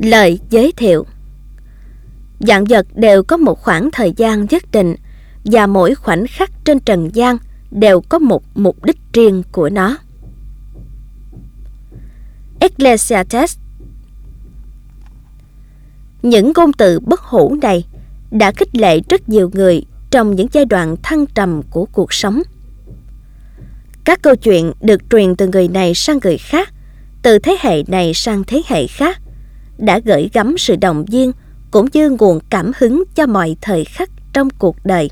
Lời giới thiệu Dạng vật đều có một khoảng thời gian nhất định và mỗi khoảnh khắc trên trần gian đều có một mục đích riêng của nó. Ecclesiastes Những ngôn từ bất hủ này đã khích lệ rất nhiều người trong những giai đoạn thăng trầm của cuộc sống. Các câu chuyện được truyền từ người này sang người khác, từ thế hệ này sang thế hệ khác, đã gửi gắm sự động viên cũng như nguồn cảm hứng cho mọi thời khắc trong cuộc đời.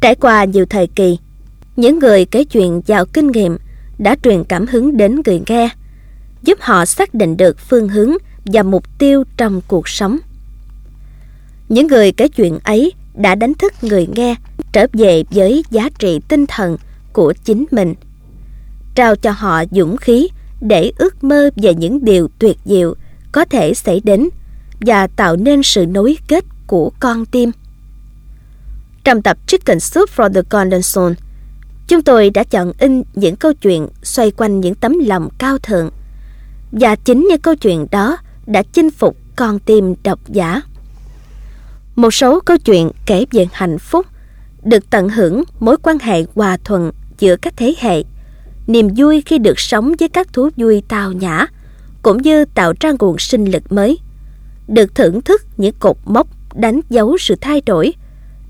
Trải qua nhiều thời kỳ, những người kể chuyện giàu kinh nghiệm đã truyền cảm hứng đến người nghe, giúp họ xác định được phương hướng và mục tiêu trong cuộc sống. Những người kể chuyện ấy đã đánh thức người nghe trở về với giá trị tinh thần của chính mình, trao cho họ dũng khí để ước mơ về những điều tuyệt diệu có thể xảy đến và tạo nên sự nối kết của con tim. Trong tập Chicken Soup for the Golden Soul, chúng tôi đã chọn in những câu chuyện xoay quanh những tấm lòng cao thượng. Và chính những câu chuyện đó đã chinh phục con tim độc giả. Một số câu chuyện kể về hạnh phúc, được tận hưởng mối quan hệ hòa thuận giữa các thế hệ, niềm vui khi được sống với các thú vui tào nhã, cũng như tạo ra nguồn sinh lực mới, được thưởng thức những cột mốc đánh dấu sự thay đổi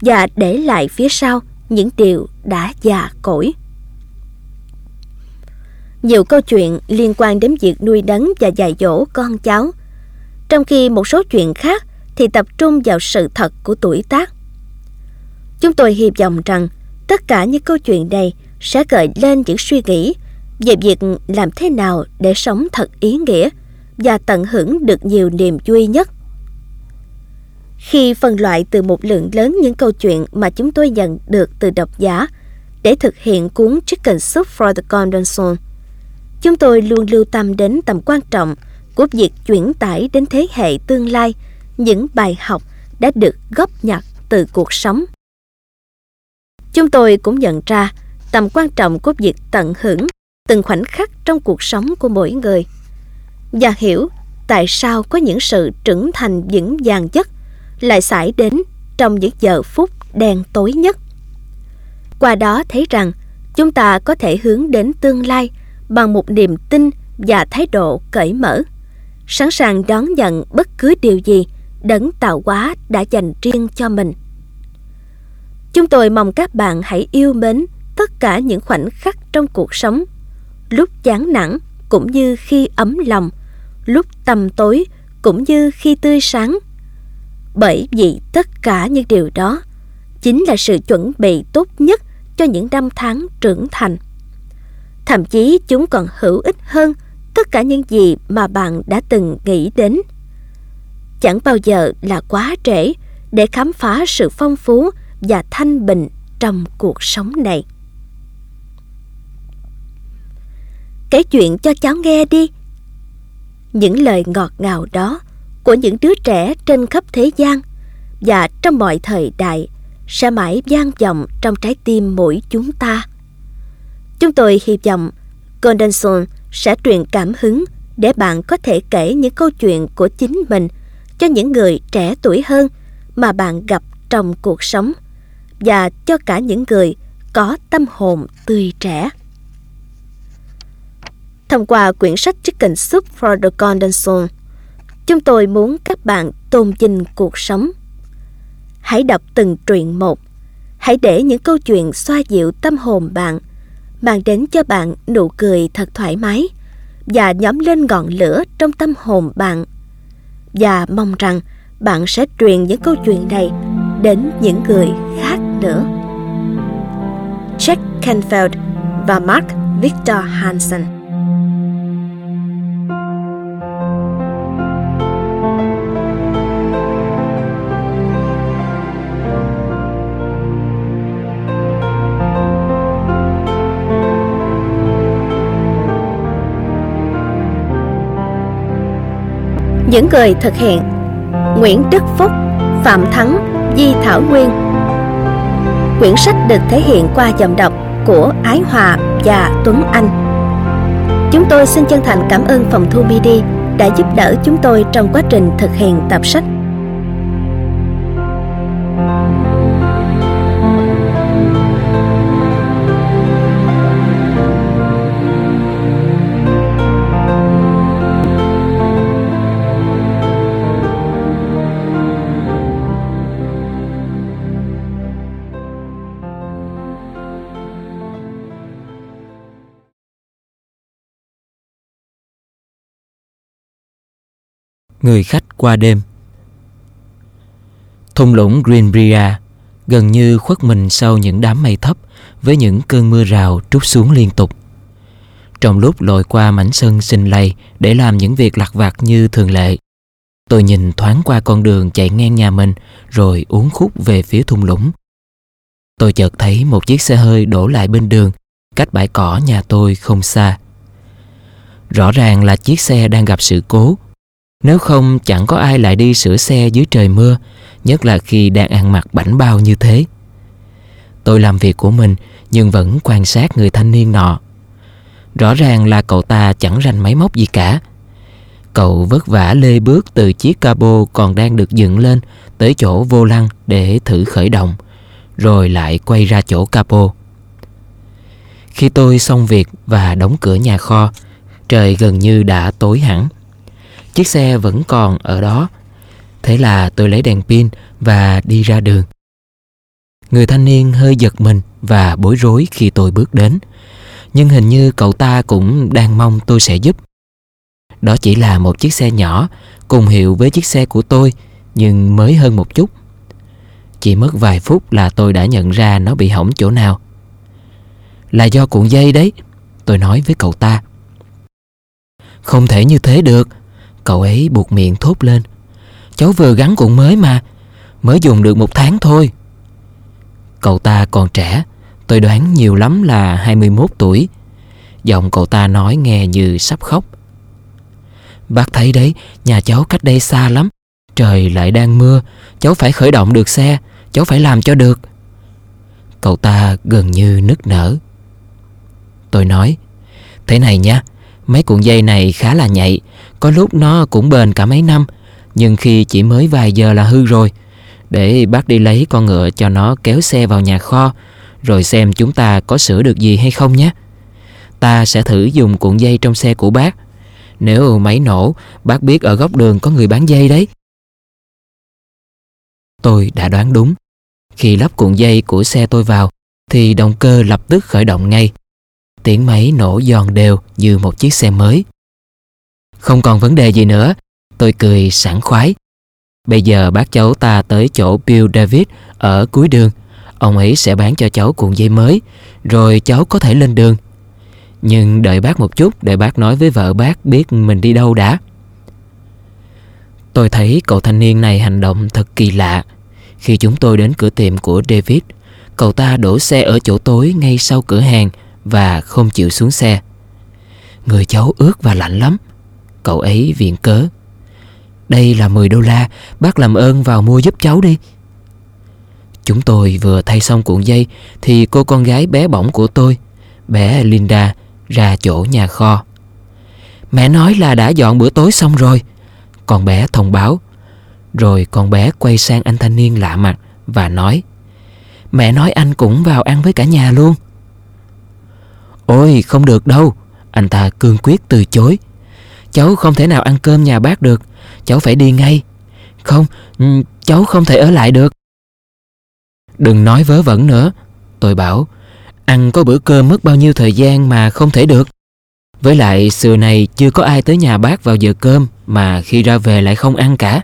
và để lại phía sau những điều đã già cỗi. Nhiều câu chuyện liên quan đến việc nuôi đấng và dạy dỗ con cháu, trong khi một số chuyện khác thì tập trung vào sự thật của tuổi tác. Chúng tôi hy vọng rằng tất cả những câu chuyện này sẽ gợi lên những suy nghĩ về việc làm thế nào để sống thật ý nghĩa và tận hưởng được nhiều niềm vui nhất. Khi phân loại từ một lượng lớn những câu chuyện mà chúng tôi nhận được từ độc giả để thực hiện cuốn Chicken Soup for the Golden Soul, chúng tôi luôn lưu tâm đến tầm quan trọng của việc chuyển tải đến thế hệ tương lai những bài học đã được góp nhặt từ cuộc sống. Chúng tôi cũng nhận ra tầm quan trọng của việc tận hưởng từng khoảnh khắc trong cuộc sống của mỗi người và hiểu tại sao có những sự trưởng thành vững vàng nhất lại xảy đến trong những giờ phút đen tối nhất. Qua đó thấy rằng chúng ta có thể hướng đến tương lai bằng một niềm tin và thái độ cởi mở, sẵn sàng đón nhận bất cứ điều gì đấng tạo hóa đã dành riêng cho mình. Chúng tôi mong các bạn hãy yêu mến tất cả những khoảnh khắc trong cuộc sống, lúc chán nản cũng như khi ấm lòng, lúc tầm tối cũng như khi tươi sáng. Bởi vì tất cả những điều đó chính là sự chuẩn bị tốt nhất cho những năm tháng trưởng thành. Thậm chí chúng còn hữu ích hơn tất cả những gì mà bạn đã từng nghĩ đến. Chẳng bao giờ là quá trễ để khám phá sự phong phú và thanh bình trong cuộc sống này. Kể chuyện cho cháu nghe đi. Những lời ngọt ngào đó của những đứa trẻ trên khắp thế gian và trong mọi thời đại sẽ mãi vang vọng trong trái tim mỗi chúng ta. Chúng tôi hy vọng Golden Soul sẽ truyền cảm hứng để bạn có thể kể những câu chuyện của chính mình cho những người trẻ tuổi hơn mà bạn gặp trong cuộc sống và cho cả những người có tâm hồn tươi trẻ. Thông qua quyển sách Chicken Soup for the Golden Soul, chúng tôi muốn các bạn tôn vinh cuộc sống. Hãy đọc từng truyện một. Hãy để những câu chuyện xoa dịu tâm hồn bạn, mang đến cho bạn nụ cười thật thoải mái và nhóm lên ngọn lửa trong tâm hồn bạn. Và mong rằng bạn sẽ truyền những câu chuyện này đến những người khác nữa. Jack Canfield và Mark Victor Hansen Những người thực hiện. Nguyễn Đức Phúc, Phạm Thắng, Di Thảo Nguyên. Quyển sách được thể hiện qua dòng đọc của Ái Hòa và Tuấn Anh. Chúng tôi xin chân thành cảm ơn phòng thu MIDI đã giúp đỡ chúng tôi trong quá trình thực hiện tập sách. Người khách qua đêm Thung lũng Greenbrier gần như khuất mình sau những đám mây thấp với những cơn mưa rào trút xuống liên tục. Trong lúc lội qua mảnh sân xinh lầy để làm những việc lặt vặt như thường lệ, tôi nhìn thoáng qua con đường chạy ngang nhà mình rồi uốn khúc về phía thung lũng. Tôi chợt thấy một chiếc xe hơi đổ lại bên đường, cách bãi cỏ nhà tôi không xa. Rõ ràng là chiếc xe đang gặp sự cố nếu không chẳng có ai lại đi sửa xe dưới trời mưa, nhất là khi đang ăn mặc bảnh bao như thế. Tôi làm việc của mình nhưng vẫn quan sát người thanh niên nọ. Rõ ràng là cậu ta chẳng rành máy móc gì cả. Cậu vất vả lê bước từ chiếc cabo còn đang được dựng lên tới chỗ vô lăng để thử khởi động, rồi lại quay ra chỗ capo. Khi tôi xong việc và đóng cửa nhà kho, trời gần như đã tối hẳn. Chiếc xe vẫn còn ở đó. Thế là tôi lấy đèn pin và đi ra đường. Người thanh niên hơi giật mình và bối rối khi tôi bước đến. Nhưng hình như cậu ta cũng đang mong tôi sẽ giúp. Đó chỉ là một chiếc xe nhỏ cùng hiệu với chiếc xe của tôi nhưng mới hơn một chút. Chỉ mất vài phút là tôi đã nhận ra nó bị hỏng chỗ nào. Là do cuộn dây đấy, tôi nói với cậu ta. Không thể như thế được, Cậu ấy buộc miệng thốt lên. Cháu vừa gắn cuộn mới mà, Mới dùng được một tháng thôi. Cậu ta còn trẻ, Tôi đoán nhiều lắm là 21 tuổi. Giọng cậu ta nói nghe như sắp khóc. Bác thấy đấy, Nhà cháu cách đây xa lắm. Trời lại đang mưa, Cháu phải khởi động được xe, Cháu phải làm cho được. Cậu ta gần như nức nở. Tôi nói, Thế này nha Mấy cuộn dây này khá là nhạy, có lúc nó cũng bền cả mấy năm, Nhưng khi chỉ mới vài giờ là hư rồi. Để bác đi lấy con ngựa cho nó kéo xe vào nhà kho, Rồi xem chúng ta có sửa được gì hay không nhé. Ta sẽ thử dùng cuộn dây trong xe của bác. Nếu máy nổ, Bác biết ở góc đường có người bán dây đấy. Tôi đã đoán đúng. Khi lắp cuộn dây của xe tôi vào, Thì động cơ lập tức khởi động ngay. Tiếng máy nổ giòn đều như một chiếc xe mới không còn vấn đề gì nữa, tôi cười sảng khoái. Bây giờ bác cháu ta tới chỗ Bill David ở cuối đường. Ông ấy sẽ bán cho cháu cuộn dây mới, rồi cháu có thể lên đường. Nhưng đợi bác một chút để bác nói với vợ bác biết mình đi đâu đã. Tôi thấy cậu thanh niên này hành động thật kỳ lạ. Khi chúng tôi đến cửa tiệm của David, cậu ta đổ xe ở chỗ tối ngay sau cửa hàng và không chịu xuống xe. Người cháu ướt và lạnh lắm. Cậu ấy viện cớ. Đây là 10 đô la, Bác làm ơn vào mua giúp cháu đi. Chúng tôi vừa thay xong cuộn dây Thì cô con gái bé bỏng của tôi, Bé Linda, ra chỗ nhà kho. Mẹ nói là đã dọn bữa tối xong rồi. Con bé thông báo. Rồi con bé quay sang anh thanh niên lạ mặt Và nói, Mẹ nói anh cũng vào ăn với cả nhà luôn. Ôi không được đâu. Anh ta cương quyết từ chối. Cháu không thể nào ăn cơm nhà bác được. Cháu phải đi ngay. Không, ừ, cháu không thể ở lại được. Đừng nói vớ vẩn nữa. Tôi bảo Ăn có bữa cơm mất bao nhiêu thời gian mà không thể được. Với lại xưa này chưa có ai tới nhà bác vào giờ cơm Mà khi ra về lại không ăn cả.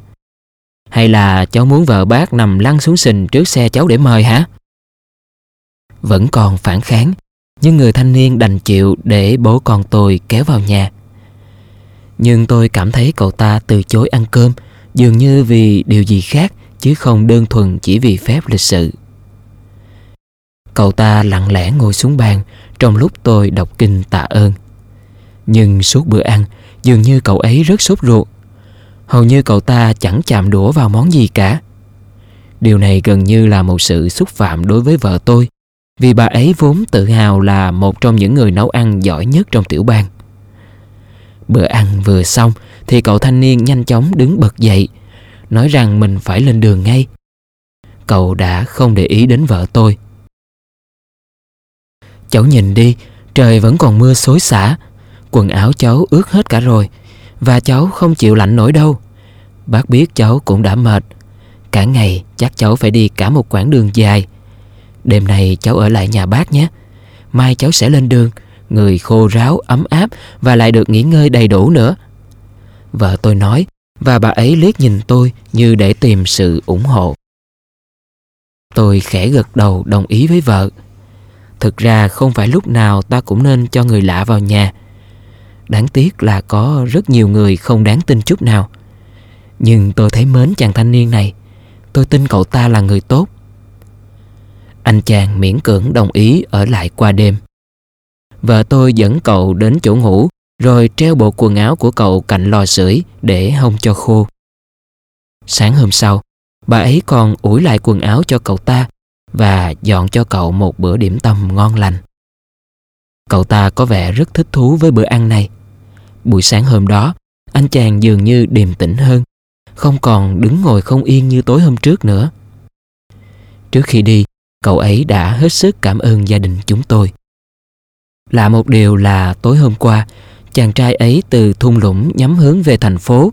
Hay là cháu muốn vợ bác nằm lăn xuống sình trước xe cháu để mời hả? Vẫn còn phản kháng. Nhưng người thanh niên đành chịu để bố con tôi kéo vào nhà nhưng tôi cảm thấy cậu ta từ chối ăn cơm dường như vì điều gì khác chứ không đơn thuần chỉ vì phép lịch sự. Cậu ta lặng lẽ ngồi xuống bàn trong lúc tôi đọc kinh tạ ơn. Nhưng suốt bữa ăn, dường như cậu ấy rất sốt ruột. Hầu như cậu ta chẳng chạm đũa vào món gì cả. Điều này gần như là một sự xúc phạm đối với vợ tôi, vì bà ấy vốn tự hào là một trong những người nấu ăn giỏi nhất trong tiểu bang. Bữa ăn vừa xong thì cậu thanh niên nhanh chóng đứng bật dậy, nói rằng mình phải lên đường ngay. Cậu đã không để ý đến vợ tôi. Cháu nhìn đi, trời vẫn còn mưa xối xả, quần áo cháu ướt hết cả rồi và cháu không chịu lạnh nổi đâu. Bác biết cháu cũng đã mệt, cả ngày chắc cháu phải đi cả một quãng đường dài. Đêm nay cháu ở lại nhà bác nhé. Mai cháu sẽ lên đường, người khô ráo, ấm áp và lại được nghỉ ngơi đầy đủ nữa. Vợ tôi nói và bà ấy liếc nhìn tôi như để tìm sự ủng hộ. Tôi khẽ gật đầu đồng ý với vợ. Thực ra không phải lúc nào ta cũng nên cho người lạ vào nhà. Đáng tiếc là có rất nhiều người không đáng tin chút nào. Nhưng tôi thấy mến chàng thanh niên này. Tôi tin cậu ta là người tốt. Anh chàng miễn cưỡng đồng ý ở lại qua đêm. Vợ tôi dẫn cậu đến chỗ ngủ rồi treo bộ quần áo của cậu cạnh lò sưởi để hông cho khô. Sáng hôm sau, bà ấy còn ủi lại quần áo cho cậu ta và dọn cho cậu một bữa điểm tâm ngon lành. Cậu ta có vẻ rất thích thú với bữa ăn này. Buổi sáng hôm đó, anh chàng dường như điềm tĩnh hơn, không còn đứng ngồi không yên như tối hôm trước nữa. Trước khi đi, cậu ấy đã hết sức cảm ơn gia đình chúng tôi. Lạ một điều là tối hôm qua, chàng trai ấy từ thung lũng nhắm hướng về thành phố.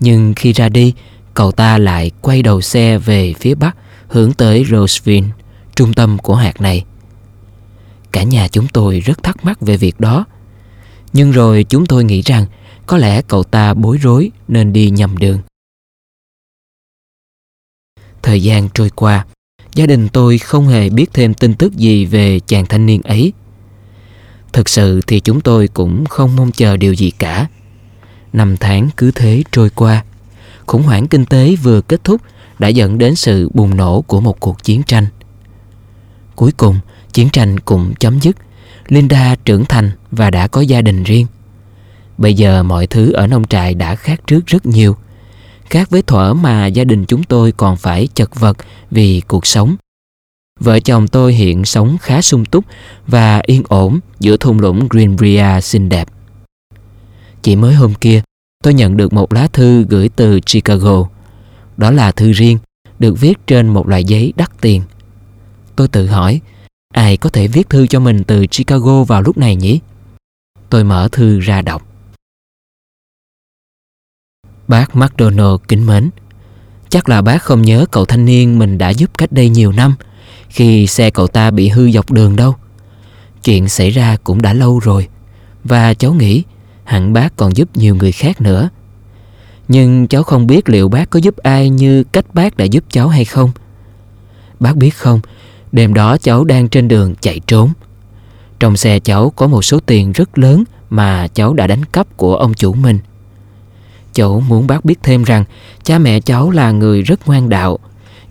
Nhưng khi ra đi, cậu ta lại quay đầu xe về phía bắc hướng tới Roseville, trung tâm của hạt này. Cả nhà chúng tôi rất thắc mắc về việc đó. Nhưng rồi chúng tôi nghĩ rằng có lẽ cậu ta bối rối nên đi nhầm đường. Thời gian trôi qua, gia đình tôi không hề biết thêm tin tức gì về chàng thanh niên ấy. Thực sự thì chúng tôi cũng không mong chờ điều gì cả. Năm tháng cứ thế trôi qua. Khủng hoảng kinh tế vừa kết thúc đã dẫn đến sự bùng nổ của một cuộc chiến tranh. Cuối cùng, chiến tranh cũng chấm dứt. Linda trưởng thành và đã có gia đình riêng. Bây giờ mọi thứ ở nông trại đã khác trước rất nhiều. Khác với thuở mà gia đình chúng tôi còn phải chật vật vì cuộc sống. Vợ chồng tôi hiện sống khá sung túc và yên ổn giữa thung lũng Greenbrier xinh đẹp. Chỉ mới hôm kia, tôi nhận được một lá thư gửi từ Chicago. Đó là thư riêng, được viết trên một loại giấy đắt tiền. Tôi tự hỏi, ai có thể viết thư cho mình từ Chicago vào lúc này nhỉ? Tôi mở thư ra đọc. Bác McDonald kính mến, chắc là bác không nhớ cậu thanh niên mình đã giúp cách đây nhiều năm khi xe cậu ta bị hư dọc đường đâu. Chuyện xảy ra cũng đã lâu rồi và cháu nghĩ hẳn bác còn giúp nhiều người khác nữa. Nhưng cháu không biết liệu bác có giúp ai như cách bác đã giúp cháu hay không. Bác biết không, đêm đó cháu đang trên đường chạy trốn. Trong xe cháu có một số tiền rất lớn mà cháu đã đánh cắp của ông chủ mình. Cháu muốn bác biết thêm rằng cha mẹ cháu là người rất ngoan đạo,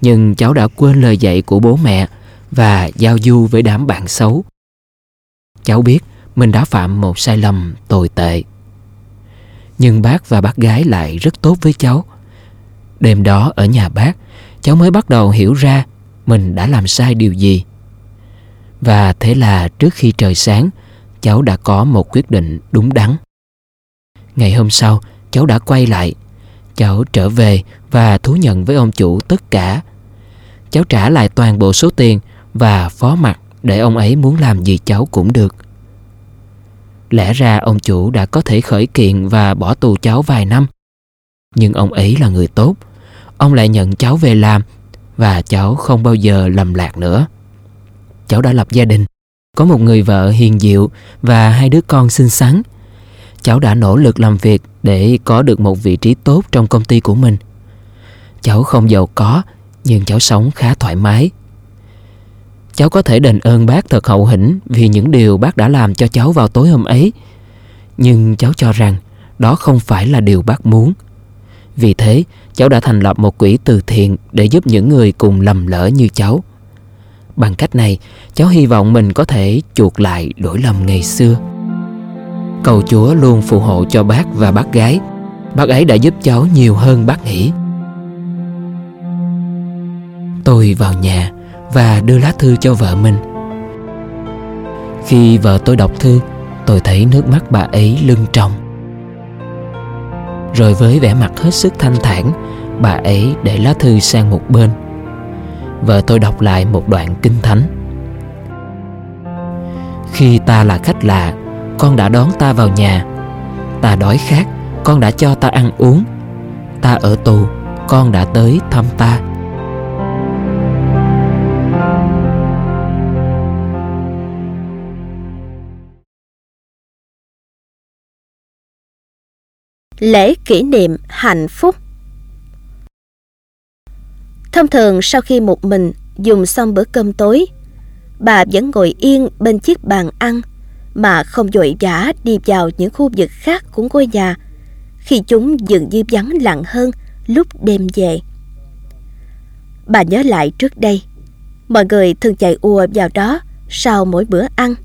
nhưng cháu đã quên lời dạy của bố mẹ và giao du với đám bạn xấu. Cháu biết mình đã phạm một sai lầm tồi tệ. Nhưng bác và bác gái lại rất tốt với cháu. Đêm đó ở nhà bác, cháu mới bắt đầu hiểu ra mình đã làm sai điều gì. Và thế là trước khi trời sáng, cháu đã có một quyết định đúng đắn. Ngày hôm sau, cháu đã quay lại. Cháu trở về và thú nhận với ông chủ tất cả. Cháu trả lại toàn bộ số tiền và phó mặt để ông ấy muốn làm gì cháu cũng được. Lẽ ra ông chủ đã có thể khởi kiện và bỏ tù cháu vài năm. Nhưng ông ấy là người tốt. Ông lại nhận cháu về làm và cháu không bao giờ lầm lạc nữa. Cháu đã lập gia đình, có một người vợ hiền diệu và hai đứa con xinh xắn. Cháu đã nỗ lực làm việc để có được một vị trí tốt trong công ty của mình. Cháu không giàu có, nhưng cháu sống khá thoải mái. Cháu có thể đền ơn bác thật hậu hĩnh vì những điều bác đã làm cho cháu vào tối hôm ấy. Nhưng cháu cho rằng đó không phải là điều bác muốn. Vì thế, cháu đã thành lập một quỹ từ thiện để giúp những người cùng lầm lỡ như cháu. Bằng cách này, cháu hy vọng mình có thể chuộc lại lỗi lầm ngày xưa. Cầu Chúa luôn phù hộ cho bác và bác gái. Bác ấy đã giúp cháu nhiều hơn bác nghĩ. Tôi vào nhà và đưa lá thư cho vợ mình. Khi vợ tôi đọc thư, tôi thấy nước mắt bà ấy lưng tròng. Rồi với vẻ mặt hết sức thanh thản Bà ấy để lá thư sang một bên Vợ tôi đọc lại một đoạn kinh thánh Khi ta là khách lạ con đã đón ta vào nhà. Ta đói khát Con đã cho ta ăn uống. Ta ở tù Con đã tới thăm ta. Lễ kỷ niệm hạnh phúc. Thông thường sau khi một mình dùng xong bữa cơm tối, bà vẫn ngồi yên bên chiếc bàn ăn mà không vội vã đi vào những khu vực khác của ngôi nhà khi chúng dường như vắng lặng hơn lúc đêm về. Bà nhớ lại trước đây, mọi người thường chạy ùa vào đó sau mỗi bữa ăn.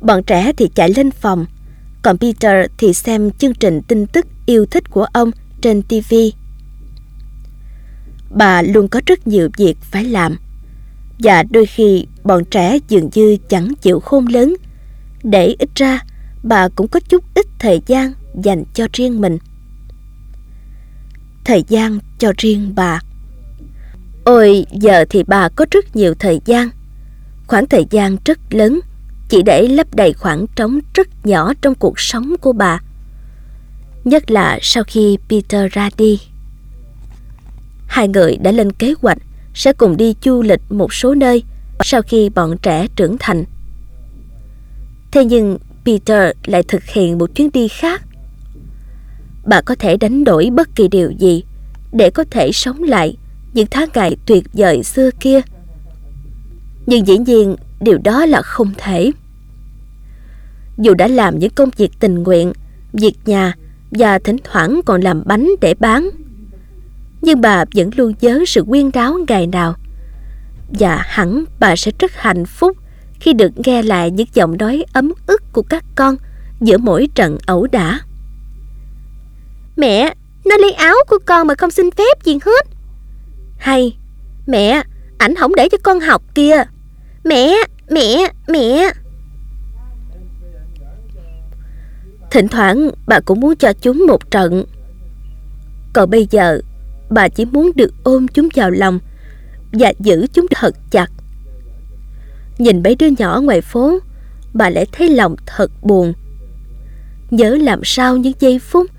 Bọn trẻ thì chạy lên phòng, còn Peter thì xem chương trình tin tức yêu thích của ông trên TV. Bà luôn có rất nhiều việc phải làm. Và đôi khi bọn trẻ dường như chẳng chịu khôn lớn. Để ít ra, bà cũng có chút ít thời gian dành cho riêng mình. Thời gian cho riêng bà. Ôi, giờ thì bà có rất nhiều thời gian. Khoảng thời gian rất lớn chỉ để lấp đầy khoảng trống rất nhỏ trong cuộc sống của bà. Nhất là sau khi Peter ra đi. Hai người đã lên kế hoạch sẽ cùng đi du lịch một số nơi sau khi bọn trẻ trưởng thành. Thế nhưng Peter lại thực hiện một chuyến đi khác. Bà có thể đánh đổi bất kỳ điều gì để có thể sống lại những tháng ngày tuyệt vời xưa kia. Nhưng dĩ nhiên điều đó là không thể. Dù đã làm những công việc tình nguyện, việc nhà và thỉnh thoảng còn làm bánh để bán, nhưng bà vẫn luôn nhớ sự quyên đáo ngày nào. Và hẳn bà sẽ rất hạnh phúc khi được nghe lại những giọng nói ấm ức của các con giữa mỗi trận ẩu đả. Mẹ, nó lấy áo của con mà không xin phép gì hết. Hay, mẹ, ảnh không để cho con học kia. Mẹ, mẹ, mẹ. Thỉnh thoảng bà cũng muốn cho chúng một trận. Còn bây giờ bà chỉ muốn được ôm chúng vào lòng và giữ chúng thật chặt. Nhìn mấy đứa nhỏ ngoài phố, bà lại thấy lòng thật buồn. Nhớ làm sao những giây phút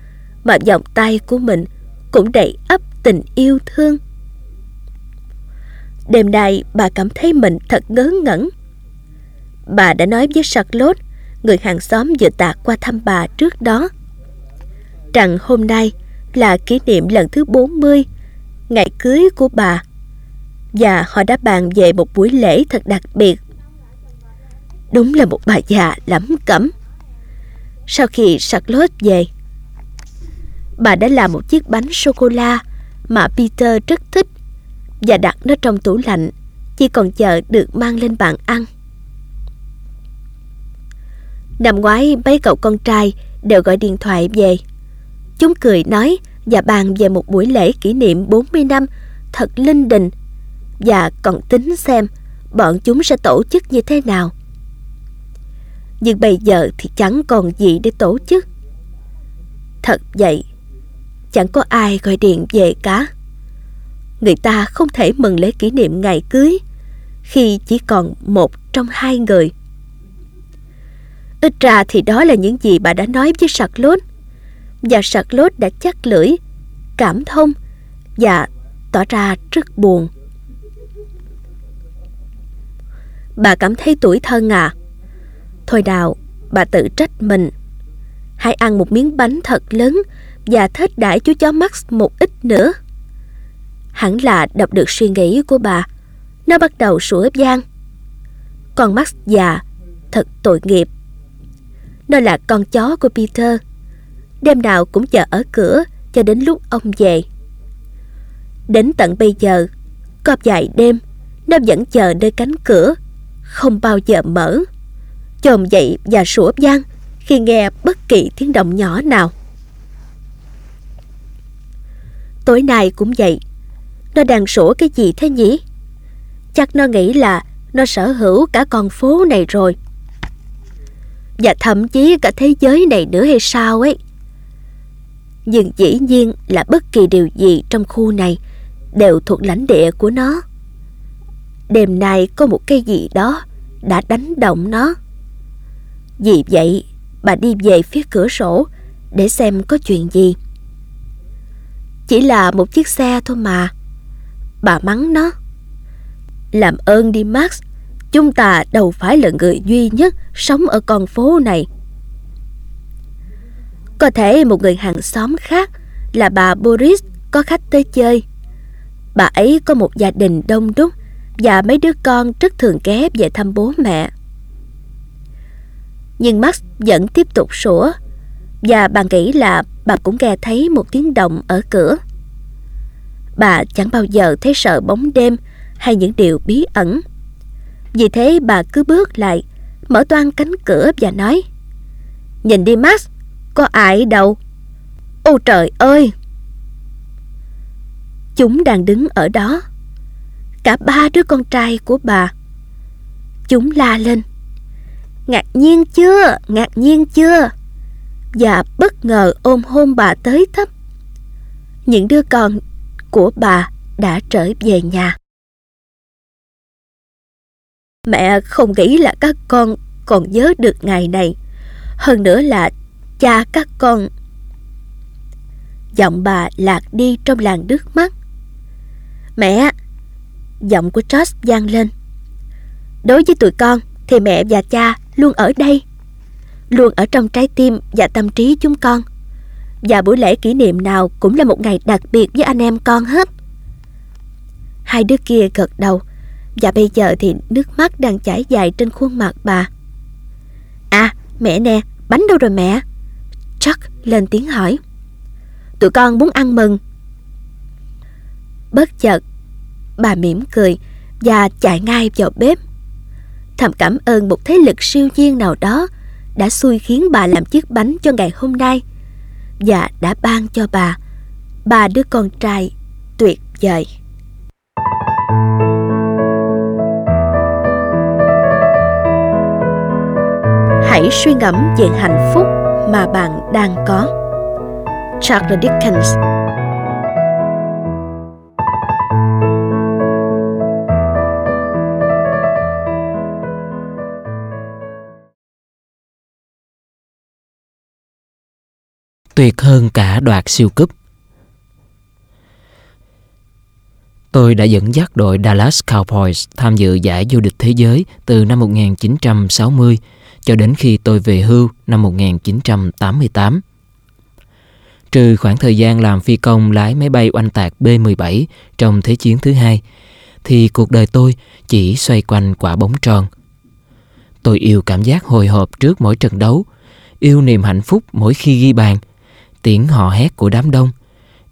mà vòng tay của mình cũng đầy ấp tình yêu thương. Đêm nay bà cảm thấy mình thật ngớ ngẩn. Bà đã nói với Charlotte, người hàng xóm vừa tạc qua thăm bà trước đó, rằng hôm nay là kỷ niệm lần thứ 40 ngày cưới của bà và họ đã bàn về một buổi lễ thật đặc biệt. Đúng là một bà già lắm cẩm. Sau khi Charlotte về, bà đã làm một chiếc bánh sô-cô-la mà Peter rất thích và đặt nó trong tủ lạnh, chỉ còn chờ được mang lên bàn ăn. Năm ngoái mấy cậu con trai đều gọi điện thoại về. Chúng cười nói và bàn về một buổi lễ kỷ niệm 40 năm thật linh đình và còn tính xem bọn chúng sẽ tổ chức như thế nào. Nhưng bây giờ thì chẳng còn gì để tổ chức. Thật vậy, chẳng có ai gọi điện về cả. Người ta không thể mừng lễ kỷ niệm ngày cưới khi chỉ còn một trong hai người. Ít ra thì đó là những gì bà đã nói với Charlotte và Charlotte đã chắc lưỡi, cảm thông và tỏ ra rất buồn. Bà cảm thấy tuổi thân à? Thôi đào bà tự trách mình. Hãy ăn một miếng bánh thật lớn và thết đãi chú chó Max một ít nữa. Hẳn là đọc được suy nghĩ của bà. Nó bắt đầu sủa vang. Con Max già, thật tội nghiệp. Nó là con chó của Peter đêm nào cũng chờ ở cửa cho đến lúc ông về. Đến tận bây giờ, có vài đêm, nó vẫn chờ nơi cánh cửa, không bao giờ mở. Chồm dậy và sủa vang khi nghe bất kỳ tiếng động nhỏ nào. Tối nay cũng vậy, nó đang sủa cái gì thế nhỉ? Chắc nó nghĩ là nó sở hữu cả con phố này rồi. Và thậm chí cả thế giới này nữa hay sao ấy. Nhưng dĩ nhiên là bất kỳ điều gì trong khu này đều thuộc lãnh địa của nó. Đêm nay có một cái gì đó đã đánh động nó. Vì vậy, bà đi về phía cửa sổ để xem có chuyện gì. Chỉ là một chiếc xe thôi mà. Bà mắng nó. Làm ơn đi Max, chúng ta đâu phải là người duy nhất sống ở con phố này. Có thể một người hàng xóm khác là bà Boris có khách tới chơi. Bà ấy có một gia đình đông đúc và mấy đứa con rất thường ghé về thăm bố mẹ. Nhưng Max vẫn tiếp tục sủa và bà nghĩ là bà cũng nghe thấy một tiếng động ở cửa. Bà chẳng bao giờ thấy sợ bóng đêm hay những điều bí ẩn. Vì thế bà cứ bước lại, mở toan cánh cửa và nói Nhìn đi Max, có ai đâu? Ôi trời ơi! Chúng đang đứng ở đó. Cả ba đứa con trai của bà. Chúng la lên. Ngạc nhiên chưa? Ngạc nhiên chưa? Và bất ngờ ôm hôn bà tới thấp. Những đứa con của bà đã trở về nhà. Mẹ không nghĩ là các con còn nhớ được ngày này. Hơn nữa là cha các con. Giọng bà lạc đi trong làn nước mắt. Mẹ! Giọng của Josh vang lên. Đối với tụi con thì mẹ và cha luôn ở đây. Luôn ở trong trái tim và tâm trí chúng con. Và buổi lễ kỷ niệm nào cũng là một ngày đặc biệt với anh em con hết. Hai đứa kia gật đầu và bây giờ thì nước mắt đang chảy dài trên khuôn mặt bà. À, mẹ nè, bánh đâu rồi mẹ? Chuck lên tiếng hỏi. Tụi con muốn ăn mừng. Bất chợt, bà mỉm cười và chạy ngay vào bếp. Thầm cảm ơn một thế lực siêu nhiên nào đó đã xui khiến bà làm chiếc bánh cho ngày hôm nay và đã ban cho bà, ba đứa con trai tuyệt vời. Hãy suy ngẫm về hạnh phúc mà bạn đang có. Charles Dickens tuyệt hơn cả đoạt siêu cúp. Tôi đã dẫn dắt đội Dallas Cowboys tham dự giải vô địch thế giới từ năm 1960 cho đến khi tôi về hưu năm 1988. Trừ khoảng thời gian làm phi công lái máy bay oanh tạc B-17 trong Thế chiến thứ hai, thì cuộc đời tôi chỉ xoay quanh quả bóng tròn. Tôi yêu cảm giác hồi hộp trước mỗi trận đấu, yêu niềm hạnh phúc mỗi khi ghi bàn – tiếng hò hét của đám đông,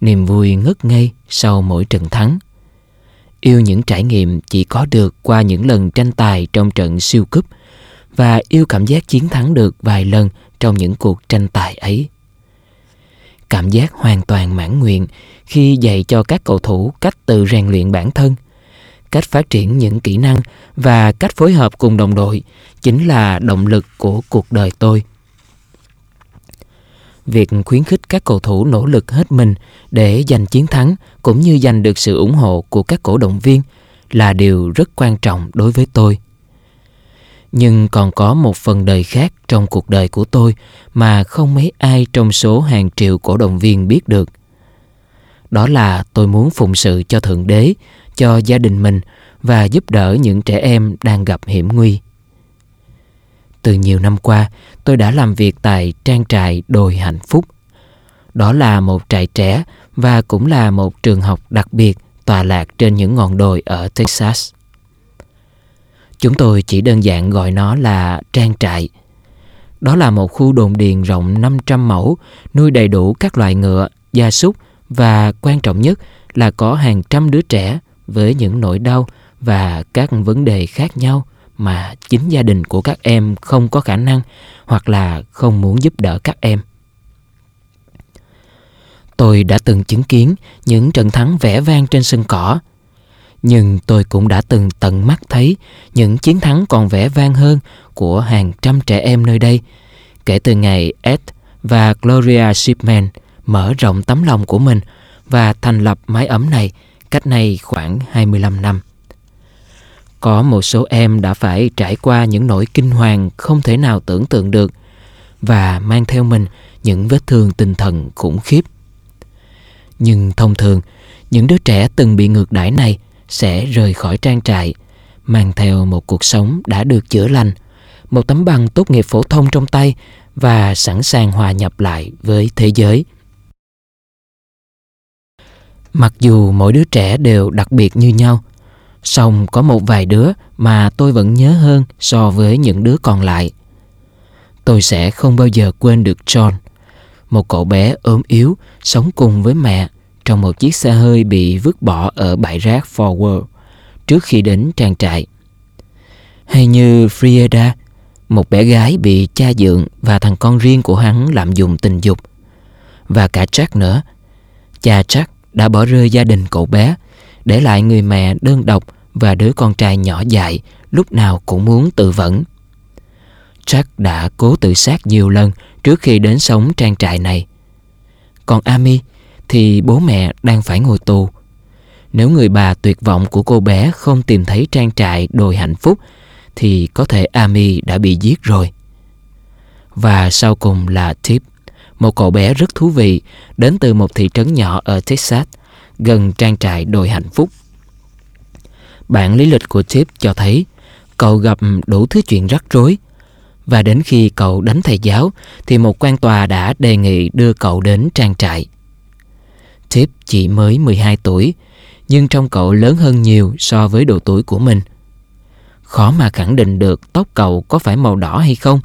niềm vui ngất ngây sau mỗi trận thắng. Yêu những trải nghiệm chỉ có được qua những lần tranh tài trong trận siêu cúp và yêu cảm giác chiến thắng được vài lần trong những cuộc tranh tài ấy. Cảm giác hoàn toàn mãn nguyện khi dạy cho các cầu thủ cách tự rèn luyện bản thân, cách phát triển những kỹ năng và cách phối hợp cùng đồng đội chính là động lực của cuộc đời tôi việc khuyến khích các cầu thủ nỗ lực hết mình để giành chiến thắng cũng như giành được sự ủng hộ của các cổ động viên là điều rất quan trọng đối với tôi. Nhưng còn có một phần đời khác trong cuộc đời của tôi mà không mấy ai trong số hàng triệu cổ động viên biết được. Đó là tôi muốn phụng sự cho Thượng Đế, cho gia đình mình và giúp đỡ những trẻ em đang gặp hiểm nguy. Từ nhiều năm qua, tôi đã làm việc tại trang trại Đồi Hạnh Phúc. Đó là một trại trẻ và cũng là một trường học đặc biệt tọa lạc trên những ngọn đồi ở Texas. Chúng tôi chỉ đơn giản gọi nó là trang trại. Đó là một khu đồn điền rộng 500 mẫu, nuôi đầy đủ các loại ngựa, gia súc và quan trọng nhất là có hàng trăm đứa trẻ với những nỗi đau và các vấn đề khác nhau mà chính gia đình của các em không có khả năng hoặc là không muốn giúp đỡ các em. Tôi đã từng chứng kiến những trận thắng vẻ vang trên sân cỏ, nhưng tôi cũng đã từng tận mắt thấy những chiến thắng còn vẻ vang hơn của hàng trăm trẻ em nơi đây kể từ ngày Ed và Gloria Shipman mở rộng tấm lòng của mình và thành lập mái ấm này cách nay khoảng 25 năm. Có một số em đã phải trải qua những nỗi kinh hoàng không thể nào tưởng tượng được và mang theo mình những vết thương tinh thần khủng khiếp. Nhưng thông thường, những đứa trẻ từng bị ngược đãi này sẽ rời khỏi trang trại, mang theo một cuộc sống đã được chữa lành, một tấm bằng tốt nghiệp phổ thông trong tay và sẵn sàng hòa nhập lại với thế giới. Mặc dù mỗi đứa trẻ đều đặc biệt như nhau, song có một vài đứa mà tôi vẫn nhớ hơn so với những đứa còn lại. Tôi sẽ không bao giờ quên được John, một cậu bé ốm yếu sống cùng với mẹ trong một chiếc xe hơi bị vứt bỏ ở bãi rác Forward trước khi đến trang trại. Hay như Frieda, một bé gái bị cha dượng và thằng con riêng của hắn lạm dụng tình dục. Và cả Jack nữa. Cha Jack đã bỏ rơi gia đình cậu bé, để lại người mẹ đơn độc và đứa con trai nhỏ dại lúc nào cũng muốn tự vẫn. Jack đã cố tự sát nhiều lần trước khi đến sống trang trại này. Còn Amy thì bố mẹ đang phải ngồi tù. Nếu người bà tuyệt vọng của cô bé không tìm thấy trang trại đồi hạnh phúc thì có thể Amy đã bị giết rồi. Và sau cùng là Tip, một cậu bé rất thú vị đến từ một thị trấn nhỏ ở Texas, gần trang trại đồi hạnh phúc. Bản lý lịch của Tip cho thấy cậu gặp đủ thứ chuyện rắc rối và đến khi cậu đánh thầy giáo thì một quan tòa đã đề nghị đưa cậu đến trang trại. Tip chỉ mới 12 tuổi, nhưng trong cậu lớn hơn nhiều so với độ tuổi của mình. Khó mà khẳng định được tóc cậu có phải màu đỏ hay không,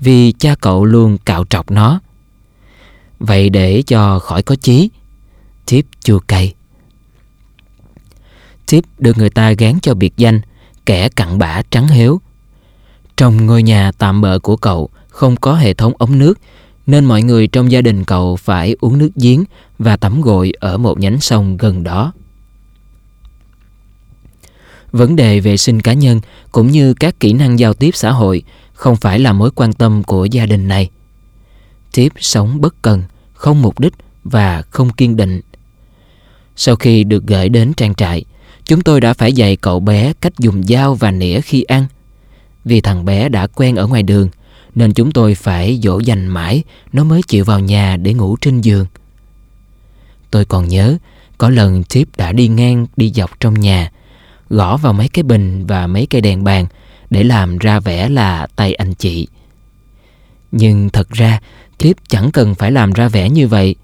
vì cha cậu luôn cạo trọc nó. Vậy để cho khỏi có chí, Tip chua cay. Tip được người ta gán cho biệt danh kẻ cặn bã trắng héo. Trong ngôi nhà tạm bợ của cậu không có hệ thống ống nước nên mọi người trong gia đình cậu phải uống nước giếng và tắm gội ở một nhánh sông gần đó. Vấn đề vệ sinh cá nhân cũng như các kỹ năng giao tiếp xã hội không phải là mối quan tâm của gia đình này. Tiếp sống bất cần, không mục đích và không kiên định. Sau khi được gửi đến trang trại, chúng tôi đã phải dạy cậu bé cách dùng dao và nĩa khi ăn. Vì thằng bé đã quen ở ngoài đường, nên chúng tôi phải dỗ dành mãi nó mới chịu vào nhà để ngủ trên giường. Tôi còn nhớ, có lần Tip đã đi ngang đi dọc trong nhà, gõ vào mấy cái bình và mấy cây đèn bàn để làm ra vẻ là tay anh chị. Nhưng thật ra, Tip chẳng cần phải làm ra vẻ như vậy,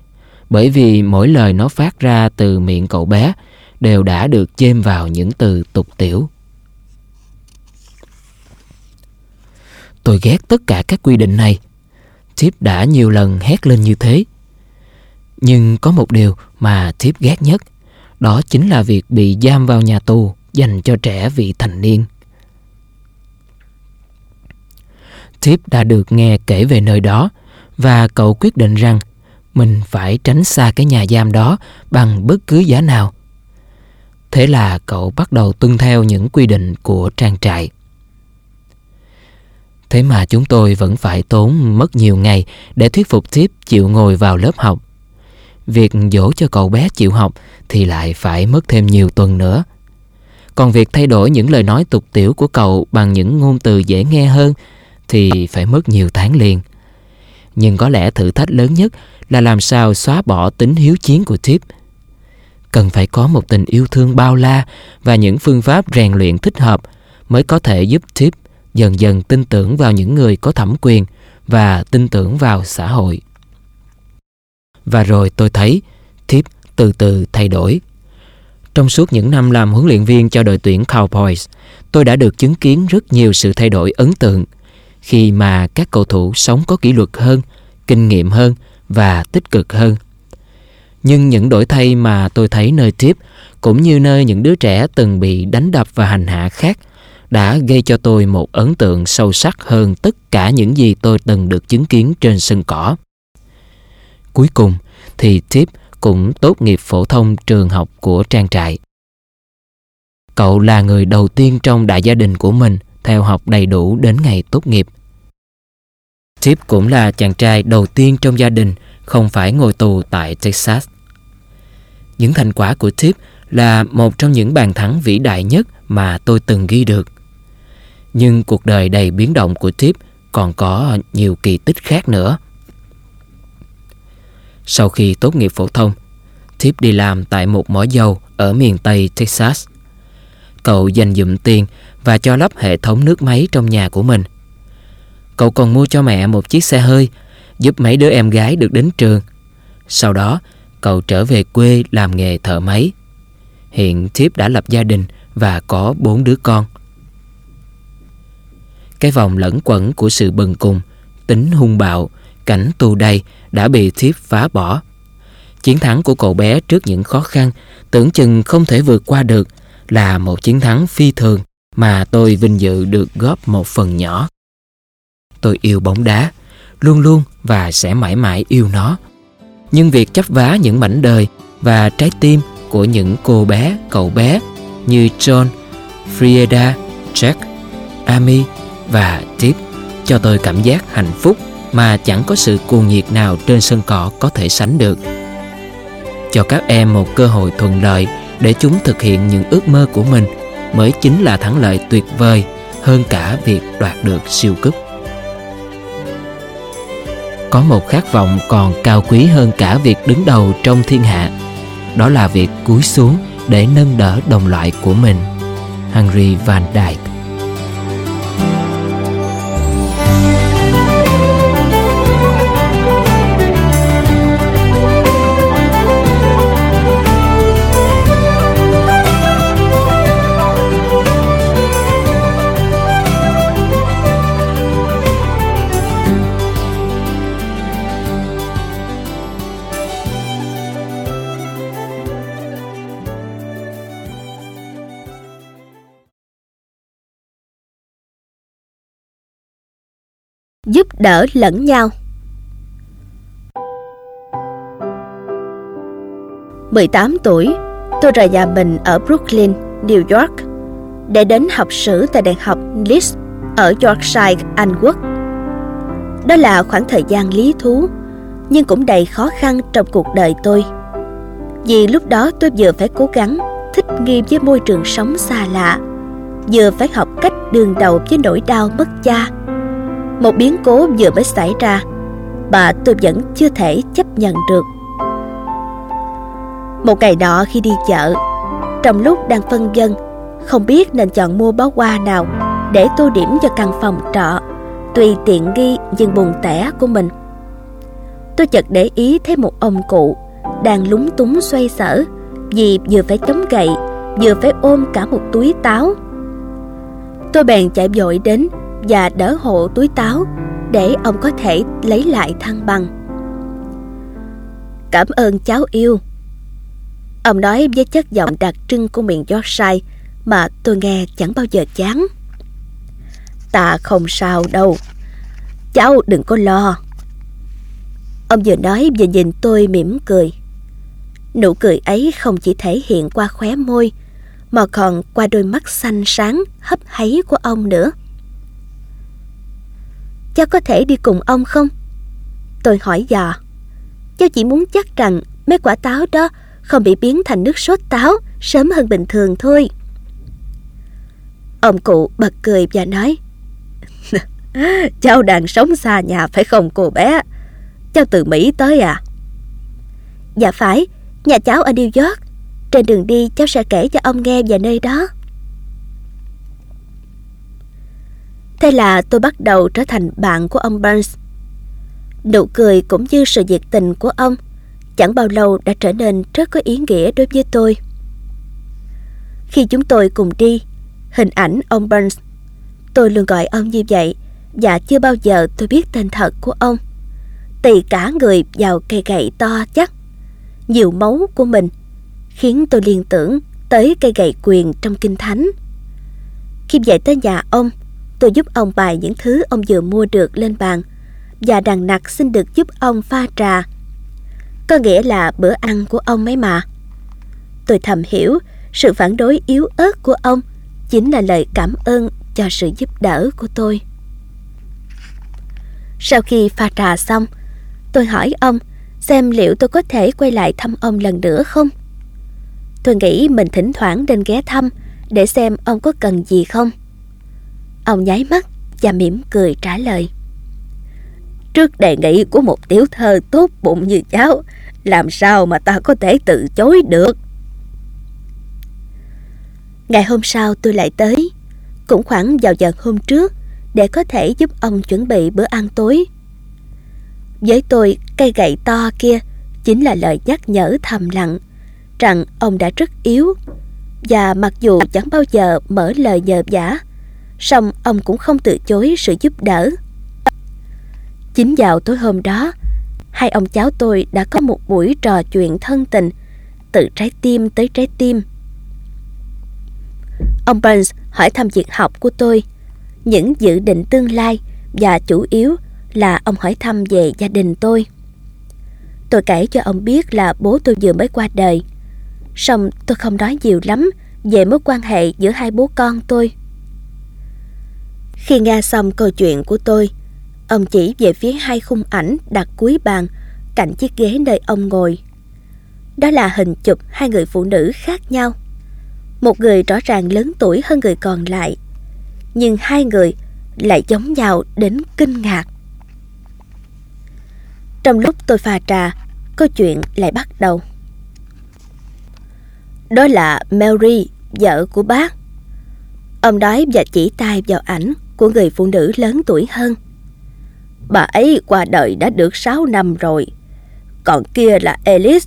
bởi vì mỗi lời nó phát ra từ miệng cậu bé đều đã được chêm vào những từ tục tiểu. Tôi ghét tất cả các quy định này. Tip đã nhiều lần hét lên như thế. Nhưng có một điều mà Tip ghét nhất, đó chính là việc bị giam vào nhà tù dành cho trẻ vị thành niên. Tip đã được nghe kể về nơi đó và cậu quyết định rằng mình phải tránh xa cái nhà giam đó bằng bất cứ giá nào. Thế là cậu bắt đầu tuân theo những quy định của trang trại. Thế mà chúng tôi vẫn phải tốn mất nhiều ngày để thuyết phục tiếp chịu ngồi vào lớp học. Việc dỗ cho cậu bé chịu học thì lại phải mất thêm nhiều tuần nữa. Còn việc thay đổi những lời nói tục tiểu của cậu bằng những ngôn từ dễ nghe hơn thì phải mất nhiều tháng liền. Nhưng có lẽ thử thách lớn nhất là làm sao xóa bỏ tính hiếu chiến của tiếp. Cần phải có một tình yêu thương bao la và những phương pháp rèn luyện thích hợp mới có thể giúp Tip dần dần tin tưởng vào những người có thẩm quyền và tin tưởng vào xã hội. Và rồi tôi thấy Tip từ từ thay đổi. Trong suốt những năm làm huấn luyện viên cho đội tuyển Cowboys, tôi đã được chứng kiến rất nhiều sự thay đổi ấn tượng khi mà các cầu thủ sống có kỷ luật hơn, kinh nghiệm hơn và tích cực hơn. Nhưng những đổi thay mà tôi thấy nơi tiếp cũng như nơi những đứa trẻ từng bị đánh đập và hành hạ khác, đã gây cho tôi một ấn tượng sâu sắc hơn tất cả những gì tôi từng được chứng kiến trên sân cỏ. Cuối cùng, thì tiếp cũng tốt nghiệp phổ thông trường học của trang trại. Cậu là người đầu tiên trong đại gia đình của mình theo học đầy đủ đến ngày tốt nghiệp. tiếp cũng là chàng trai đầu tiên trong gia đình không phải ngồi tù tại Texas. Những thành quả của Tip là một trong những bàn thắng vĩ đại nhất mà tôi từng ghi được. Nhưng cuộc đời đầy biến động của Tip còn có nhiều kỳ tích khác nữa. Sau khi tốt nghiệp phổ thông, Tip đi làm tại một mỏ dầu ở miền Tây Texas. Cậu dành dụm tiền và cho lắp hệ thống nước máy trong nhà của mình. Cậu còn mua cho mẹ một chiếc xe hơi giúp mấy đứa em gái được đến trường. Sau đó, cậu trở về quê làm nghề thợ máy. Hiện thiếp đã lập gia đình và có bốn đứa con. Cái vòng lẫn quẩn của sự bần cùng, tính hung bạo, cảnh tù đầy đã bị thiếp phá bỏ. Chiến thắng của cậu bé trước những khó khăn tưởng chừng không thể vượt qua được là một chiến thắng phi thường mà tôi vinh dự được góp một phần nhỏ. Tôi yêu bóng đá, luôn luôn và sẽ mãi mãi yêu nó. Nhưng việc chấp vá những mảnh đời và trái tim của những cô bé, cậu bé như John, Frieda, Jack, Amy và Tip cho tôi cảm giác hạnh phúc mà chẳng có sự cuồng nhiệt nào trên sân cỏ có thể sánh được. Cho các em một cơ hội thuận lợi để chúng thực hiện những ước mơ của mình mới chính là thắng lợi tuyệt vời hơn cả việc đoạt được siêu cúp. Có một khát vọng còn cao quý hơn cả việc đứng đầu trong thiên hạ, đó là việc cúi xuống để nâng đỡ đồng loại của mình. Henry Van Dyke đỡ lẫn nhau. 18 tuổi, tôi rời nhà mình ở Brooklyn, New York để đến học sử tại Đại học Leeds ở Yorkshire, Anh Quốc. Đó là khoảng thời gian lý thú, nhưng cũng đầy khó khăn trong cuộc đời tôi. Vì lúc đó tôi vừa phải cố gắng thích nghi với môi trường sống xa lạ, vừa phải học cách đương đầu với nỗi đau mất cha, một biến cố vừa mới xảy ra, mà tôi vẫn chưa thể chấp nhận được. Một ngày nọ khi đi chợ, trong lúc đang phân vân, không biết nên chọn mua bó hoa nào để tô điểm cho căn phòng trọ, tùy tiện nghi nhưng buồn tẻ của mình. Tôi chợt để ý thấy một ông cụ đang lúng túng xoay sở vì vừa phải chống gậy, vừa phải ôm cả một túi táo. Tôi bèn chạy vội đến và đỡ hộ túi táo để ông có thể lấy lại thăng bằng. Cảm ơn cháu yêu. Ông nói với chất giọng đặc trưng của miền Yorkshire mà tôi nghe chẳng bao giờ chán. Ta không sao đâu. Cháu đừng có lo. Ông vừa nói vừa nhìn tôi mỉm cười. Nụ cười ấy không chỉ thể hiện qua khóe môi, mà còn qua đôi mắt xanh sáng, hấp háy của ông nữa. Cháu có thể đi cùng ông không? Tôi hỏi dò. Cháu chỉ muốn chắc rằng mấy quả táo đó không bị biến thành nước sốt táo sớm hơn bình thường thôi. Ông cụ bật cười và nói Cháu đang sống xa nhà phải không cô bé? Cháu từ Mỹ tới à? Dạ phải, nhà cháu ở New York. Trên đường đi cháu sẽ kể cho ông nghe về nơi đó. Thế là tôi bắt đầu trở thành bạn của ông Burns. Nụ cười cũng như sự nhiệt tình của ông chẳng bao lâu đã trở nên rất có ý nghĩa đối với tôi. Khi chúng tôi cùng đi, hình ảnh ông Burns, tôi luôn gọi ông như vậy và chưa bao giờ tôi biết tên thật của ông. Tì cả người vào cây gậy to chắc, nhiều máu của mình, khiến tôi liên tưởng tới cây gậy quyền trong kinh thánh. Khi về tới nhà ông, Tôi giúp ông bày những thứ ông vừa mua được lên bàn và đằng nặc xin được giúp ông pha trà. Có nghĩa là bữa ăn của ông ấy mà. Tôi thầm hiểu sự phản đối yếu ớt của ông chính là lời cảm ơn cho sự giúp đỡ của tôi. Sau khi pha trà xong, tôi hỏi ông xem liệu tôi có thể quay lại thăm ông lần nữa không. Tôi nghĩ mình thỉnh thoảng nên ghé thăm để xem ông có cần gì không. Ông nháy mắt và mỉm cười trả lời. Trước đề nghị của một tiểu thơ tốt bụng như cháu, làm sao mà ta có thể từ chối được? Ngày hôm sau tôi lại tới, cũng khoảng vào giờ hôm trước, để có thể giúp ông chuẩn bị bữa ăn tối. Với tôi, cây gậy to kia chính là lời nhắc nhở thầm lặng rằng ông đã rất yếu và mặc dù chẳng bao giờ mở lời nhờ vả, song ông cũng không từ chối sự giúp đỡ. Chính vào tối hôm đó, hai ông cháu tôi đã có một buổi trò chuyện thân tình từ trái tim tới trái tim. Ông Burns hỏi thăm việc học của tôi, những dự định tương lai và chủ yếu là ông hỏi thăm về gia đình tôi. Tôi kể cho ông biết là bố tôi vừa mới qua đời. Xong tôi không nói nhiều lắm về mối quan hệ giữa hai bố con tôi. Khi nghe xong câu chuyện của tôi, ông chỉ về phía hai khung ảnh đặt cuối bàn cạnh chiếc ghế nơi ông ngồi. Đó là hình chụp hai người phụ nữ khác nhau. Một người rõ ràng lớn tuổi hơn người còn lại, nhưng hai người lại giống nhau đến kinh ngạc. Trong lúc tôi pha trà, câu chuyện lại bắt đầu. Đó là Mary, vợ của bác. Ông nói và chỉ tay vào ảnh của người phụ nữ lớn tuổi hơn. Bà ấy qua đời đã được 6 năm rồi. Còn kia là Alice.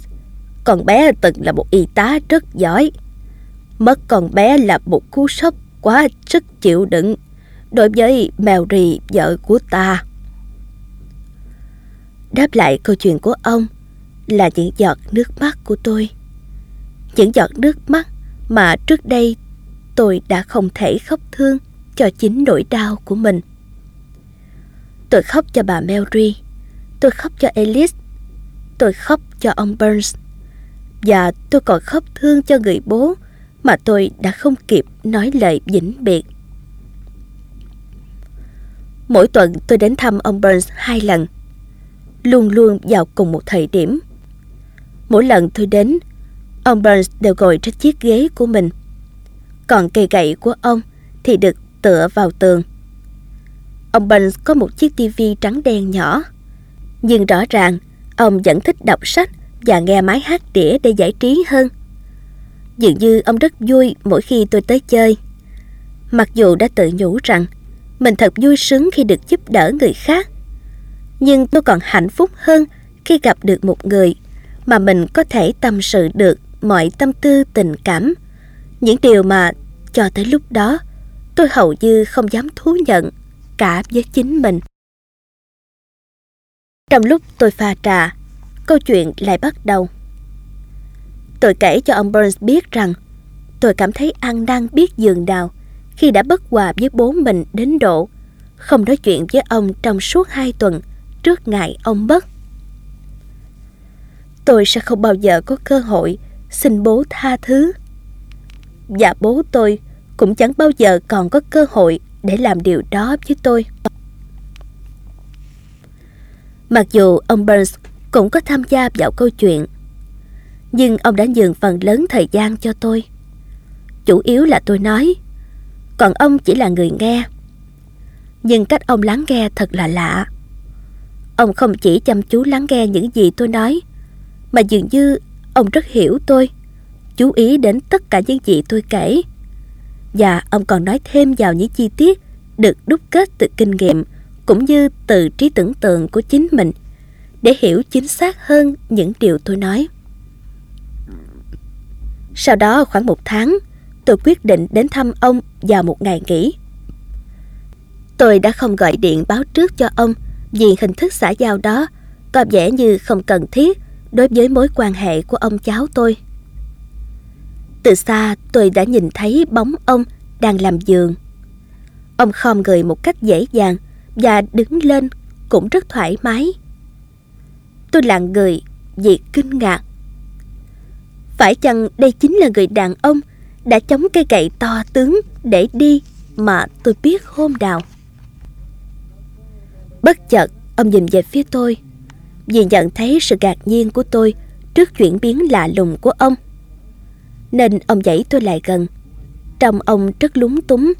Con bé từng là một y tá rất giỏi. Mất con bé là một cú sốc quá sức chịu đựng đối với Mary, vợ của ta. Đáp lại câu chuyện của ông là những giọt nước mắt của tôi. Những giọt nước mắt mà trước đây tôi đã không thể khóc thương cho chính nỗi đau của mình. Tôi khóc cho bà Mary, tôi khóc cho Alice, tôi khóc cho ông Burns và tôi còn khóc thương cho người bố mà tôi đã không kịp nói lời vĩnh biệt. Mỗi tuần tôi đến thăm ông Burns hai lần luôn luôn vào cùng một thời điểm. Mỗi lần tôi đến, ông Burns đều ngồi trên chiếc ghế của mình. Còn cây gậy của ông thì được tựa vào tường. Ông Burns có một chiếc tivi trắng đen nhỏ. Nhưng rõ ràng, ông vẫn thích đọc sách và nghe máy hát đĩa để giải trí hơn. Dường như ông rất vui mỗi khi tôi tới chơi. Mặc dù đã tự nhủ rằng mình thật vui sướng khi được giúp đỡ người khác nhưng tôi còn hạnh phúc hơn khi gặp được một người mà mình có thể tâm sự được mọi tâm tư tình cảm. Những điều mà cho tới lúc đó tôi hầu như không dám thú nhận cả với chính mình. Trong lúc tôi pha trà, câu chuyện lại bắt đầu. Tôi kể cho ông Burns biết rằng tôi cảm thấy ăn năn biết giường đào khi đã bất hòa với bố mình đến độ không nói chuyện với ông trong suốt hai tuần trước ngày ông mất. Tôi sẽ không bao giờ có cơ hội xin bố tha thứ. Và bố tôi cũng chẳng bao giờ còn có cơ hội để làm điều đó với tôi. Mặc dù ông Burns cũng có tham gia vào câu chuyện, nhưng ông đã nhường phần lớn thời gian cho tôi. Chủ yếu là tôi nói, còn ông chỉ là người nghe. Nhưng cách ông lắng nghe thật là lạ. Ông không chỉ chăm chú lắng nghe những gì tôi nói, mà dường như ông rất hiểu tôi, chú ý đến tất cả những gì tôi kể. Và ông còn nói thêm vào những chi tiết được đúc kết từ kinh nghiệm cũng như từ trí tưởng tượng của chính mình để hiểu chính xác hơn những điều tôi nói. Sau đó khoảng một tháng, tôi quyết định đến thăm ông vào một ngày nghỉ. Tôi đã không gọi điện báo trước cho ông vì hình thức xã giao đó có vẻ như không cần thiết đối với mối quan hệ của ông cháu tôi. Từ xa tôi đã nhìn thấy bóng ông đang làm giường. Ông khom người một cách dễ dàng và đứng lên cũng rất thoải mái. Tôi lặng người vì kinh ngạc. Phải chăng đây chính là người đàn ông đã chống cây gậy to tướng để đi mà tôi biết hôm nào? Bất chợt, ông nhìn về phía tôi. vì nhận thấy sự ngạc nhiên của tôi trước chuyển biến lạ lùng của ông. Nên ông dãy tôi lại gần. Trong ông rất lúng túng.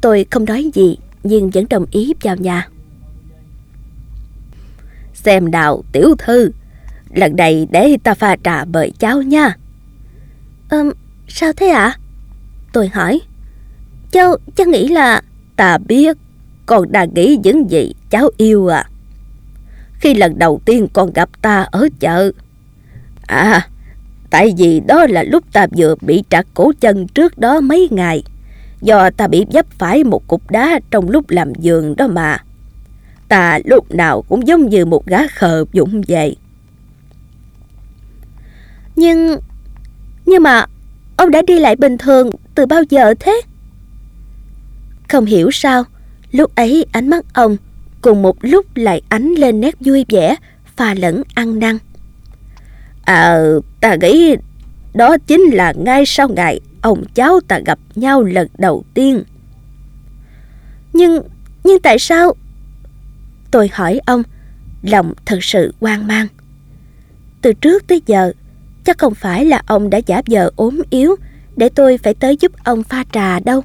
Tôi không nói gì nhưng vẫn đồng ý vào nhà. Xem nào tiểu thư, lần này để ta pha trà mời cháu nha. Ừm, sao thế ạ? À? Tôi hỏi. Cháu, cháu nghĩ là... Ta biết, con đang nghĩ những gì cháu yêu à. Khi lần đầu tiên con gặp ta ở chợ. À, tại vì đó là lúc ta vừa bị trật cổ chân trước đó mấy ngày. Do ta bị dấp phải một cục đá trong lúc làm giường đó mà. Ta lúc nào cũng giống như một gã khờ dũng vậy. Nhưng... Nhưng mà ông đã đi lại bình thường từ bao giờ thế? Không hiểu sao, lúc ấy ánh mắt ông cùng một lúc lại ánh lên nét vui vẻ, pha lẫn ăn năn. À, ta nghĩ đó chính là ngay sau ngày ông cháu ta gặp nhau lần đầu tiên. Nhưng, nhưng tại sao? Tôi hỏi ông, lòng thật sự hoang mang. Từ trước tới giờ, chắc không phải là ông đã giả vờ ốm yếu để tôi phải tới giúp ông pha trà đâu.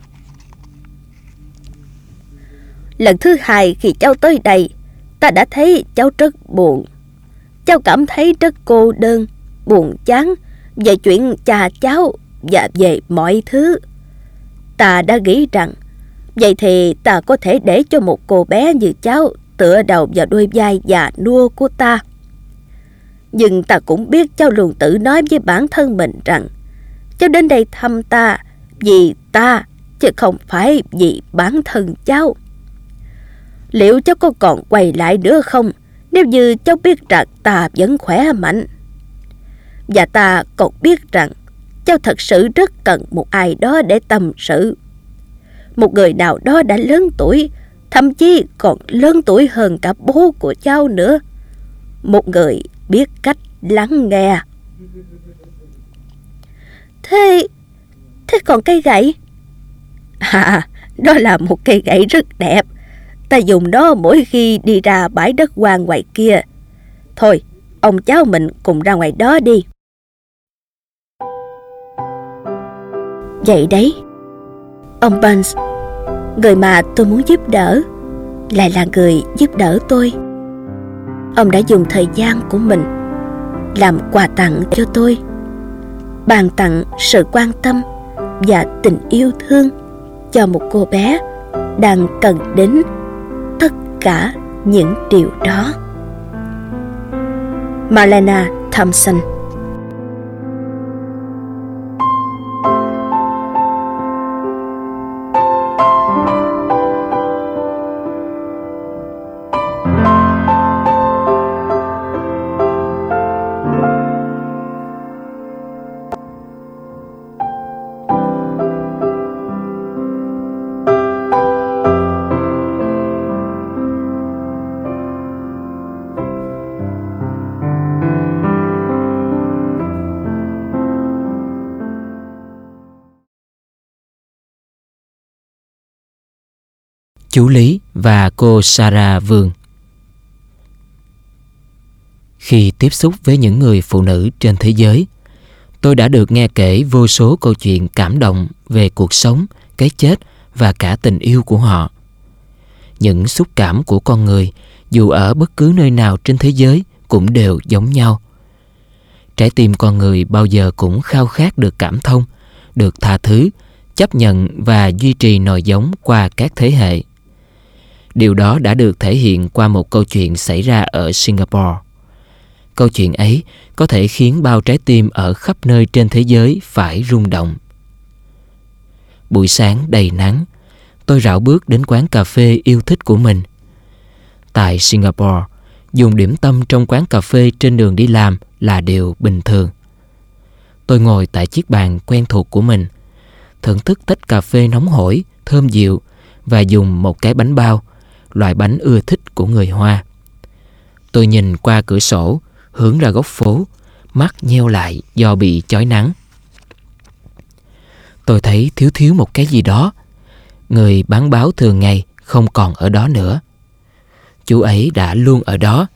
Lần thứ hai khi cháu tới đây, ta đã thấy cháu rất buồn. Cháu cảm thấy rất cô đơn, buồn chán về chuyện cha cháu và về mọi thứ. Ta đã nghĩ rằng, vậy thì ta có thể để cho một cô bé như cháu tựa đầu vào đôi vai già nua của ta. Nhưng ta cũng biết cháu luôn tự nói với bản thân mình rằng cháu đến đây thăm ta vì ta chứ không phải vì bản thân cháu. Liệu cháu có còn quay lại nữa không nếu như cháu biết rằng ta vẫn khỏe mạnh? Và ta còn biết rằng cháu thật sự rất cần một ai đó để tâm sự. Một người nào đó đã lớn tuổi, thậm chí còn lớn tuổi hơn cả bố của cháu nữa. Một người biết cách lắng nghe. Thế, thế còn cây gậy? À, đó là một cây gậy rất đẹp. Ta dùng nó mỗi khi đi ra bãi đất hoang ngoài kia. Thôi, ông cháu mình cùng ra ngoài đó đi. Vậy đấy, ông Burns, người mà tôi muốn giúp đỡ, lại là người giúp đỡ tôi. Ông đã dùng thời gian của mình làm quà tặng cho tôi, bàn tặng sự quan tâm và tình yêu thương cho một cô bé đang cần đến cả những điều đó. Marlena Thompson chú Lý và cô Sarah Vương. Khi tiếp xúc với những người phụ nữ trên thế giới, tôi đã được nghe kể vô số câu chuyện cảm động về cuộc sống, cái chết và cả tình yêu của họ. Những xúc cảm của con người, dù ở bất cứ nơi nào trên thế giới, cũng đều giống nhau. Trái tim con người bao giờ cũng khao khát được cảm thông, được tha thứ, chấp nhận và duy trì nòi giống qua các thế hệ. Điều đó đã được thể hiện qua một câu chuyện xảy ra ở Singapore. Câu chuyện ấy có thể khiến bao trái tim ở khắp nơi trên thế giới phải rung động. Buổi sáng đầy nắng, tôi rảo bước đến quán cà phê yêu thích của mình. Tại Singapore, dùng điểm tâm trong quán cà phê trên đường đi làm là điều bình thường. Tôi ngồi tại chiếc bàn quen thuộc của mình, thưởng thức tách cà phê nóng hổi, thơm dịu và dùng một cái bánh bao loại bánh ưa thích của người Hoa. Tôi nhìn qua cửa sổ, hướng ra góc phố, mắt nheo lại do bị chói nắng. Tôi thấy thiếu thiếu một cái gì đó. Người bán báo thường ngày không còn ở đó nữa. Chú ấy đã luôn ở đó,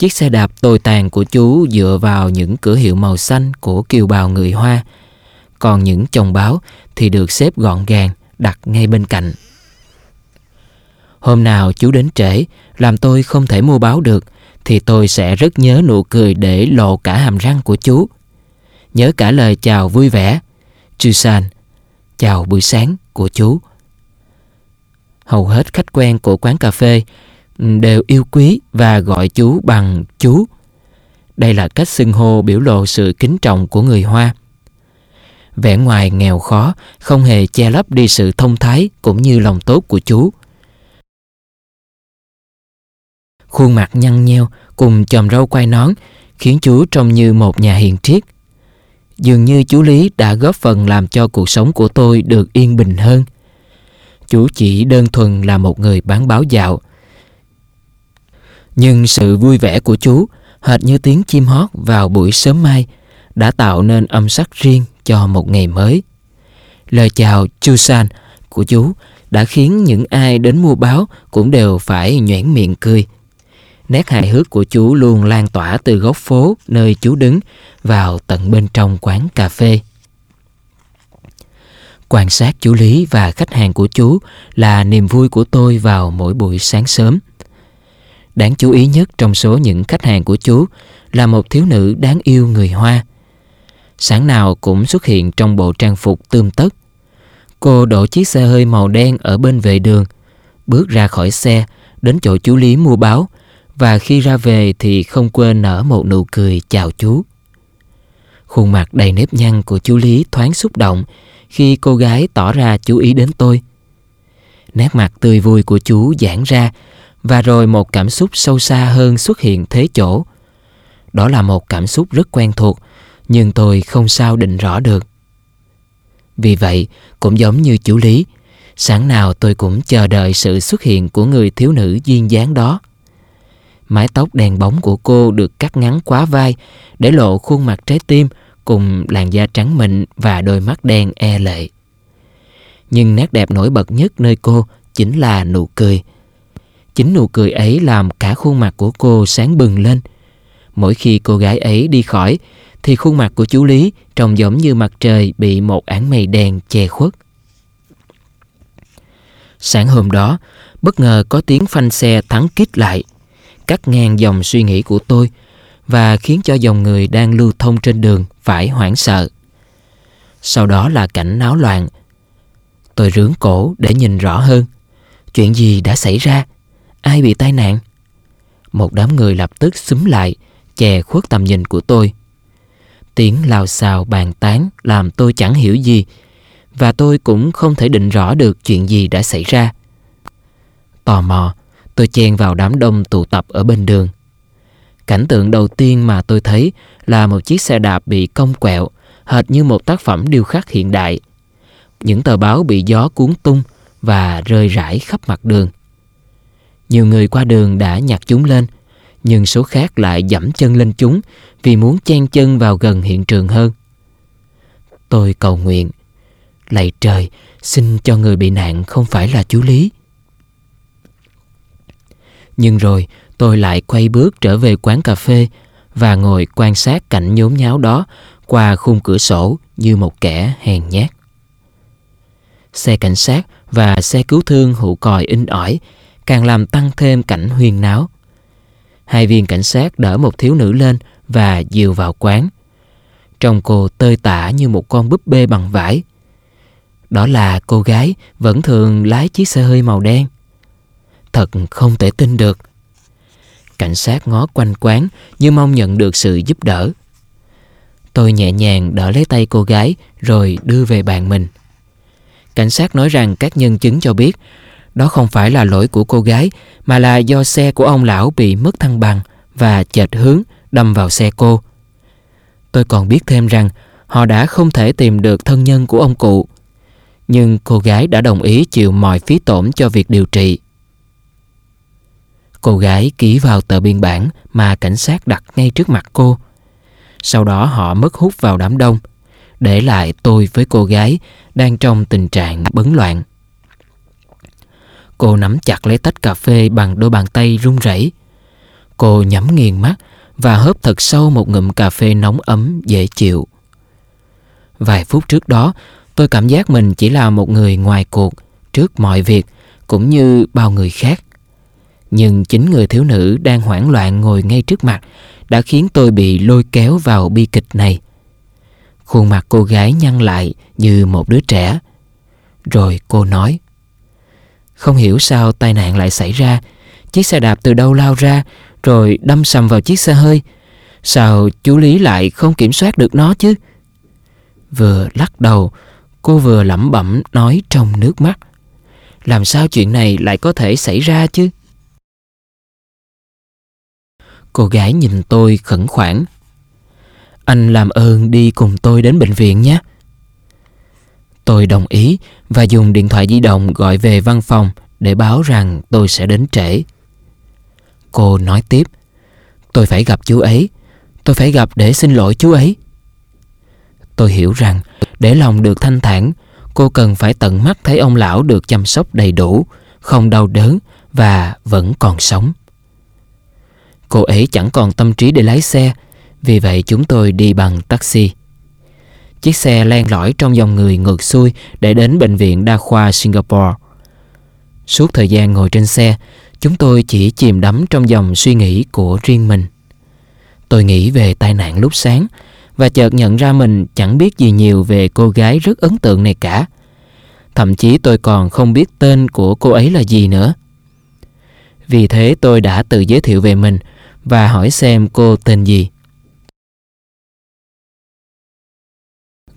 Chiếc xe đạp tồi tàn của chú dựa vào những cửa hiệu màu xanh của kiều bào người Hoa. Còn những chồng báo thì được xếp gọn gàng đặt ngay bên cạnh. Hôm nào chú đến trễ làm tôi không thể mua báo được thì tôi sẽ rất nhớ nụ cười để lộ cả hàm răng của chú. Nhớ cả lời chào vui vẻ. Chusan, chào buổi sáng của chú. Hầu hết khách quen của quán cà phê đều yêu quý và gọi chú bằng chú. Đây là cách xưng hô biểu lộ sự kính trọng của người Hoa. Vẻ ngoài nghèo khó không hề che lấp đi sự thông thái cũng như lòng tốt của chú. Khuôn mặt nhăn nheo cùng chòm râu quai nón khiến chú trông như một nhà hiền triết. Dường như chú Lý đã góp phần làm cho cuộc sống của tôi được yên bình hơn. Chú chỉ đơn thuần là một người bán báo dạo. Nhưng sự vui vẻ của chú, hệt như tiếng chim hót vào buổi sớm mai, đã tạo nên âm sắc riêng cho một ngày mới. Lời chào Chusan của chú đã khiến những ai đến mua báo cũng đều phải nhoẻn miệng cười. Nét hài hước của chú luôn lan tỏa từ góc phố nơi chú đứng vào tận bên trong quán cà phê. Quan sát chú Lý và khách hàng của chú là niềm vui của tôi vào mỗi buổi sáng sớm. Đáng chú ý nhất trong số những khách hàng của chú là một thiếu nữ đáng yêu người Hoa. Sáng nào cũng xuất hiện trong bộ trang phục tươm tất. Cô đổ chiếc xe hơi màu đen ở bên vệ đường, bước ra khỏi xe, đến chỗ chú Lý mua báo và khi ra về thì không quên nở một nụ cười chào chú. Khuôn mặt đầy nếp nhăn của chú Lý thoáng xúc động khi cô gái tỏ ra chú ý đến tôi. Nét mặt tươi vui của chú giãn ra và rồi một cảm xúc sâu xa hơn xuất hiện thế chỗ. Đó là một cảm xúc rất quen thuộc nhưng tôi không sao định rõ được. Vì vậy, cũng giống như chú Lý, sáng nào tôi cũng chờ đợi sự xuất hiện của người thiếu nữ duyên dáng đó. Mái tóc đèn bóng của cô được cắt ngắn quá vai để lộ khuôn mặt trái tim cùng làn da trắng mịn và đôi mắt đen e lệ. Nhưng nét đẹp nổi bật nhất nơi cô chính là nụ cười. Chính nụ cười ấy làm cả khuôn mặt của cô sáng bừng lên. Mỗi khi cô gái ấy đi khỏi thì khuôn mặt của chú Lý trông giống như mặt trời bị một áng mây đen che khuất. Sáng hôm đó, bất ngờ có tiếng phanh xe thắng kít lại cắt ngang dòng suy nghĩ của tôi và khiến cho dòng người đang lưu thông trên đường phải hoảng sợ. Sau đó là cảnh náo loạn. Tôi rướng cổ để nhìn rõ hơn. Chuyện gì đã xảy ra? Ai bị tai nạn? Một đám người lập tức xúm lại, chè khuất tầm nhìn của tôi. Tiếng lào xào bàn tán làm tôi chẳng hiểu gì và tôi cũng không thể định rõ được chuyện gì đã xảy ra. Tò mò, Tôi chen vào đám đông tụ tập ở bên đường. Cảnh tượng đầu tiên mà tôi thấy là một chiếc xe đạp bị cong quẹo, hệt như một tác phẩm điêu khắc hiện đại. Những tờ báo bị gió cuốn tung và rơi rải khắp mặt đường. Nhiều người qua đường đã nhặt chúng lên, nhưng số khác lại dẫm chân lên chúng vì muốn chen chân vào gần hiện trường hơn. Tôi cầu nguyện, lạy trời, xin cho người bị nạn không phải là chú Lý. Nhưng rồi, tôi lại quay bước trở về quán cà phê và ngồi quan sát cảnh nhốn nháo đó qua khung cửa sổ như một kẻ hèn nhát. Xe cảnh sát và xe cứu thương hụ còi in ỏi càng làm tăng thêm cảnh huyên náo. Hai viên cảnh sát đỡ một thiếu nữ lên và dìu vào quán. Trông cô tơi tả như một con búp bê bằng vải. Đó là cô gái vẫn thường lái chiếc xe hơi màu đen. Thật không thể tin được. Cảnh sát ngó quanh quán như mong nhận được sự giúp đỡ. Tôi nhẹ nhàng đỡ lấy tay cô gái rồi đưa về bàn mình. Cảnh sát nói rằng các nhân chứng cho biết, đó không phải là lỗi của cô gái, mà là do xe của ông lão bị mất thăng bằng và chệch hướng đâm vào xe cô. Tôi còn biết thêm rằng họ đã không thể tìm được thân nhân của ông cụ. Nhưng cô gái đã đồng ý chịu mọi phí tổn cho việc điều trị. Cô gái ký vào tờ biên bản mà cảnh sát đặt ngay trước mặt cô. Sau đó họ mất hút vào đám đông, để lại tôi với cô gái đang trong tình trạng bấn loạn. Cô nắm chặt lấy tách cà phê bằng đôi bàn tay run rẩy. Cô nhắm nghiền mắt và hớp thật sâu một ngụm cà phê nóng ấm dễ chịu. Vài phút trước đó, tôi cảm giác mình chỉ là một người ngoài cuộc trước mọi việc cũng như bao người khác. Nhưng chính người thiếu nữ đang hoảng loạn ngồi ngay trước mặt đã khiến tôi bị lôi kéo vào bi kịch này. Khuôn mặt cô gái nhăn lại như một đứa trẻ. Rồi cô nói, Không hiểu sao tai nạn lại xảy ra Chiếc xe đạp từ đâu lao ra, Rồi đâm sầm vào chiếc xe hơi Sao chú Lý lại không kiểm soát được nó chứ Vừa lắc đầu, Cô vừa lẩm bẩm nói trong nước mắt, Làm sao chuyện này lại có thể xảy ra chứ Cô gái nhìn tôi khẩn khoản Anh làm ơn đi cùng tôi đến bệnh viện nhé Tôi đồng ý và dùng điện thoại di động gọi về văn phòng để báo rằng tôi sẽ đến trễ. Cô nói tiếp, tôi phải gặp chú ấy, tôi phải gặp để xin lỗi chú ấy. Tôi hiểu rằng để lòng được thanh thản, cô cần phải tận mắt thấy ông lão được chăm sóc đầy đủ, không đau đớn và vẫn còn sống. Cô ấy chẳng còn tâm trí để lái xe, vì vậy chúng tôi đi bằng taxi. Chiếc xe len lỏi trong dòng người ngược xuôi để đến bệnh viện đa khoa Singapore. Suốt thời gian ngồi trên xe, chúng tôi chỉ chìm đắm trong dòng suy nghĩ của riêng mình. Tôi nghĩ về tai nạn lúc sáng và chợt nhận ra mình chẳng biết gì nhiều về cô gái rất ấn tượng này cả. Thậm chí tôi còn không biết tên của cô ấy là gì nữa. Vì thế tôi đã tự giới thiệu về mình và hỏi xem cô tên gì.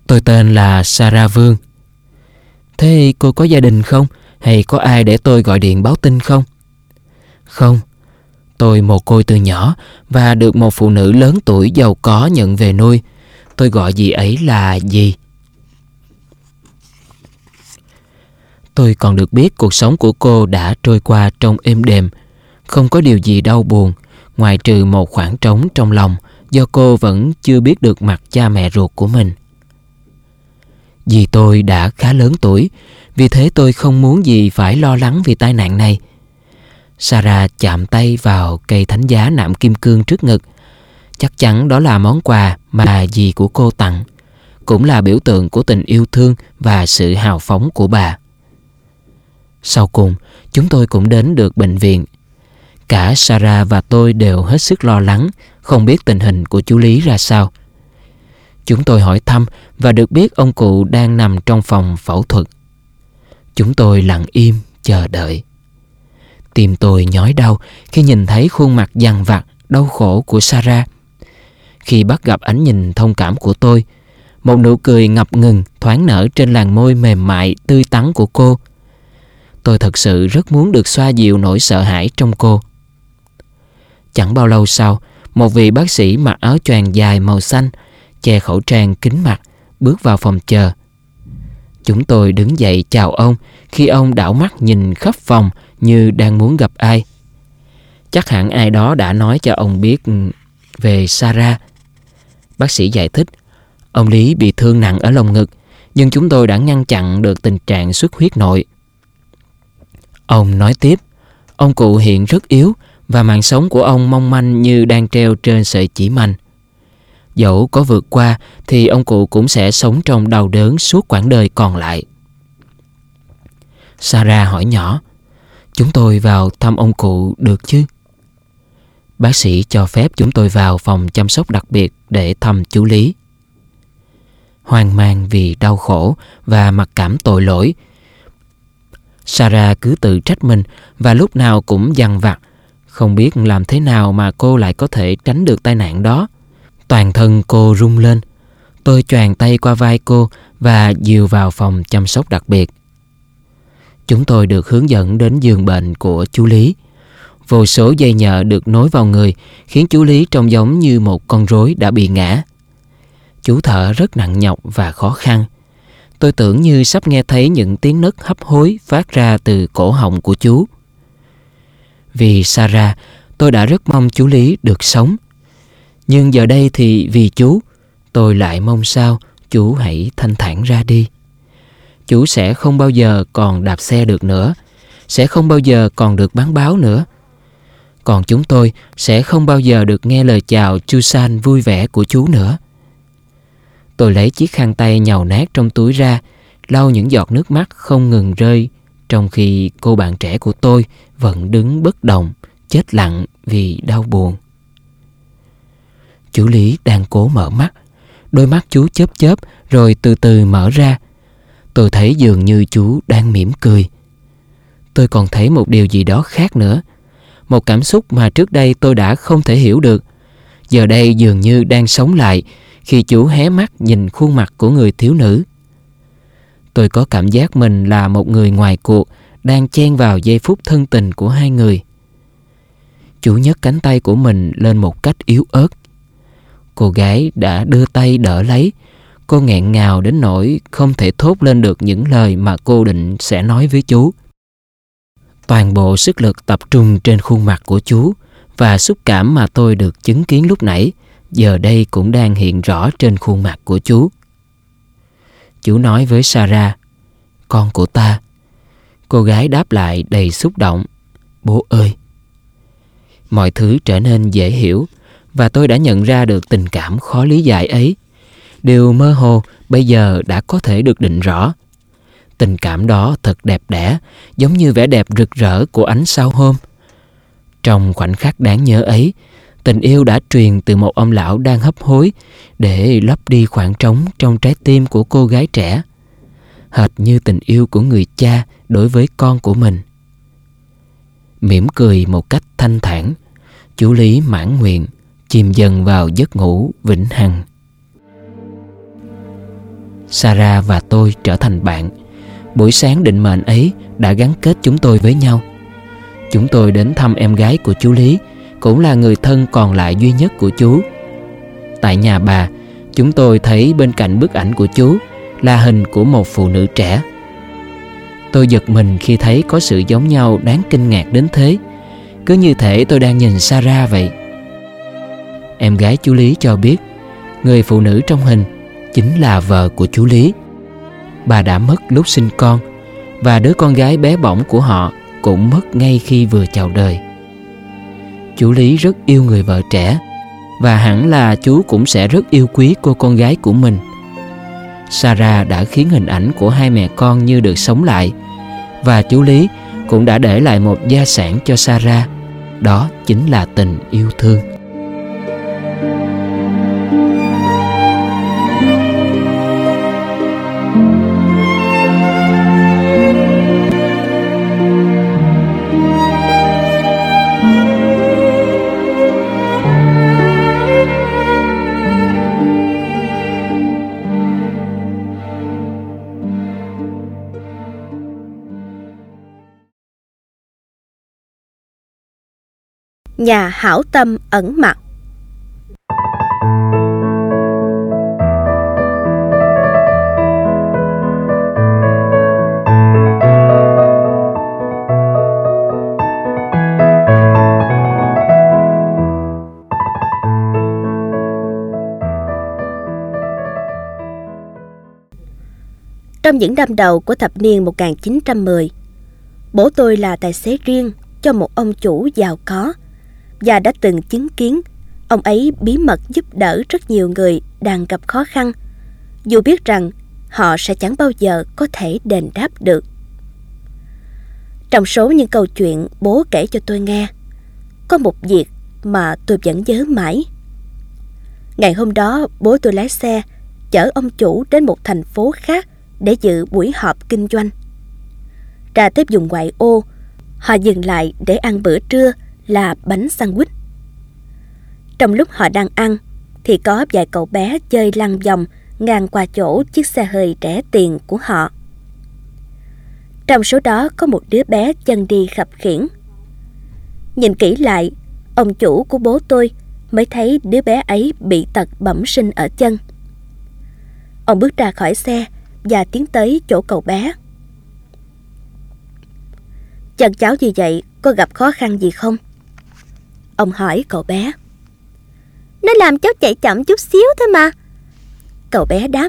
Tôi tên là Sarah Vương. Thế cô có gia đình không? Hay có ai để tôi gọi điện báo tin không? Không, tôi mồ côi từ nhỏ và được một phụ nữ lớn tuổi giàu có nhận về nuôi. Tôi gọi dì ấy là dì. Tôi còn được biết cuộc sống của cô đã trôi qua trong êm đềm, không có điều gì đau buồn, ngoài trừ một khoảng trống trong lòng do cô vẫn chưa biết được mặt cha mẹ ruột của mình. Vì tôi đã khá lớn tuổi, vì thế tôi không muốn gì phải lo lắng vì tai nạn này. Sarah chạm tay vào cây thánh giá nạm kim cương trước ngực. Chắc chắn đó là món quà mà dì của cô tặng, cũng là biểu tượng của tình yêu thương và sự hào phóng của bà. Sau cùng, chúng tôi cũng đến được bệnh viện. Cả Sarah và tôi đều hết sức lo lắng, không biết tình hình của chú Lý ra sao. Chúng tôi hỏi thăm và được biết ông cụ đang nằm trong phòng phẫu thuật. Chúng tôi lặng im chờ đợi. Tim tôi nhói đau khi nhìn thấy khuôn mặt dằn vặt, đau khổ của Sarah. Khi bắt gặp ánh nhìn thông cảm của tôi, một nụ cười ngập ngừng thoáng nở trên làn môi mềm mại, tươi tắn của cô. Tôi thật sự rất muốn được xoa dịu nỗi sợ hãi trong cô. Chẳng bao lâu sau, một vị bác sĩ mặc áo choàng dài màu xanh che khẩu trang kính mặt, bước vào phòng chờ. Chúng tôi đứng dậy chào ông khi ông đảo mắt nhìn khắp phòng như đang muốn gặp ai. Chắc hẳn ai đó đã nói cho ông biết ừ, về Sarah. Bác sĩ giải thích, ông Lý bị thương nặng ở lồng ngực, nhưng chúng tôi đã ngăn chặn được tình trạng xuất huyết nội. Ông nói tiếp, ông cụ hiện rất yếu và mạng sống của ông mong manh như đang treo trên sợi chỉ manh. Dẫu có vượt qua thì ông cụ cũng sẽ sống trong đau đớn suốt quãng đời còn lại. Sarah hỏi nhỏ, chúng tôi vào thăm ông cụ được chứ? Bác sĩ cho phép chúng tôi vào phòng chăm sóc đặc biệt để thăm chú Lý. Hoang mang vì đau khổ và mặc cảm tội lỗi. Sarah cứ tự trách mình và lúc nào cũng dằn vặt, không biết làm thế nào mà cô lại có thể tránh được tai nạn đó. Toàn thân cô rung lên. Tôi choàng tay qua vai cô và dìu vào phòng chăm sóc đặc biệt. Chúng tôi được hướng dẫn đến giường bệnh của chú Lý. Vô số dây nhợ được nối vào người, khiến chú Lý trông giống như một con rối đã bị ngã. Chú thở rất nặng nhọc và khó khăn. Tôi tưởng như sắp nghe thấy những tiếng nấc hấp hối phát ra từ cổ họng của chú. Vì Sarah, tôi đã rất mong chú Lý được sống nhưng giờ đây thì vì chú, tôi lại mong sao chú hãy thanh thản ra đi. Chú sẽ không bao giờ còn đạp xe được nữa, sẽ không bao giờ còn được bán báo nữa. Còn chúng tôi sẽ không bao giờ được nghe lời chào Chusan vui vẻ của chú nữa. Tôi lấy chiếc khăn tay nhàu nát trong túi ra, lau những giọt nước mắt không ngừng rơi, trong khi cô bạn trẻ của tôi vẫn đứng bất động, chết lặng vì đau buồn. Chú Lý đang cố mở mắt, đôi mắt chú chớp chớp rồi từ từ mở ra. Tôi thấy dường như chú đang mỉm cười. Tôi còn thấy một điều gì đó khác nữa, một cảm xúc mà trước đây tôi đã không thể hiểu được. Giờ đây dường như đang sống lại khi chú hé mắt nhìn khuôn mặt của người thiếu nữ. Tôi có cảm giác mình là một người ngoài cuộc đang chen vào giây phút thân tình của hai người. Chú nhấc cánh tay của mình lên một cách yếu ớt. Cô gái đã đưa tay đỡ lấy. Cô nghẹn ngào đến nỗi không thể thốt lên được những lời mà cô định sẽ nói với chú. Toàn bộ sức lực tập trung trên khuôn mặt của chú và xúc cảm mà tôi được chứng kiến lúc nãy giờ đây cũng đang hiện rõ trên khuôn mặt của chú. Chú nói với Sarah, con của ta. Cô gái đáp lại đầy xúc động, bố ơi. Mọi thứ trở nên dễ hiểu và tôi đã nhận ra được tình cảm khó lý giải ấy. Điều mơ hồ bây giờ đã có thể được định rõ. Tình cảm đó thật đẹp đẽ, giống như vẻ đẹp rực rỡ của ánh sao hôm. Trong khoảnh khắc đáng nhớ ấy, tình yêu đã truyền từ một ông lão đang hấp hối để lấp đi khoảng trống trong trái tim của cô gái trẻ hệt như tình yêu của người cha đối với con của mình. Mỉm cười một cách thanh thản chú lý mãn nguyện chìm dần vào giấc ngủ vĩnh hằng. Sarah và tôi trở thành bạn. Buổi sáng định mệnh ấy đã gắn kết chúng tôi với nhau. Chúng tôi đến thăm em gái của chú lý cũng là người thân còn lại duy nhất của chú. Tại nhà bà, chúng tôi thấy bên cạnh bức ảnh của chú là hình của một phụ nữ trẻ. Tôi giật mình khi thấy có sự giống nhau đáng kinh ngạc đến thế. Cứ như thể tôi đang nhìn Sarah vậy. Em gái chú Lý cho biết, người phụ nữ trong hình chính là vợ của chú Lý. Bà đã mất lúc sinh con và đứa con gái bé bỏng của họ cũng mất ngay khi vừa chào đời chú Lý rất yêu người vợ trẻ và hẳn là chú cũng sẽ rất yêu quý cô con gái của mình. Sarah đã khiến hình ảnh của hai mẹ con như được sống lại và chú Lý cũng đã để lại một gia sản cho Sarah, đó chính là tình yêu thương. Nhà hảo tâm ẩn mặt. Trong những năm đầu của thập niên 1910, bố tôi là tài xế riêng cho một ông chủ giàu có và đã từng chứng kiến ông ấy bí mật giúp đỡ rất nhiều người đang gặp khó khăn, dù biết rằng họ sẽ chẳng bao giờ có thể đền đáp được. Trong số những câu chuyện bố kể cho tôi nghe, có một việc mà tôi vẫn nhớ mãi. Ngày hôm đó, bố tôi lái xe chở ông chủ đến một thành phố khác để dự buổi họp kinh doanh. Ra tới vùng ngoại ô, họ dừng lại để ăn bữa trưa là bánh sandwich. Trong lúc họ đang ăn, thì có vài cậu bé chơi lăn vòng ngang qua chỗ chiếc xe hơi rẻ tiền của họ. Trong số đó có một đứa bé chân đi khập khiển. Nhìn kỹ lại, ông chủ của bố tôi mới thấy đứa bé ấy bị tật bẩm sinh ở chân. Ông bước ra khỏi xe và tiến tới chỗ cậu bé. Chân cháu như vậy có gặp khó khăn gì không? Ông hỏi cậu bé. Nó làm cháu chạy chậm chút xíu thôi mà. Cậu bé đáp.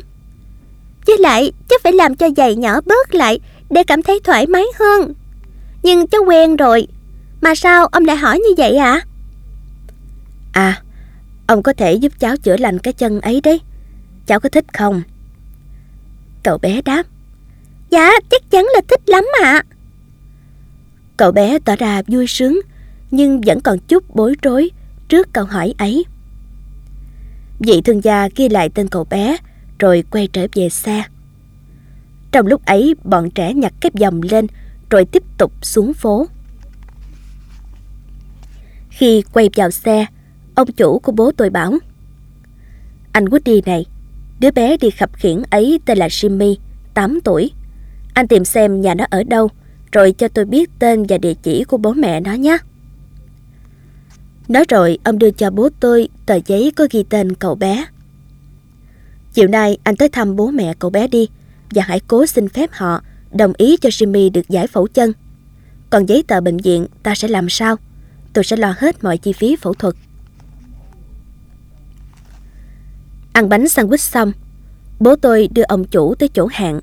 Với lại, cháu phải làm cho giày nhỏ bớt lại để cảm thấy thoải mái hơn. Nhưng cháu quen rồi. Mà sao ông lại hỏi như vậy ạ? À? à, ông có thể giúp cháu chữa lành cái chân ấy đấy. Cháu có thích không? Cậu bé đáp. Dạ, chắc chắn là thích lắm ạ. Cậu bé tỏ ra vui sướng, nhưng vẫn còn chút bối rối trước câu hỏi ấy. Vị thương gia ghi lại tên cậu bé, rồi quay trở về xe. Trong lúc ấy, bọn trẻ nhặt cái vòng lên, rồi tiếp tục xuống phố. Khi quay vào xe, ông chủ của bố tôi bảo Anh Woody này, đứa bé đi khập khiển ấy tên là Jimmy, 8 tuổi. Anh tìm xem nhà nó ở đâu, rồi cho tôi biết tên và địa chỉ của bố mẹ nó nhé. Nói rồi, ông đưa cho bố tôi tờ giấy có ghi tên cậu bé. Chiều nay anh tới thăm bố mẹ cậu bé đi và hãy cố xin phép họ đồng ý cho Jimmy được giải phẫu chân. Còn giấy tờ bệnh viện ta sẽ làm sao? Tôi sẽ lo hết mọi chi phí phẫu thuật. Ăn bánh sandwich xong, bố tôi đưa ông chủ tới chỗ hẹn.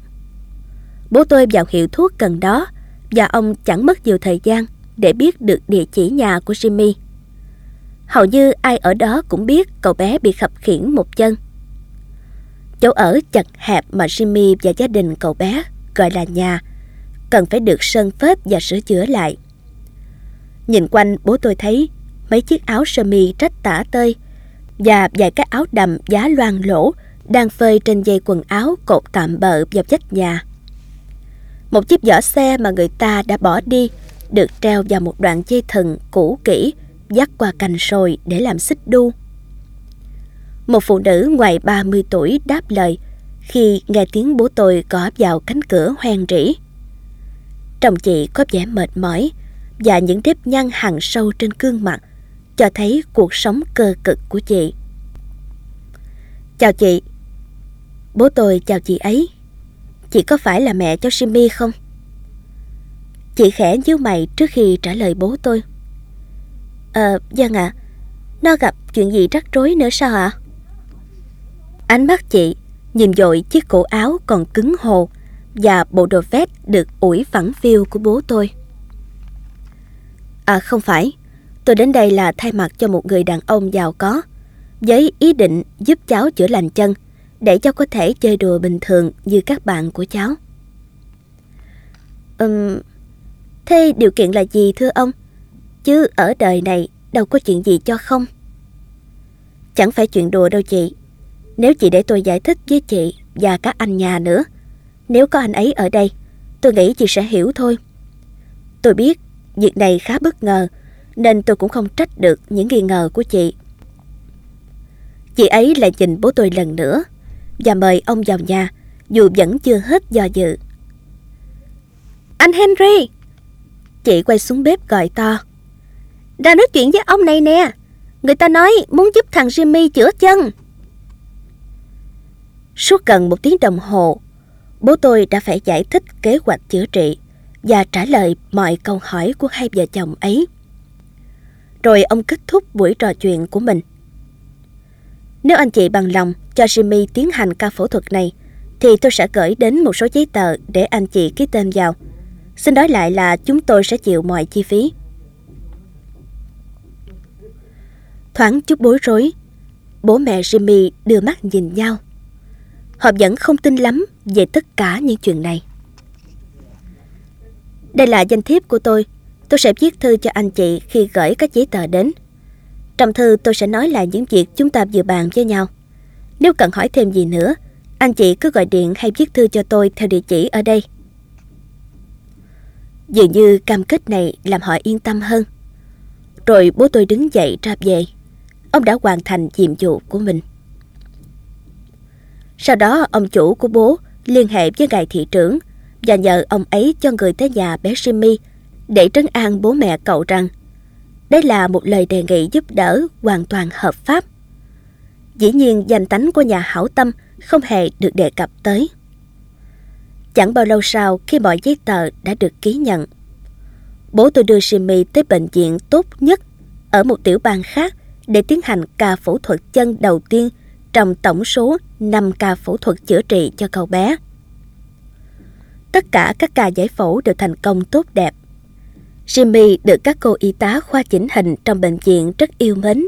Bố tôi vào hiệu thuốc gần đó và ông chẳng mất nhiều thời gian để biết được địa chỉ nhà của Jimmy. Hầu như ai ở đó cũng biết cậu bé bị khập khiển một chân. Chỗ ở chật hẹp mà Jimmy và gia đình cậu bé gọi là nhà, cần phải được sơn phết và sửa chữa lại. Nhìn quanh bố tôi thấy mấy chiếc áo sơ mi rách tả tơi và vài cái áo đầm giá loang lỗ đang phơi trên dây quần áo cột tạm bợ vào vách nhà. Một chiếc giỏ xe mà người ta đã bỏ đi được treo vào một đoạn dây thừng cũ kỹ dắt qua cành sồi để làm xích đu. Một phụ nữ ngoài 30 tuổi đáp lời khi nghe tiếng bố tôi gõ vào cánh cửa hoang rỉ. Chồng chị có vẻ mệt mỏi và những nếp nhăn hằn sâu trên gương mặt cho thấy cuộc sống cơ cực của chị. Chào chị. Bố tôi chào chị ấy. Chị có phải là mẹ cho Simmy không? Chị khẽ nhíu mày trước khi trả lời bố tôi. Ờ, vâng ạ. Nó gặp chuyện gì rắc rối nữa sao ạ? Ánh mắt chị nhìn dội chiếc cổ áo còn cứng hồ và bộ đồ vest được ủi phẳng phiu của bố tôi. À không phải, tôi đến đây là thay mặt cho một người đàn ông giàu có, với ý định giúp cháu chữa lành chân, để cháu có thể chơi đùa bình thường như các bạn của cháu. Ừm, thế điều kiện là gì thưa ông? Chứ ở đời này đâu có chuyện gì cho không. Chẳng phải chuyện đùa đâu chị. Nếu chị để tôi giải thích với chị và các anh nhà nữa, nếu có anh ấy ở đây, tôi nghĩ chị sẽ hiểu thôi. Tôi biết việc này khá bất ngờ, nên tôi cũng không trách được những nghi ngờ của chị. Chị ấy lại nhìn bố tôi lần nữa và mời ông vào nhà, dù vẫn chưa hết do dự. Anh Henry! Chị quay xuống bếp gọi to. Đang nói chuyện với ông này nè. Người ta nói muốn giúp thằng Jimmy chữa chân. Suốt gần một tiếng đồng hồ, bố tôi đã phải giải thích kế hoạch chữa trị và trả lời mọi câu hỏi của hai vợ chồng ấy. Rồi ông kết thúc buổi trò chuyện của mình. Nếu anh chị bằng lòng cho Jimmy tiến hành ca phẫu thuật này, thì tôi sẽ gửi đến một số giấy tờ để anh chị ký tên vào. Xin nói lại là chúng tôi sẽ chịu mọi chi phí. Thoáng chút bối rối, bố mẹ Jimmy đưa mắt nhìn nhau. Họ vẫn không tin lắm về tất cả những chuyện này. Đây là danh thiếp của tôi. Tôi sẽ viết thư cho anh chị khi gửi các giấy tờ đến. Trong thư tôi sẽ nói lại những việc chúng ta vừa bàn với nhau. Nếu cần hỏi thêm gì nữa, anh chị cứ gọi điện hay viết thư cho tôi theo địa chỉ ở đây. Dường như cam kết này làm họ yên tâm hơn. Rồi bố tôi đứng dậy ra về. Ông đã hoàn thành nhiệm vụ của mình. Sau đó ông chủ của bố liên hệ với ngài thị trưởng và nhờ ông ấy cho người tới nhà bé Jimmy để trấn an bố mẹ cậu rằng đây là một lời đề nghị giúp đỡ hoàn toàn hợp pháp. Dĩ nhiên danh tánh của nhà hảo tâm không hề được đề cập tới. Chẳng bao lâu sau khi mọi giấy tờ đã được ký nhận, bố tôi đưa Jimmy tới bệnh viện tốt nhất ở một tiểu bang khác để tiến hành ca phẫu thuật chân đầu tiên trong tổng số 5 ca phẫu thuật chữa trị cho cậu bé. Tất cả các ca giải phẫu đều thành công tốt đẹp. Jimmy được các cô y tá khoa chỉnh hình trong bệnh viện rất yêu mến.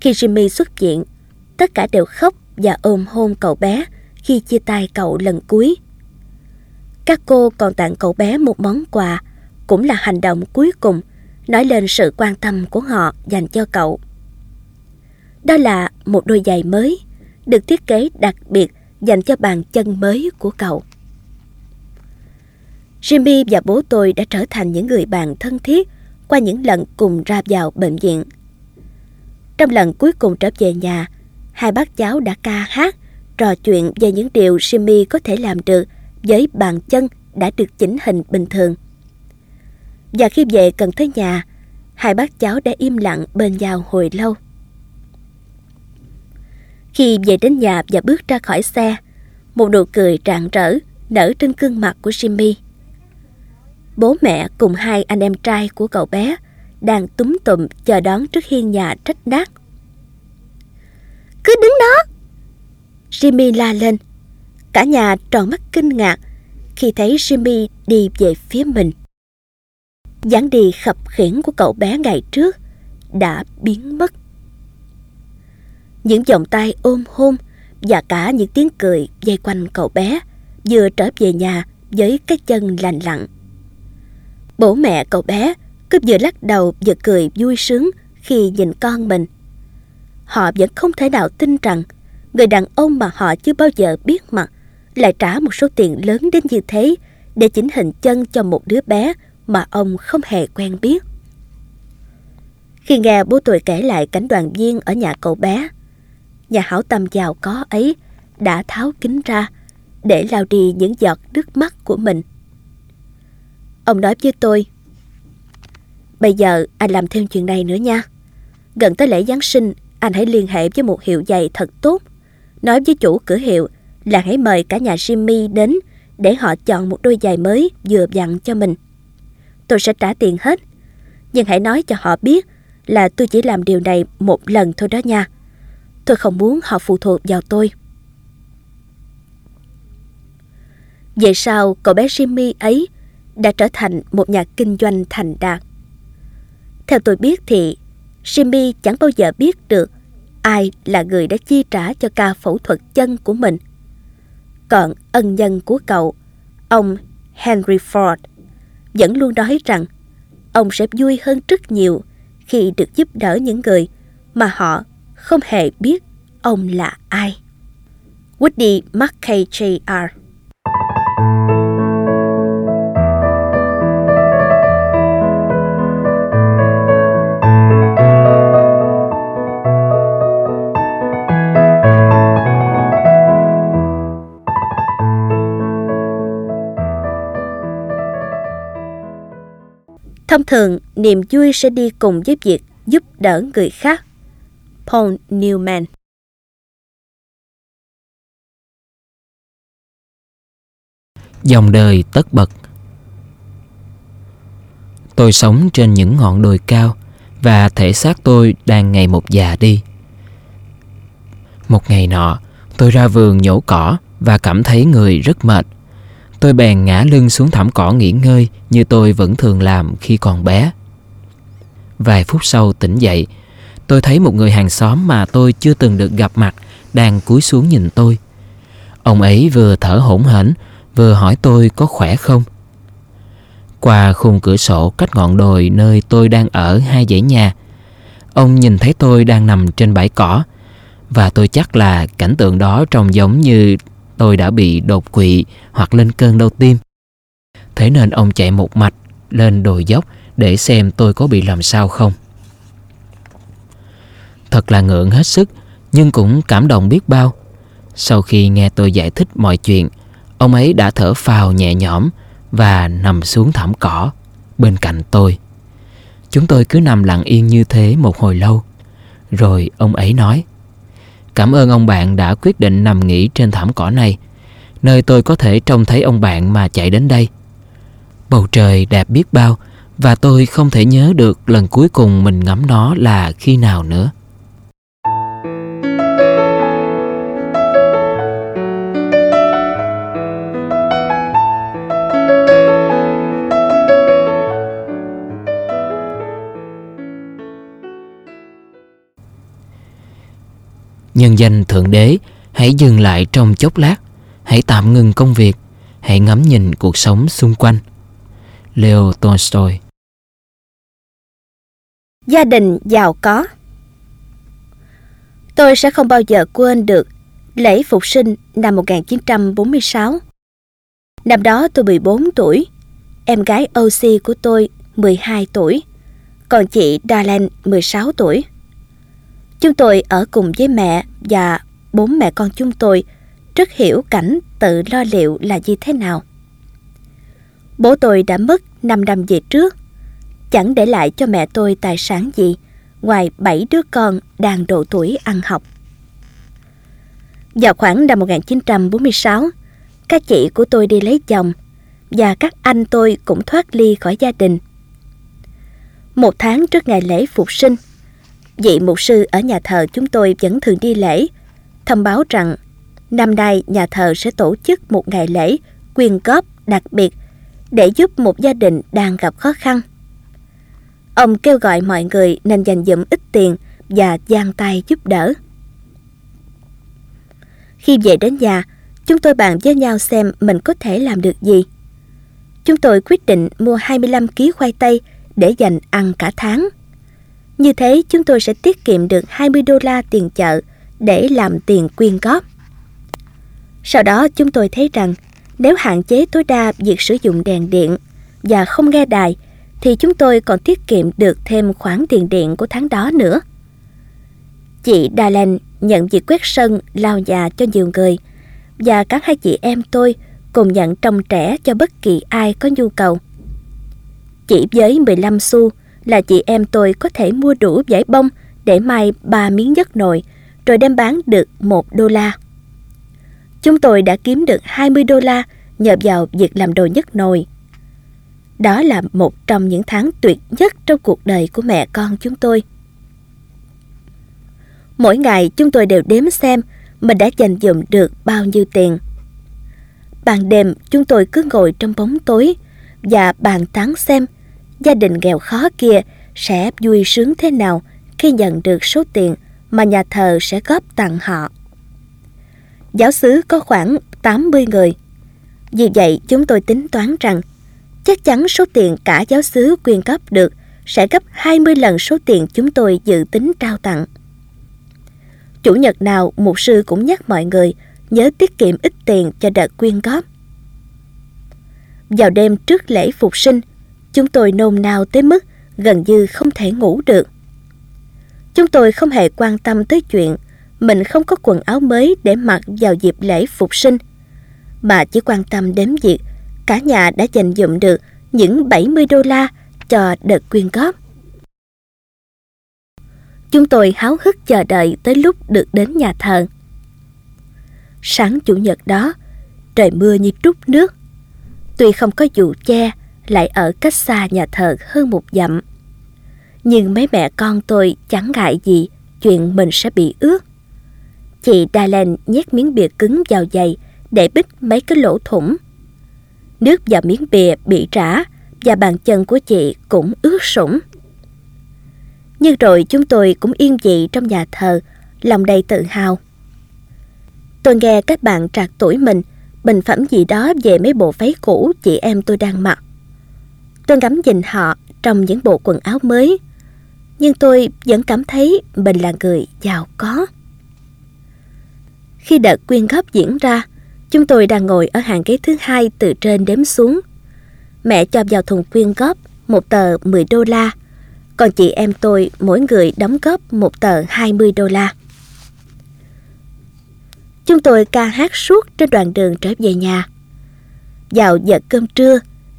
Khi Jimmy xuất viện, tất cả đều khóc và ôm hôn cậu bé khi chia tay cậu lần cuối. Các cô còn tặng cậu bé một món quà, cũng là hành động cuối cùng nói lên sự quan tâm của họ dành cho cậu. Đó là một đôi giày mới, được thiết kế đặc biệt dành cho bàn chân mới của cậu. Jimmy và bố tôi đã trở thành những người bạn thân thiết qua những lần cùng ra vào bệnh viện. Trong lần cuối cùng trở về nhà, hai bác cháu đã ca hát, trò chuyện về những điều Jimmy có thể làm được với bàn chân đã được chỉnh hình bình thường. Và khi về cần tới nhà, hai bác cháu đã im lặng bên nhau hồi lâu. Khi về đến nhà và bước ra khỏi xe, một nụ cười rạng rỡ nở trên gương mặt của Jimmy. Bố mẹ cùng hai anh em trai của cậu bé đang túm tụm chờ đón trước hiên nhà trách nát. Cứ đứng đó! Jimmy la lên. Cả nhà tròn mắt kinh ngạc khi thấy Jimmy đi về phía mình. dáng đi khập khiễng của cậu bé ngày trước đã biến mất. Những vòng tay ôm hôn và cả những tiếng cười dây quanh cậu bé vừa trở về nhà với cái chân lành lặn Bố mẹ cậu bé cứ vừa lắc đầu vừa cười vui sướng khi nhìn con mình. Họ vẫn không thể nào tin rằng người đàn ông mà họ chưa bao giờ biết mặt lại trả một số tiền lớn đến như thế để chỉnh hình chân cho một đứa bé mà ông không hề quen biết. Khi nghe bố tôi kể lại cảnh đoàn viên ở nhà cậu bé, nhà hảo tâm giàu có ấy đã tháo kính ra để lau đi những giọt nước mắt của mình. Ông nói với tôi, Bây giờ anh làm thêm chuyện này nữa nha. Gần tới lễ Giáng sinh, anh hãy liên hệ với một hiệu giày thật tốt. Nói với chủ cửa hiệu là hãy mời cả nhà Jimmy đến để họ chọn một đôi giày mới vừa vặn cho mình. Tôi sẽ trả tiền hết. Nhưng hãy nói cho họ biết là tôi chỉ làm điều này một lần thôi đó nha. Tôi không muốn họ phụ thuộc vào tôi. Vậy sao cậu bé Jimmy ấy đã trở thành một nhà kinh doanh thành đạt. Theo tôi biết thì Jimmy chẳng bao giờ biết được ai là người đã chi trả cho ca phẫu thuật chân của mình. Còn ân nhân của cậu, ông Henry Ford, vẫn luôn nói rằng ông sẽ vui hơn rất nhiều khi được giúp đỡ những người mà họ không hề biết ông là ai. Woody McKay Jr. Thông thường, niềm vui sẽ đi cùng với việc giúp đỡ người khác. Paul Newman Dòng đời tất bật Tôi sống trên những ngọn đồi cao và thể xác tôi đang ngày một già đi. Một ngày nọ, tôi ra vườn nhổ cỏ và cảm thấy người rất mệt. Tôi bèn ngã lưng xuống thảm cỏ nghỉ ngơi như tôi vẫn thường làm khi còn bé. Vài phút sau tỉnh dậy, tôi thấy một người hàng xóm mà tôi chưa từng được gặp mặt đang cúi xuống nhìn tôi. Ông ấy vừa thở hổn hển, vừa hỏi tôi có khỏe không. Qua khung cửa sổ cách ngọn đồi nơi tôi đang ở hai dãy nhà, ông nhìn thấy tôi đang nằm trên bãi cỏ và tôi chắc là cảnh tượng đó trông giống như tôi đã bị đột quỵ hoặc lên cơn đau tim. Thế nên ông chạy một mạch lên đồi dốc để xem tôi có bị làm sao không. Thật là ngượng hết sức, nhưng cũng cảm động biết bao. Sau khi nghe tôi giải thích mọi chuyện, ông ấy đã thở phào nhẹ nhõm và nằm xuống thảm cỏ bên cạnh tôi. Chúng tôi cứ nằm lặng yên như thế một hồi lâu. Rồi ông ấy nói Cảm ơn ông bạn đã quyết định nằm nghỉ trên thảm cỏ này Nơi tôi có thể trông thấy ông bạn mà chạy đến đây Bầu trời đẹp biết bao Và tôi không thể nhớ được lần cuối cùng mình ngắm nó là khi nào nữa Nhân danh Thượng Đế, hãy dừng lại trong chốc lát, hãy tạm ngừng công việc, hãy ngắm nhìn cuộc sống xung quanh. Leo Tolstoy Gia đình giàu có Tôi sẽ không bao giờ quên được lễ phục sinh năm 1946. Năm đó tôi 14 tuổi, em gái OC của tôi 12 tuổi, còn chị Darlene 16 tuổi. Chúng tôi ở cùng với mẹ và bốn mẹ con chúng tôi rất hiểu cảnh tự lo liệu là như thế nào. Bố tôi đã mất 5 năm về trước, chẳng để lại cho mẹ tôi tài sản gì ngoài bảy đứa con đang độ tuổi ăn học. Vào khoảng năm 1946, các chị của tôi đi lấy chồng và các anh tôi cũng thoát ly khỏi gia đình. Một tháng trước ngày lễ phục sinh, vị mục sư ở nhà thờ chúng tôi vẫn thường đi lễ, thông báo rằng năm nay nhà thờ sẽ tổ chức một ngày lễ quyên góp đặc biệt để giúp một gia đình đang gặp khó khăn. Ông kêu gọi mọi người nên dành dụm ít tiền và giang tay giúp đỡ. Khi về đến nhà, chúng tôi bàn với nhau xem mình có thể làm được gì. Chúng tôi quyết định mua 25 kg khoai tây để dành ăn cả tháng. Như thế chúng tôi sẽ tiết kiệm được 20 đô la tiền chợ để làm tiền quyên góp. Sau đó chúng tôi thấy rằng nếu hạn chế tối đa việc sử dụng đèn điện và không nghe đài thì chúng tôi còn tiết kiệm được thêm khoản tiền điện của tháng đó nữa. Chị Dylan nhận việc quét sân, lao nhà cho nhiều người và các hai chị em tôi cùng nhận trông trẻ cho bất kỳ ai có nhu cầu. Chỉ với 15 xu là chị em tôi có thể mua đủ giải bông để may ba miếng nhất nồi, rồi đem bán được 1 đô la. Chúng tôi đã kiếm được 20 đô la nhờ vào việc làm đồ nhất nồi. Đó là một trong những tháng tuyệt nhất trong cuộc đời của mẹ con chúng tôi. Mỗi ngày chúng tôi đều đếm xem mình đã dành dụm được bao nhiêu tiền. Ban đêm chúng tôi cứ ngồi trong bóng tối và bàn tán xem gia đình nghèo khó kia sẽ vui sướng thế nào khi nhận được số tiền mà nhà thờ sẽ góp tặng họ. Giáo xứ có khoảng 80 người. Vì vậy chúng tôi tính toán rằng chắc chắn số tiền cả giáo xứ quyên góp được sẽ gấp 20 lần số tiền chúng tôi dự tính trao tặng. Chủ nhật nào mục sư cũng nhắc mọi người nhớ tiết kiệm ít tiền cho đợt quyên góp. Vào đêm trước lễ phục sinh, chúng tôi nôn nao tới mức gần như không thể ngủ được. Chúng tôi không hề quan tâm tới chuyện mình không có quần áo mới để mặc vào dịp lễ phục sinh, mà chỉ quan tâm đến việc cả nhà đã dành dụm được những 70 đô la cho đợt quyên góp. Chúng tôi háo hức chờ đợi tới lúc được đến nhà thờ. Sáng Chủ nhật đó, trời mưa như trút nước. Tuy không có dù che, lại ở cách xa nhà thờ hơn một dặm. Nhưng mấy mẹ con tôi chẳng ngại gì chuyện mình sẽ bị ướt. Chị Dylan nhét miếng bìa cứng vào giày để bích mấy cái lỗ thủng. Nước vào miếng bìa bị rã và bàn chân của chị cũng ướt sũng. Nhưng rồi chúng tôi cũng yên dị trong nhà thờ, lòng đầy tự hào. Tôi nghe các bạn trạc tuổi mình bình phẩm gì đó về mấy bộ váy cũ chị em tôi đang mặc. Tôi ngắm nhìn họ trong những bộ quần áo mới, nhưng tôi vẫn cảm thấy mình là người giàu có. Khi đợt quyên góp diễn ra, chúng tôi đang ngồi ở hàng ghế thứ hai từ trên đếm xuống. Mẹ cho vào thùng quyên góp một tờ 10 đô la, còn chị em tôi mỗi người đóng góp một tờ 20 đô la. Chúng tôi ca hát suốt trên đoạn đường trở về nhà. Vào giờ cơm trưa,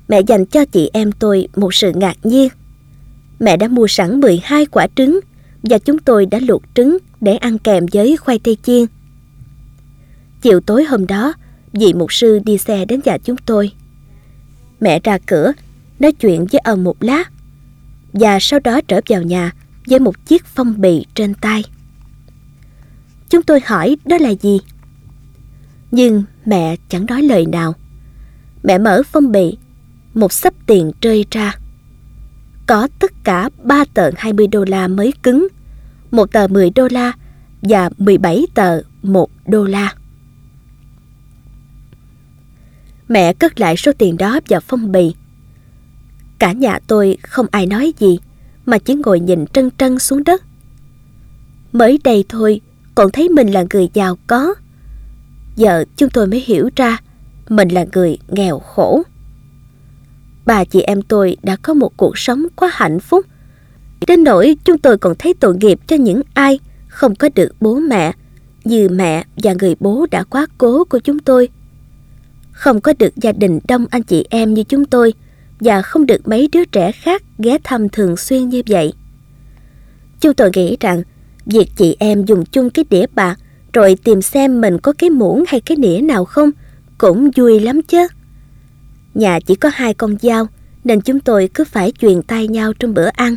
mẹ dành cho chị em tôi một sự ngạc nhiên. Mẹ đã mua sẵn 12 quả trứng và chúng tôi đã luộc trứng để ăn kèm với khoai tây chiên. Chiều tối hôm đó, vị mục sư đi xe đến nhà chúng tôi. Mẹ ra cửa, nói chuyện với ông một lát và sau đó trở vào nhà với một chiếc phong bì trên tay. Chúng tôi hỏi đó là gì? Nhưng mẹ chẳng nói lời nào. Mẹ mở phong bì, một sắp tiền rơi ra. Có tất cả ba tờ 20 đô la mới cứng, một tờ 10 đô la và 17 tờ 1 đô la. Mẹ cất lại số tiền đó vào phong bì. Cả nhà tôi không ai nói gì mà chỉ ngồi nhìn trân trân xuống đất. Mới đây thôi còn thấy mình là người giàu có. Giờ chúng tôi mới hiểu ra mình là người nghèo khổ. Bà chị em tôi đã có một cuộc sống quá hạnh phúc. Đến nỗi chúng tôi còn thấy tội nghiệp cho những ai không có được bố mẹ, như mẹ và người bố đã quá cố của chúng tôi. Không có được gia đình đông anh chị em như chúng tôi và không được mấy đứa trẻ khác ghé thăm thường xuyên như vậy. Chúng tôi nghĩ rằng việc chị em dùng chung cái đĩa bạc rồi tìm xem mình có cái muỗng hay cái nĩa nào không cũng vui lắm chứ. Nhà chỉ có hai con dao nên chúng tôi cứ phải truyền tay nhau trong bữa ăn.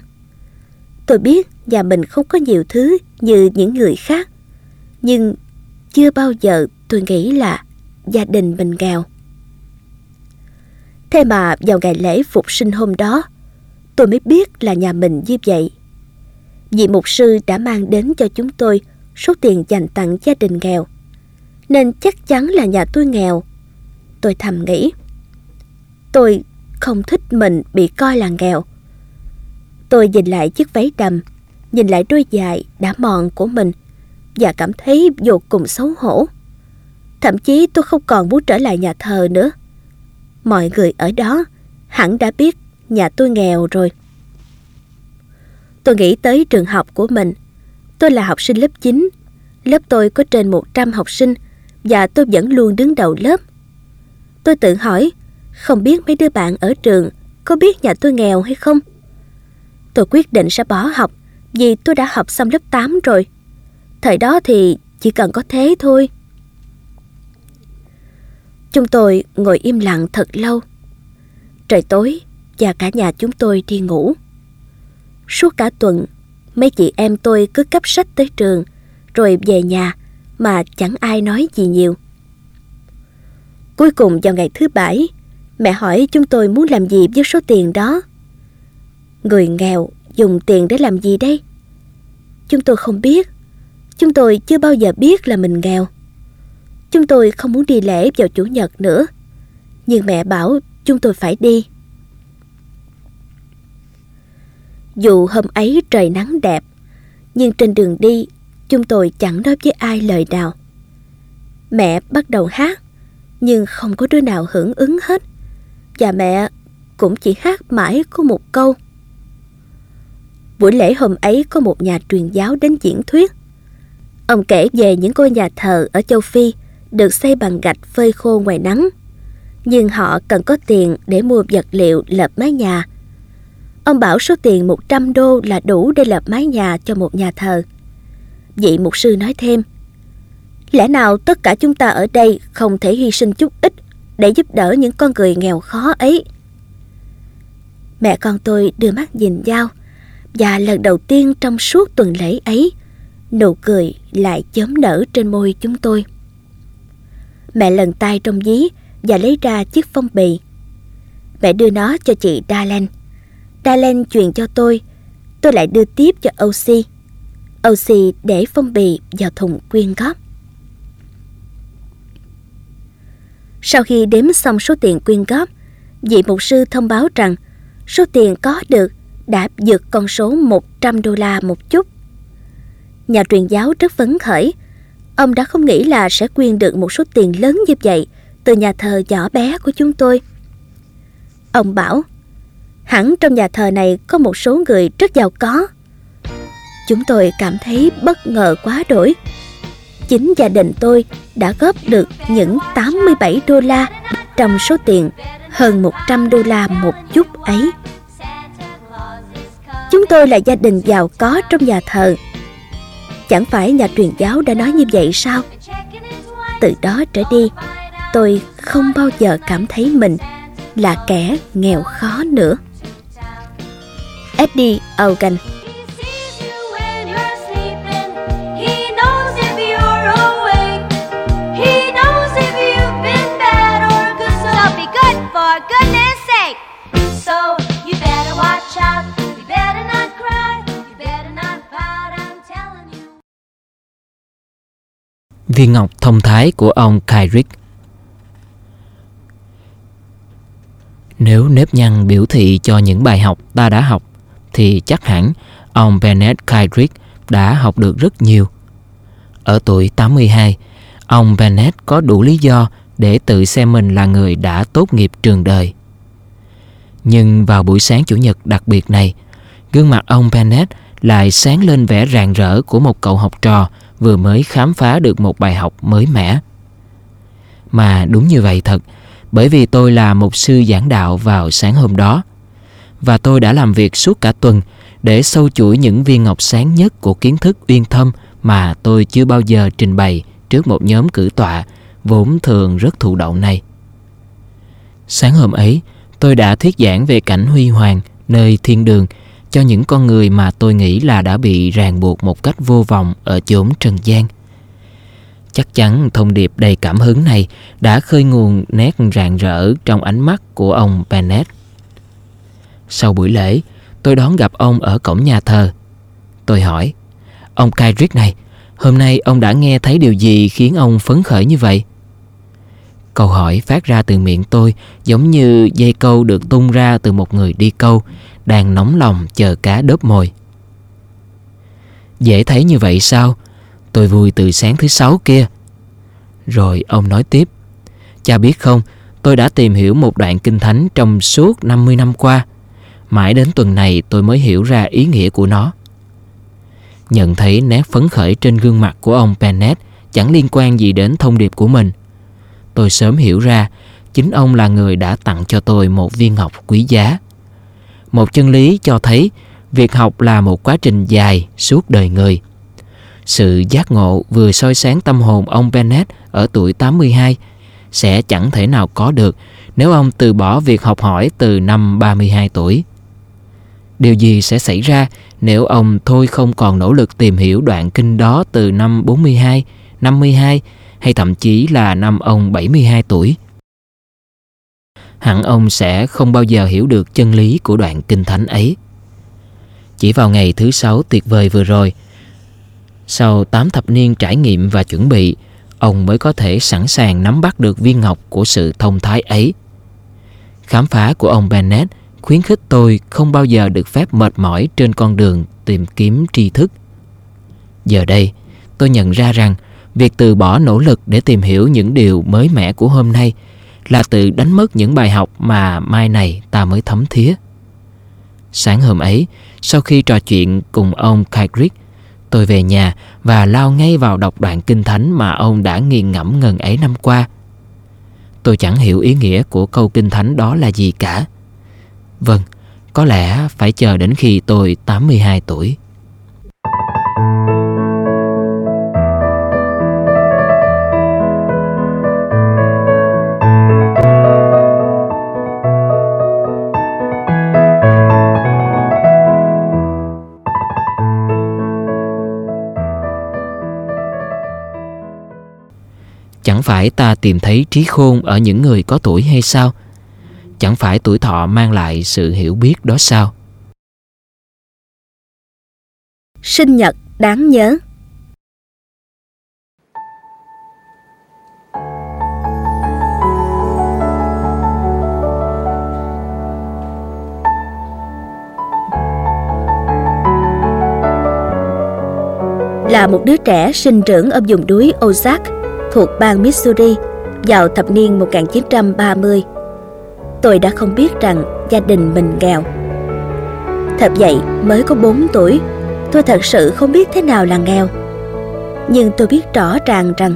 Tôi biết nhà mình không có nhiều thứ như những người khác. Nhưng chưa bao giờ tôi nghĩ là gia đình mình nghèo. Thế mà vào ngày lễ phục sinh hôm đó, tôi mới biết là nhà mình như vậy. Vị mục sư đã mang đến cho chúng tôi số tiền dành tặng gia đình nghèo. Nên chắc chắn là nhà tôi nghèo. Tôi thầm nghĩ. Tôi không thích mình bị coi là nghèo. Tôi nhìn lại chiếc váy đầm, nhìn lại đôi dài đã mòn của mình và cảm thấy vô cùng xấu hổ. Thậm chí tôi không còn muốn trở lại nhà thờ nữa. Mọi người ở đó hẳn đã biết nhà tôi nghèo rồi. Tôi nghĩ tới trường học của mình. Tôi là học sinh lớp 9. Lớp tôi có trên 100 học sinh và tôi vẫn luôn đứng đầu lớp. Tôi tự hỏi, không biết mấy đứa bạn ở trường có biết nhà tôi nghèo hay không? Tôi quyết định sẽ bỏ học vì tôi đã học xong lớp 8 rồi. Thời đó thì chỉ cần có thế thôi. Chúng tôi ngồi im lặng thật lâu. Trời tối và cả nhà chúng tôi đi ngủ. Suốt cả tuần, mấy chị em tôi cứ cấp sách tới trường rồi về nhà mà chẳng ai nói gì nhiều. Cuối cùng vào ngày thứ bảy, mẹ hỏi chúng tôi muốn làm gì với số tiền đó. Người nghèo dùng tiền để làm gì đây? Chúng tôi không biết. Chúng tôi chưa bao giờ biết là mình nghèo. Chúng tôi không muốn đi lễ vào Chủ nhật nữa. Nhưng mẹ bảo chúng tôi phải đi. Dù hôm ấy trời nắng đẹp, nhưng trên đường đi chúng tôi chẳng nói với ai lời nào. Mẹ bắt đầu hát, nhưng không có đứa nào hưởng ứng hết. Và mẹ cũng chỉ hát mãi có một câu. Buổi lễ hôm ấy có một nhà truyền giáo đến diễn thuyết. Ông kể về những ngôi nhà thờ ở châu Phi được xây bằng gạch phơi khô ngoài nắng. Nhưng họ cần có tiền để mua vật liệu lợp mái nhà. Ông bảo số tiền 100 đô là đủ để lợp mái nhà cho một nhà thờ. Vị mục sư nói thêm, Lẽ nào tất cả chúng ta ở đây không thể hy sinh chút ít để giúp đỡ những con người nghèo khó ấy? Mẹ con tôi đưa mắt nhìn nhau và lần đầu tiên trong suốt tuần lễ ấy, nụ cười lại chớm nở trên môi chúng tôi. Mẹ lần tay trong dí và lấy ra chiếc phong bì. Mẹ đưa nó cho chị Dalen. Dalen truyền cho tôi. Tôi lại đưa tiếp cho Osi. Osi để phong bì vào thùng quyên góp. Sau khi đếm xong số tiền quyên góp, vị mục sư thông báo rằng số tiền có được đã vượt con số 100 đô la một chút. Nhà truyền giáo rất phấn khởi. Ông đã không nghĩ là sẽ quyên được một số tiền lớn như vậy từ nhà thờ nhỏ bé của chúng tôi. Ông bảo, hẳn trong nhà thờ này có một số người rất giàu có. Chúng tôi cảm thấy bất ngờ quá đổi. Chính gia đình tôi đã góp được những 87 đô la trong số tiền hơn 100 đô la một chút ấy. Chúng tôi là gia đình giàu có trong nhà thờ. Chẳng phải nhà truyền giáo đã nói như vậy sao? Từ đó trở đi, tôi không bao giờ cảm thấy mình là kẻ nghèo khó nữa. Eddie Ogan Viên ngọc thông thái của ông Kyrick Nếu nếp nhăn biểu thị cho những bài học ta đã học thì chắc hẳn ông Bennett Kyrick đã học được rất nhiều. Ở tuổi 82, ông Bennett có đủ lý do để tự xem mình là người đã tốt nghiệp trường đời. Nhưng vào buổi sáng Chủ nhật đặc biệt này, gương mặt ông Bennett lại sáng lên vẻ rạng rỡ của một cậu học trò vừa mới khám phá được một bài học mới mẻ. Mà đúng như vậy thật, bởi vì tôi là một sư giảng đạo vào sáng hôm đó và tôi đã làm việc suốt cả tuần để sâu chuỗi những viên ngọc sáng nhất của kiến thức uyên thâm mà tôi chưa bao giờ trình bày trước một nhóm cử tọa vốn thường rất thụ động này. Sáng hôm ấy, tôi đã thuyết giảng về cảnh huy hoàng nơi thiên đường cho những con người mà tôi nghĩ là đã bị ràng buộc một cách vô vọng ở chốn trần gian. Chắc chắn thông điệp đầy cảm hứng này đã khơi nguồn nét rạng rỡ trong ánh mắt của ông Bennett. Sau buổi lễ, tôi đón gặp ông ở cổng nhà thờ. Tôi hỏi, ông Kyrick này, hôm nay ông đã nghe thấy điều gì khiến ông phấn khởi như vậy? Câu hỏi phát ra từ miệng tôi giống như dây câu được tung ra từ một người đi câu đang nóng lòng chờ cá đớp mồi. Dễ thấy như vậy sao? Tôi vui từ sáng thứ sáu kia. Rồi ông nói tiếp. Cha biết không, tôi đã tìm hiểu một đoạn kinh thánh trong suốt 50 năm qua. Mãi đến tuần này tôi mới hiểu ra ý nghĩa của nó. Nhận thấy nét phấn khởi trên gương mặt của ông pennett chẳng liên quan gì đến thông điệp của mình. Tôi sớm hiểu ra chính ông là người đã tặng cho tôi một viên ngọc quý giá. Một chân lý cho thấy việc học là một quá trình dài suốt đời người. Sự giác ngộ vừa soi sáng tâm hồn ông Bennett ở tuổi 82 sẽ chẳng thể nào có được nếu ông từ bỏ việc học hỏi từ năm 32 tuổi. Điều gì sẽ xảy ra nếu ông thôi không còn nỗ lực tìm hiểu đoạn kinh đó từ năm 42, 52 hay thậm chí là năm ông 72 tuổi? Hẳn ông sẽ không bao giờ hiểu được chân lý của đoạn kinh thánh ấy. Chỉ vào ngày thứ sáu tuyệt vời vừa rồi, sau 8 thập niên trải nghiệm và chuẩn bị, ông mới có thể sẵn sàng nắm bắt được viên ngọc của sự thông thái ấy. Khám phá của ông Bennett khuyến khích tôi không bao giờ được phép mệt mỏi trên con đường tìm kiếm tri thức. Giờ đây, tôi nhận ra rằng việc từ bỏ nỗ lực để tìm hiểu những điều mới mẻ của hôm nay là tự đánh mất những bài học mà mai này ta mới thấm thía. Sáng hôm ấy, sau khi trò chuyện cùng ông Kyrick, tôi về nhà và lao ngay vào đọc đoạn kinh thánh mà ông đã nghiền ngẫm ngần ấy năm qua. Tôi chẳng hiểu ý nghĩa của câu kinh thánh đó là gì cả. Vâng, có lẽ phải chờ đến khi tôi 82 tuổi. Chẳng phải ta tìm thấy trí khôn ở những người có tuổi hay sao? Chẳng phải tuổi thọ mang lại sự hiểu biết đó sao? Sinh nhật đáng nhớ Là một đứa trẻ sinh trưởng ở vùng núi Ozark thuộc bang Missouri vào thập niên 1930. Tôi đã không biết rằng gia đình mình nghèo. Thật vậy, mới có 4 tuổi, tôi thật sự không biết thế nào là nghèo. Nhưng tôi biết rõ ràng rằng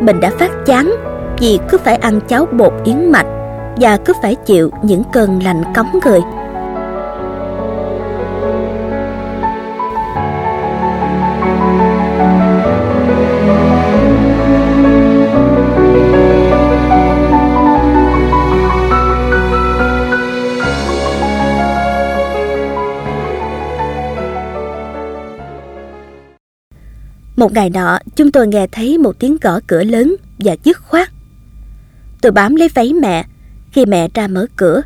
mình đã phát chán vì cứ phải ăn cháo bột yến mạch và cứ phải chịu những cơn lạnh cống người. Một ngày nọ, chúng tôi nghe thấy một tiếng gõ cửa lớn và dứt khoát. Tôi bám lấy váy mẹ, khi mẹ ra mở cửa,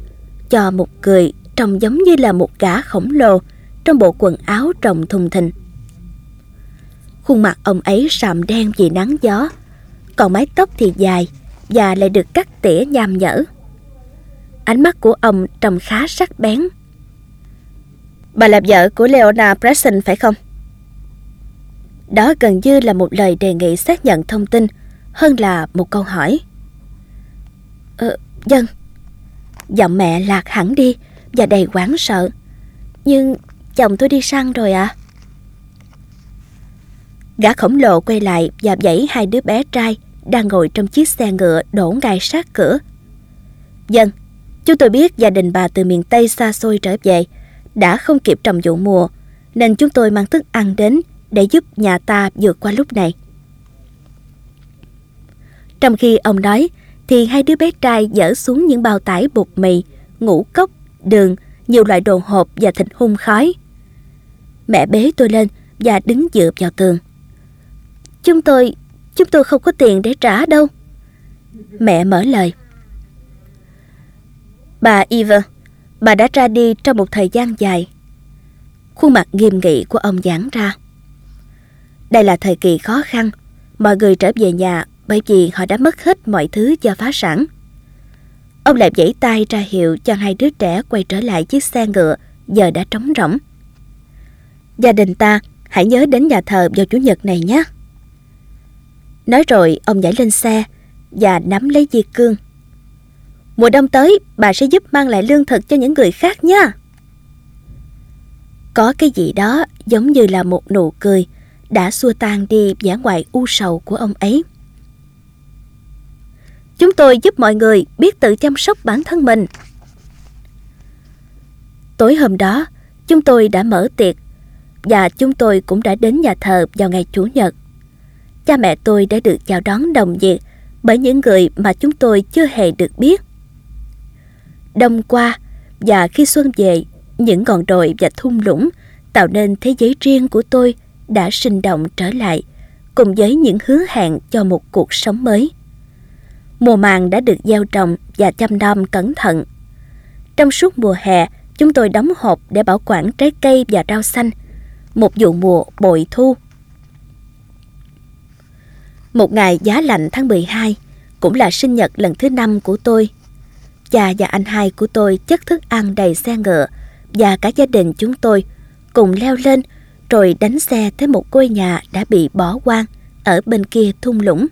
cho một người trông giống như là một gã khổng lồ trong bộ quần áo trồng thùng thình. Khuôn mặt ông ấy sạm đen vì nắng gió, còn mái tóc thì dài và lại được cắt tỉa nham nhở. Ánh mắt của ông trông khá sắc bén. Bà là vợ của Leona Preston phải không? Đó gần như là một lời đề nghị xác nhận thông tin hơn là một câu hỏi. Ờ, dân. Giọng mẹ lạc hẳn đi và đầy hoảng sợ. Nhưng chồng tôi đi săn rồi à? Gã khổng lồ quay lại và dãy hai đứa bé trai đang ngồi trong chiếc xe ngựa đổ ngay sát cửa. Dân, chúng tôi biết gia đình bà từ miền Tây xa xôi trở về, đã không kịp trồng vụ mùa, nên chúng tôi mang thức ăn đến để giúp nhà ta vượt qua lúc này. Trong khi ông nói, thì hai đứa bé trai dỡ xuống những bao tải bột mì, ngũ cốc, đường, nhiều loại đồ hộp và thịt hun khói. Mẹ bế tôi lên và đứng dựa vào tường. Chúng tôi, chúng tôi không có tiền để trả đâu. Mẹ mở lời. Bà Eva, bà đã ra đi trong một thời gian dài. Khuôn mặt nghiêm nghị của ông giãn ra. Đây là thời kỳ khó khăn, mọi người trở về nhà bởi vì họ đã mất hết mọi thứ do phá sản. Ông lại vẫy tay ra hiệu cho hai đứa trẻ quay trở lại chiếc xe ngựa giờ đã trống rỗng. Gia đình ta hãy nhớ đến nhà thờ vào Chủ nhật này nhé. Nói rồi ông nhảy lên xe và nắm lấy dây cương. Mùa đông tới bà sẽ giúp mang lại lương thực cho những người khác nha. Có cái gì đó giống như là một nụ cười đã xua tan đi vẻ ngoài u sầu của ông ấy. Chúng tôi giúp mọi người biết tự chăm sóc bản thân mình. Tối hôm đó, chúng tôi đã mở tiệc và chúng tôi cũng đã đến nhà thờ vào ngày Chủ nhật. Cha mẹ tôi đã được chào đón đồng nhiệt bởi những người mà chúng tôi chưa hề được biết. Đông qua và khi xuân về, những ngọn đồi và thung lũng tạo nên thế giới riêng của tôi đã sinh động trở lại cùng với những hứa hẹn cho một cuộc sống mới. Mùa màng đã được gieo trồng và chăm nom cẩn thận. Trong suốt mùa hè, chúng tôi đóng hộp để bảo quản trái cây và rau xanh. Một vụ mùa bội thu. Một ngày giá lạnh tháng 12 cũng là sinh nhật lần thứ năm của tôi. Cha và anh hai của tôi chất thức ăn đầy xe ngựa và cả gia đình chúng tôi cùng leo lên rồi đánh xe tới một ngôi nhà đã bị bỏ hoang ở bên kia thung lũng.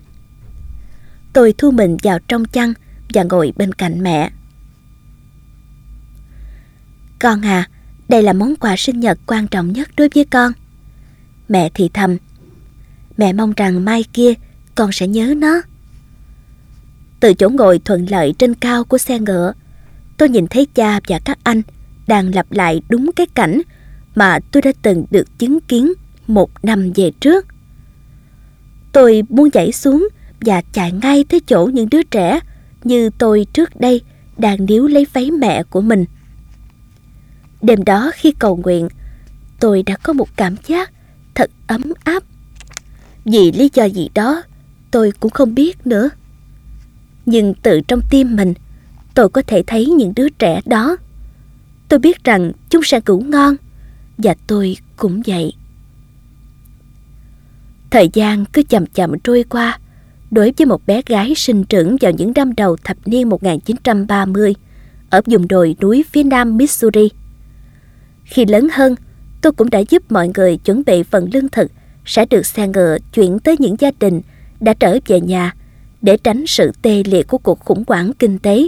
Tôi thu mình vào trong chăn và ngồi bên cạnh mẹ. Con à, đây là món quà sinh nhật quan trọng nhất đối với con. Mẹ thì thầm. Mẹ mong rằng mai kia con sẽ nhớ nó. Từ chỗ ngồi thuận lợi trên cao của xe ngựa, tôi nhìn thấy cha và các anh đang lặp lại đúng cái cảnh mà tôi đã từng được chứng kiến một năm về trước. Tôi buông nhảy xuống và chạy ngay tới chỗ những đứa trẻ như tôi trước đây đang níu lấy váy mẹ của mình. Đêm đó khi cầu nguyện, tôi đã có một cảm giác thật ấm áp. Vì lý do gì đó, tôi cũng không biết nữa. Nhưng từ trong tim mình, tôi có thể thấy những đứa trẻ đó. Tôi biết rằng chúng sẽ ngủ ngon và tôi cũng vậy. Thời gian cứ chậm chậm trôi qua đối với một bé gái sinh trưởng vào những năm đầu thập niên 1930 ở vùng đồi núi phía nam Missouri. Khi lớn hơn, tôi cũng đã giúp mọi người chuẩn bị phần lương thực sẽ được xe ngựa chuyển tới những gia đình đã trở về nhà để tránh sự tê liệt của cuộc khủng hoảng kinh tế.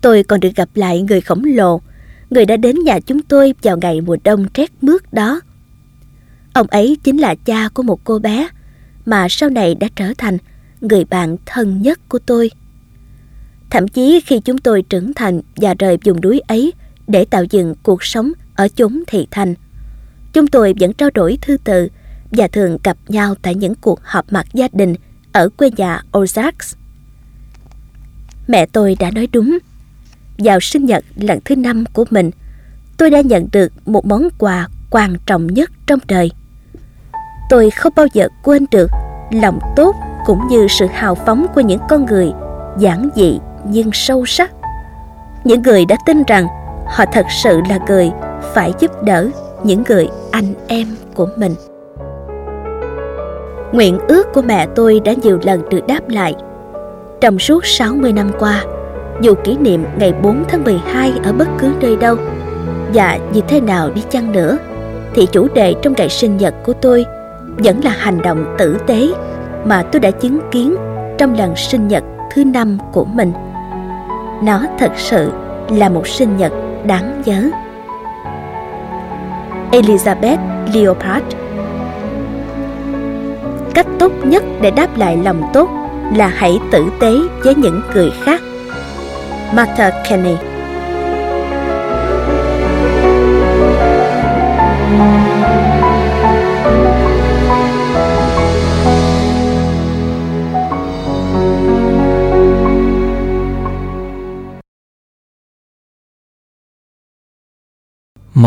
Tôi còn được gặp lại người khổng lồ người đã đến nhà chúng tôi vào ngày mùa đông rét mướt đó. Ông ấy chính là cha của một cô bé mà sau này đã trở thành người bạn thân nhất của tôi. Thậm chí khi chúng tôi trưởng thành và rời vùng núi ấy để tạo dựng cuộc sống ở chốn thị thành, chúng tôi vẫn trao đổi thư từ và thường gặp nhau tại những cuộc họp mặt gia đình ở quê nhà Ozarks. Mẹ tôi đã nói đúng vào sinh nhật lần thứ năm của mình, tôi đã nhận được một món quà quan trọng nhất trong đời. Tôi không bao giờ quên được lòng tốt cũng như sự hào phóng của những con người giản dị nhưng sâu sắc. Những người đã tin rằng họ thật sự là người phải giúp đỡ những người anh em của mình. Nguyện ước của mẹ tôi đã nhiều lần được đáp lại. Trong suốt 60 năm qua, dù kỷ niệm ngày 4 tháng 12 ở bất cứ nơi đâu và như thế nào đi chăng nữa, thì chủ đề trong ngày sinh nhật của tôi vẫn là hành động tử tế mà tôi đã chứng kiến trong lần sinh nhật thứ năm của mình. Nó thật sự là một sinh nhật đáng nhớ. Elizabeth Leopard Cách tốt nhất để đáp lại lòng tốt là hãy tử tế với những người khác. Martha Kenny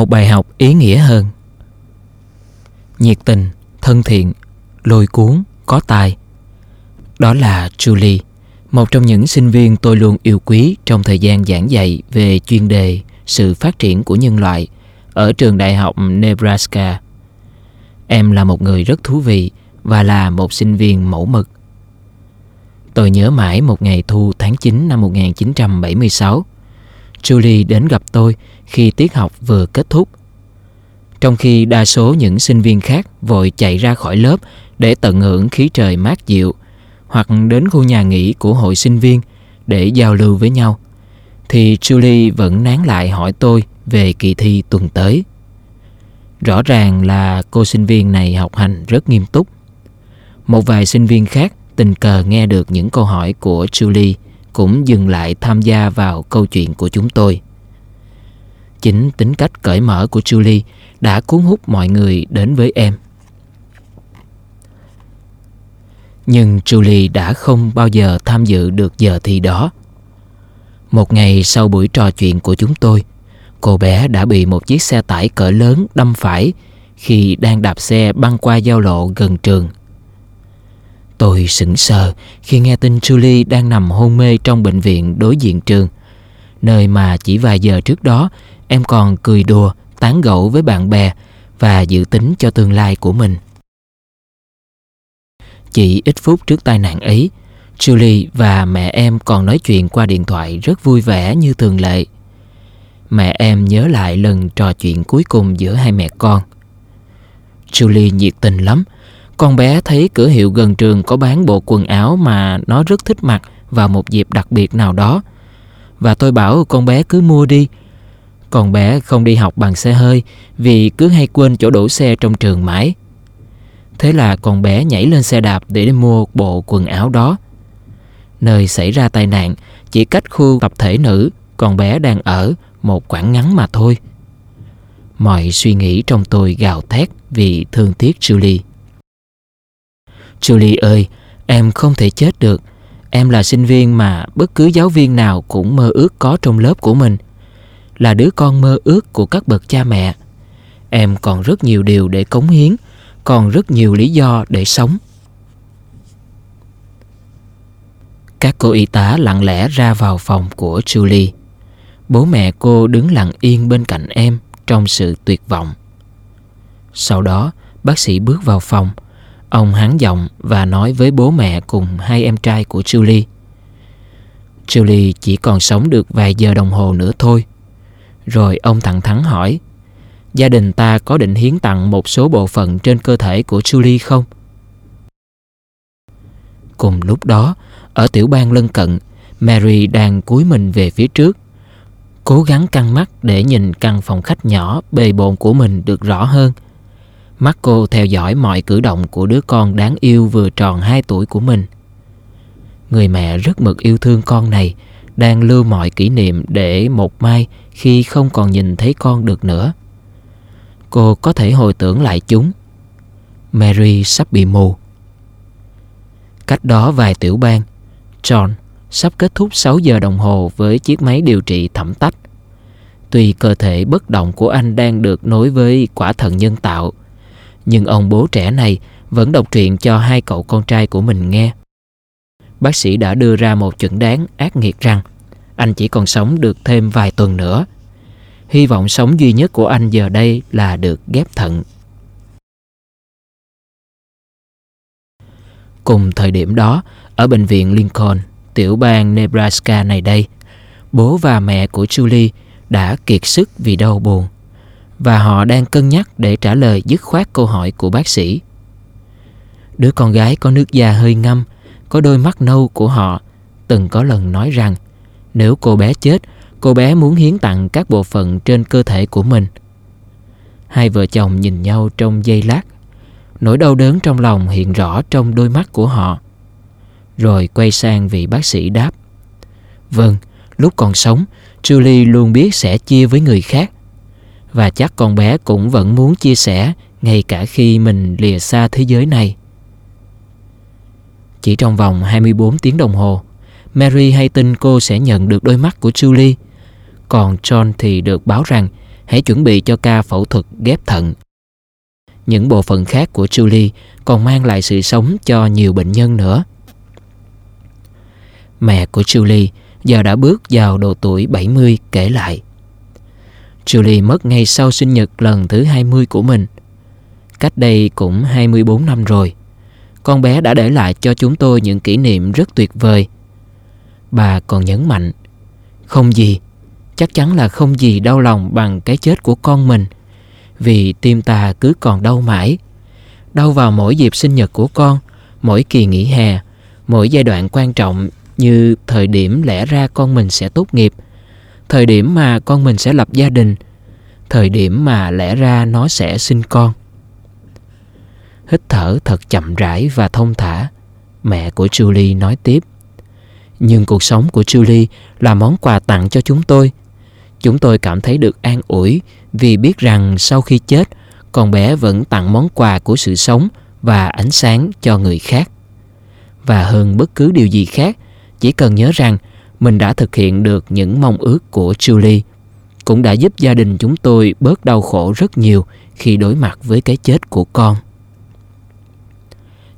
một bài học ý nghĩa hơn. Nhiệt tình, thân thiện, lôi cuốn, có tài. Đó là julie một trong những sinh viên tôi luôn yêu quý trong thời gian giảng dạy về chuyên đề sự phát triển của nhân loại ở trường đại học nebraska em là một người rất thú vị và là một sinh viên mẫu mực Tôi nhớ mãi một ngày thu tháng 9 năm 1976. Julie đến gặp tôi khi tiết học vừa kết thúc. Trong khi đa số những sinh viên khác vội chạy ra khỏi lớp để tận hưởng khí trời mát dịu hoặc đến khu nhà nghỉ của hội sinh viên để giao lưu với nhau, thì Julie vẫn nán lại hỏi tôi về kỳ thi tuần tới. Rõ ràng là cô sinh viên này học hành rất nghiêm túc. Một vài sinh viên khác tình cờ nghe được những câu hỏi của Julie cũng dừng lại tham gia vào câu chuyện của chúng tôi. Chính tính cách cởi mở của Julie đã cuốn hút mọi người đến với em. Nhưng Julie đã không bao giờ tham dự được giờ thi đó. Một ngày sau buổi trò chuyện của chúng tôi, cô bé đã bị một chiếc xe tải cỡ lớn đâm phải khi đang đạp xe băng qua giao lộ gần trường. Tôi sững sờ khi nghe tin Julie đang nằm hôn mê trong bệnh viện đối diện trường, nơi mà chỉ vài giờ trước đó em còn cười đùa, tán gẫu với bạn bè và dự tính cho tương lai của mình. Chỉ ít phút trước tai nạn ấy, Julie và mẹ em còn nói chuyện qua điện thoại rất vui vẻ như thường lệ. Mẹ em nhớ lại lần trò chuyện cuối cùng giữa hai mẹ con. Julie nhiệt tình lắm, con bé thấy cửa hiệu gần trường có bán bộ quần áo mà nó rất thích mặc vào một dịp đặc biệt nào đó. Và tôi bảo con bé cứ mua đi. Con bé không đi học bằng xe hơi vì cứ hay quên chỗ đổ xe trong trường mãi. Thế là con bé nhảy lên xe đạp để đi mua bộ quần áo đó. Nơi xảy ra tai nạn chỉ cách khu tập thể nữ con bé đang ở một quãng ngắn mà thôi. Mọi suy nghĩ trong tôi gào thét vì thương tiếc Julie. Julie ơi, em không thể chết được. Em là sinh viên mà bất cứ giáo viên nào cũng mơ ước có trong lớp của mình. Là đứa con mơ ước của các bậc cha mẹ. Em còn rất nhiều điều để cống hiến, còn rất nhiều lý do để sống. Các cô y tá lặng lẽ ra vào phòng của Julie. Bố mẹ cô đứng lặng yên bên cạnh em trong sự tuyệt vọng. Sau đó, bác sĩ bước vào phòng Ông hắn giọng và nói với bố mẹ cùng hai em trai của Julie. Julie chỉ còn sống được vài giờ đồng hồ nữa thôi. Rồi ông thẳng thắn hỏi, gia đình ta có định hiến tặng một số bộ phận trên cơ thể của Julie không? Cùng lúc đó, ở tiểu bang lân cận, Mary đang cúi mình về phía trước, cố gắng căng mắt để nhìn căn phòng khách nhỏ bề bộn của mình được rõ hơn – Mắt cô theo dõi mọi cử động của đứa con đáng yêu vừa tròn 2 tuổi của mình. Người mẹ rất mực yêu thương con này, đang lưu mọi kỷ niệm để một mai khi không còn nhìn thấy con được nữa. Cô có thể hồi tưởng lại chúng. Mary sắp bị mù. Cách đó vài tiểu bang, John sắp kết thúc 6 giờ đồng hồ với chiếc máy điều trị thẩm tách. Tuy cơ thể bất động của anh đang được nối với quả thận nhân tạo, nhưng ông bố trẻ này vẫn đọc truyện cho hai cậu con trai của mình nghe. Bác sĩ đã đưa ra một chuẩn đoán ác nghiệt rằng anh chỉ còn sống được thêm vài tuần nữa. Hy vọng sống duy nhất của anh giờ đây là được ghép thận Cùng thời điểm đó, ở bệnh viện Lincoln, tiểu bang Nebraska này đây, bố và mẹ của Julie đã kiệt sức vì đau buồn và họ đang cân nhắc để trả lời dứt khoát câu hỏi của bác sĩ. Đứa con gái có nước da hơi ngâm, có đôi mắt nâu của họ từng có lần nói rằng nếu cô bé chết, cô bé muốn hiến tặng các bộ phận trên cơ thể của mình. Hai vợ chồng nhìn nhau trong giây lát. Nỗi đau đớn trong lòng hiện rõ trong đôi mắt của họ. Rồi quay sang vị bác sĩ đáp. Vâng, lúc còn sống, Julie luôn biết sẽ chia với người khác. Và chắc con bé cũng vẫn muốn chia sẻ ngay cả khi mình lìa xa thế giới này. Chỉ trong vòng 24 tiếng đồng hồ, Mary hay tin cô sẽ nhận được đôi mắt của Julie. Còn John thì được báo rằng hãy chuẩn bị cho ca phẫu thuật ghép thận. Những bộ phận khác của Julie còn mang lại sự sống cho nhiều bệnh nhân nữa. Mẹ của Julie giờ đã bước vào độ tuổi 70 kể lại. Julie mất ngay sau sinh nhật lần thứ 20 của mình. Cách đây cũng 24 năm rồi. Con bé đã để lại cho chúng tôi những kỷ niệm rất tuyệt vời. Bà còn nhấn mạnh, không gì, chắc chắn là không gì đau lòng bằng cái chết của con mình. Vì tim ta cứ còn đau mãi. Đau vào mỗi dịp sinh nhật của con, mỗi kỳ nghỉ hè, mỗi giai đoạn quan trọng như thời điểm lẽ ra con mình sẽ tốt nghiệp, thời điểm mà con mình sẽ lập gia đình, thời điểm mà lẽ ra nó sẽ sinh con. Hít thở thật chậm rãi và thông thả, mẹ của Julie nói tiếp. Nhưng cuộc sống của Julie là món quà tặng cho chúng tôi. Chúng tôi cảm thấy được an ủi vì biết rằng sau khi chết, con bé vẫn tặng món quà của sự sống và ánh sáng cho người khác. Và hơn bất cứ điều gì khác, chỉ cần nhớ rằng mình đã thực hiện được những mong ước của Julie, cũng đã giúp gia đình chúng tôi bớt đau khổ rất nhiều khi đối mặt với cái chết của con.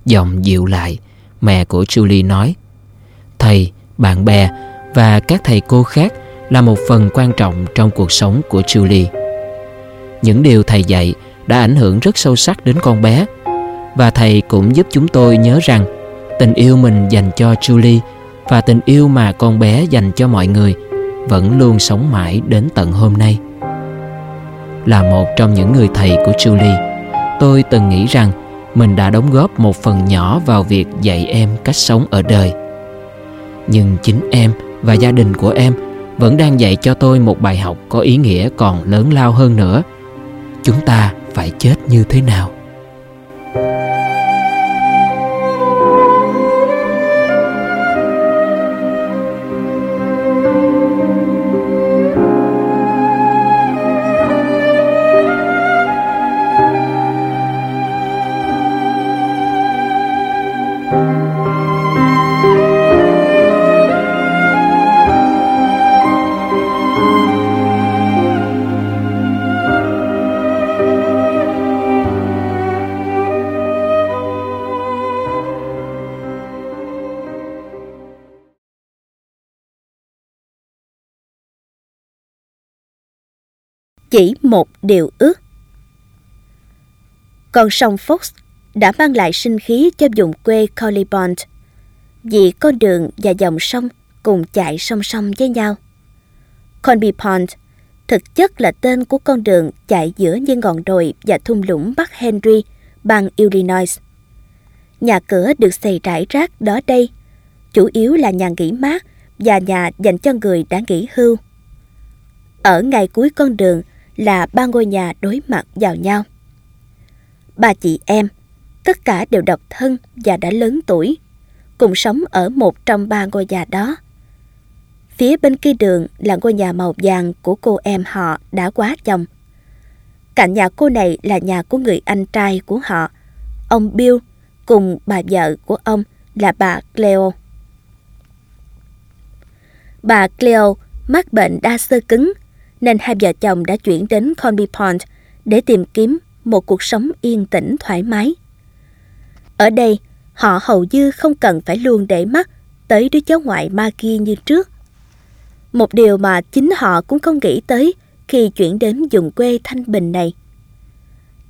Giọng dịu lại, mẹ của Julie nói, Thầy, bạn bè và các thầy cô khác là một phần quan trọng trong cuộc sống của Julie. Những điều thầy dạy đã ảnh hưởng rất sâu sắc đến con bé và thầy cũng giúp chúng tôi nhớ rằng tình yêu mình dành cho Julie và tình yêu mà con bé dành cho mọi người vẫn luôn sống mãi đến tận hôm nay. Là một trong những người thầy của Julie, tôi từng nghĩ rằng mình đã đóng góp một phần nhỏ vào việc dạy em cách sống ở đời. Nhưng chính em và gia đình của em vẫn đang dạy cho tôi một bài học có ý nghĩa còn lớn lao hơn nữa. Chúng ta phải chết như thế nào? Chỉ một điều ước. Con sông Fox đã mang lại sinh khí cho vùng quê Collibond vì con đường và dòng sông cùng chạy song song với nhau. Conby Pond thực chất là tên của con đường chạy giữa những ngọn đồi và thung lũng Bắc Henry, bang Illinois. Nhà cửa được xây rải rác đó đây, chủ yếu là nhà nghỉ mát và nhà dành cho người đã nghỉ hưu. Ở ngay cuối con đường là ba ngôi nhà đối mặt vào nhau. Ba chị em, tất cả đều độc thân và đã lớn tuổi, cùng sống ở một trong ba ngôi nhà đó. Phía bên kia đường là ngôi nhà màu vàng của cô em họ đã quá chồng. Cạnh nhà cô này là nhà của người anh trai của họ, ông Bill, cùng bà vợ của ông là bà Cleo. Bà Cleo mắc bệnh đa sơ cứng nên hai vợ chồng đã chuyển đến Conby Pond để tìm kiếm một cuộc sống yên tĩnh thoải mái. Ở đây, họ hầu như không cần phải luôn để mắt tới đứa cháu ngoại Maggie như trước. Một điều mà chính họ cũng không nghĩ tới khi chuyển đến vùng quê thanh bình này.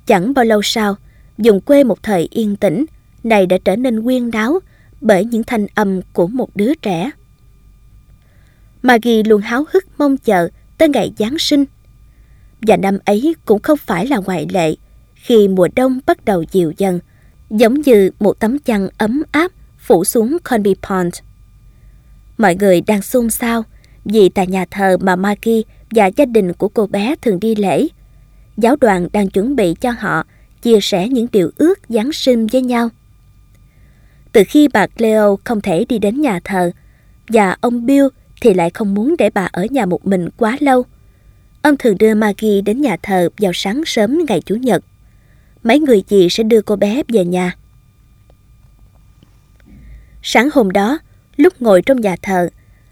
Chẳng bao lâu sau, vùng quê một thời yên tĩnh này đã trở nên quyên đáo bởi những thanh âm của một đứa trẻ. Maggie luôn háo hức mong chờ tới ngày Giáng sinh. Và năm ấy cũng không phải là ngoại lệ khi mùa đông bắt đầu dịu dần, giống như một tấm chăn ấm áp phủ xuống Conby Pond. Mọi người đang xôn xao vì tại nhà thờ mà Maggie và gia đình của cô bé thường đi lễ, giáo đoàn đang chuẩn bị cho họ chia sẻ những điều ước Giáng sinh với nhau. Từ khi bà Cleo không thể đi đến nhà thờ, và ông Bill thì lại không muốn để bà ở nhà một mình quá lâu. Ông thường đưa Maggie đến nhà thờ vào sáng sớm ngày Chủ nhật. Mấy người chị sẽ đưa cô bé về nhà. Sáng hôm đó, lúc ngồi trong nhà thờ,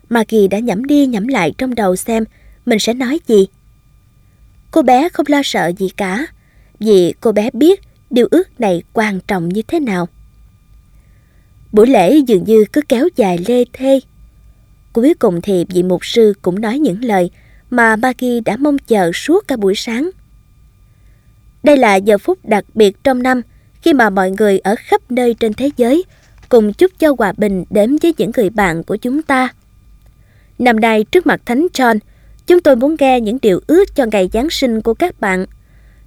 Maggie đã nhẩm đi nhẩm lại trong đầu xem mình sẽ nói gì. Cô bé không lo sợ gì cả, vì cô bé biết điều ước này quan trọng như thế nào. Buổi lễ dường như cứ kéo dài lê thê. Cuối cùng thì vị mục sư cũng nói những lời mà Maggie đã mong chờ suốt cả buổi sáng. Đây là giờ phút đặc biệt trong năm khi mà mọi người ở khắp nơi trên thế giới cùng chúc cho hòa bình đến với những người bạn của chúng ta. Năm nay trước mặt Thánh John, chúng tôi muốn nghe những điều ước cho ngày Giáng sinh của các bạn.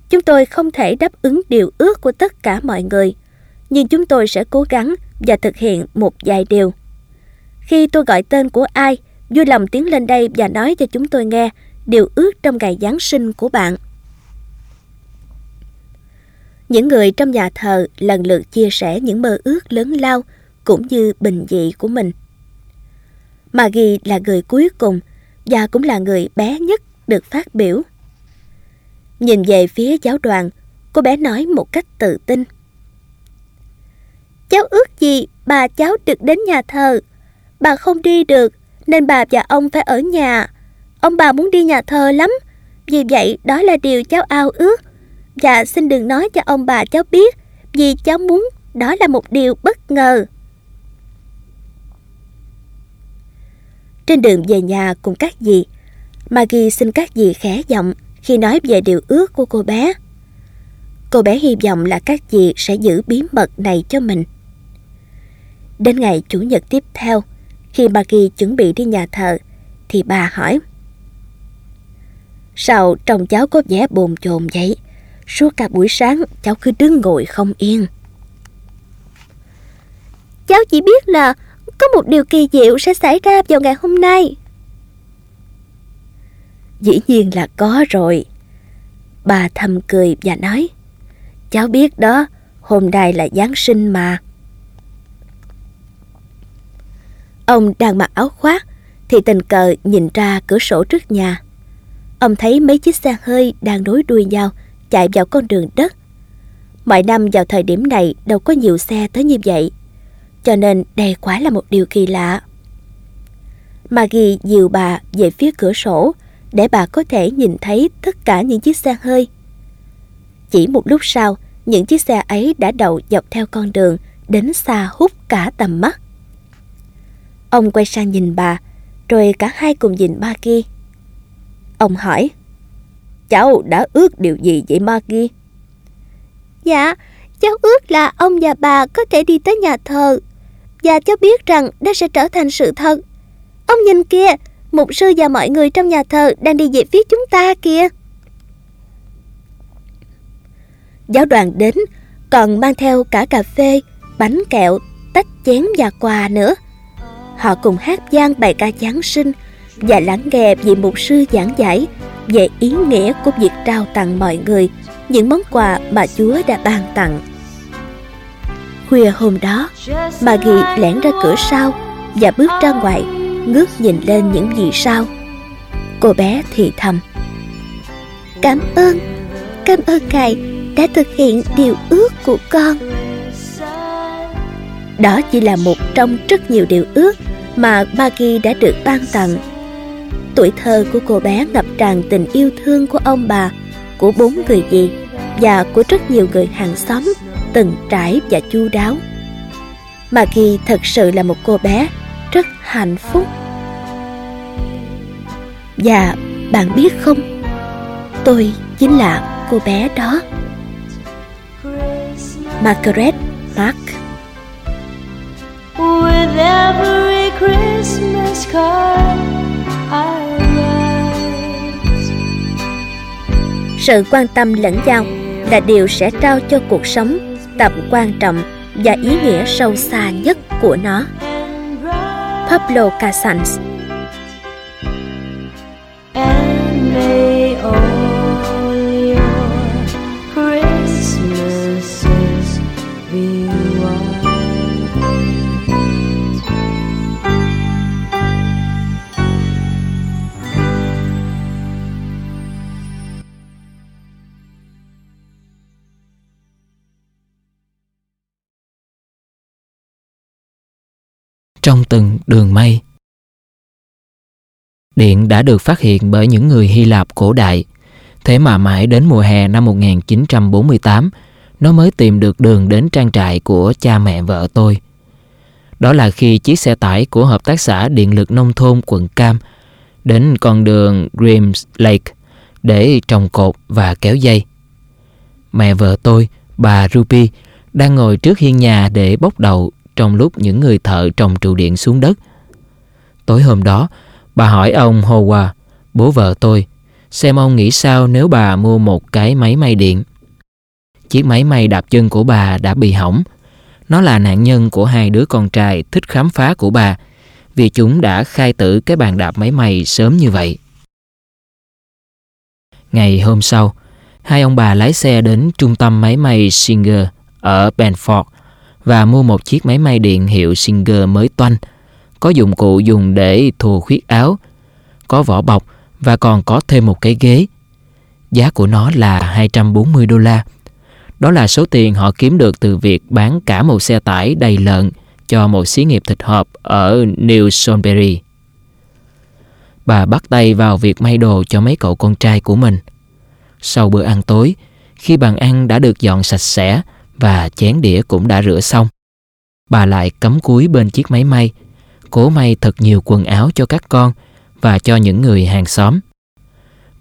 Chúng tôi không thể đáp ứng điều ước của tất cả mọi người, nhưng chúng tôi sẽ cố gắng và thực hiện một vài điều. Khi tôi gọi tên của ai, vui lòng tiến lên đây và nói cho chúng tôi nghe điều ước trong ngày Giáng sinh của bạn. Những người trong nhà thờ lần lượt chia sẻ những mơ ước lớn lao cũng như bình dị của mình. Maggie là người cuối cùng và cũng là người bé nhất được phát biểu. Nhìn về phía giáo đoàn, cô bé nói một cách tự tin. Cháu ước gì bà cháu được đến nhà thờ. Bà không đi được nên bà và ông phải ở nhà. Ông bà muốn đi nhà thờ lắm. Vì vậy đó là điều cháu ao ước. Và xin đừng nói cho ông bà cháu biết vì cháu muốn đó là một điều bất ngờ. Trên đường về nhà cùng các dì, Maggie xin các dì khẽ giọng khi nói về điều ước của cô bé. Cô bé hy vọng là các dì sẽ giữ bí mật này cho mình. Đến ngày Chủ nhật tiếp theo, khi Maggie chuẩn bị đi nhà thờ, thì bà hỏi. Sao trông cháu có vẻ bồn chồn vậy? Suốt cả buổi sáng cháu cứ đứng ngồi không yên. Cháu chỉ biết là có một điều kỳ diệu sẽ xảy ra vào ngày hôm nay. Dĩ nhiên là có rồi. Bà thầm cười và nói, cháu biết đó, hôm nay là Giáng sinh mà. Ông đang mặc áo khoác thì tình cờ nhìn ra cửa sổ trước nhà. Ông thấy mấy chiếc xe hơi đang nối đuôi nhau chạy vào con đường đất. Mọi năm vào thời điểm này đâu có nhiều xe tới như vậy, cho nên đây quả là một điều kỳ lạ. Maggie dìu bà về phía cửa sổ để bà có thể nhìn thấy tất cả những chiếc xe hơi. Chỉ một lúc sau, những chiếc xe ấy đã đậu dọc theo con đường đến xa hút cả tầm mắt. Ông quay sang nhìn bà, rồi cả hai cùng nhìn Maggie. Ông hỏi, Cháu đã ước điều gì vậy Maggie? Dạ, cháu ước là ông và bà có thể đi tới nhà thờ. Và cháu biết rằng đó sẽ trở thành sự thật. Ông nhìn kia, mục sư và mọi người trong nhà thờ đang đi về phía chúng ta kìa. Giáo đoàn đến, còn mang theo cả cà phê, bánh kẹo, tách chén và quà nữa. Họ cùng hát gian bài ca Giáng sinh và lắng nghe vị mục sư giảng giải về ý nghĩa của việc trao tặng mọi người những món quà mà Chúa đã ban tặng. Khuya hôm đó, bà ghi lẻn ra cửa sau và bước ra ngoài, ngước nhìn lên những vì sao. Cô bé thì thầm. Cảm ơn, cảm ơn Ngài đã thực hiện điều ước của con. Đó chỉ là một trong rất nhiều điều ước mà Maggie đã được ban tặng. Tuổi thơ của cô bé ngập tràn tình yêu thương của ông bà, của bốn người dì và của rất nhiều người hàng xóm từng trải và chu đáo. Maggie thật sự là một cô bé rất hạnh phúc. Và bạn biết không, tôi chính là cô bé đó. Margaret Mark with every Christmas card I write. Sự quan tâm lẫn nhau là điều sẽ trao cho cuộc sống tầm quan trọng và ý nghĩa sâu xa nhất của nó. Pablo Casals đường mây. Điện đã được phát hiện bởi những người Hy Lạp cổ đại, thế mà mãi đến mùa hè năm 1948, nó mới tìm được đường đến trang trại của cha mẹ vợ tôi. Đó là khi chiếc xe tải của Hợp tác xã Điện lực Nông thôn quận Cam đến con đường Grims Lake để trồng cột và kéo dây. Mẹ vợ tôi, bà Ruby, đang ngồi trước hiên nhà để bốc đầu trong lúc những người thợ trồng trụ điện xuống đất. Tối hôm đó, bà hỏi ông Hoa, bố vợ tôi, xem ông nghĩ sao nếu bà mua một cái máy may điện. Chiếc máy may đạp chân của bà đã bị hỏng. Nó là nạn nhân của hai đứa con trai thích khám phá của bà vì chúng đã khai tử cái bàn đạp máy may sớm như vậy. Ngày hôm sau, hai ông bà lái xe đến trung tâm máy may Singer ở Benford và mua một chiếc máy may điện hiệu Singer mới toanh, có dụng cụ dùng để thùa khuyết áo, có vỏ bọc và còn có thêm một cái ghế. Giá của nó là 240 đô la. Đó là số tiền họ kiếm được từ việc bán cả một xe tải đầy lợn cho một xí nghiệp thịt hộp ở New Sunbury. Bà bắt tay vào việc may đồ cho mấy cậu con trai của mình. Sau bữa ăn tối, khi bàn ăn đã được dọn sạch sẽ và chén đĩa cũng đã rửa xong, bà lại cắm cúi bên chiếc máy may, cố may thật nhiều quần áo cho các con và cho những người hàng xóm.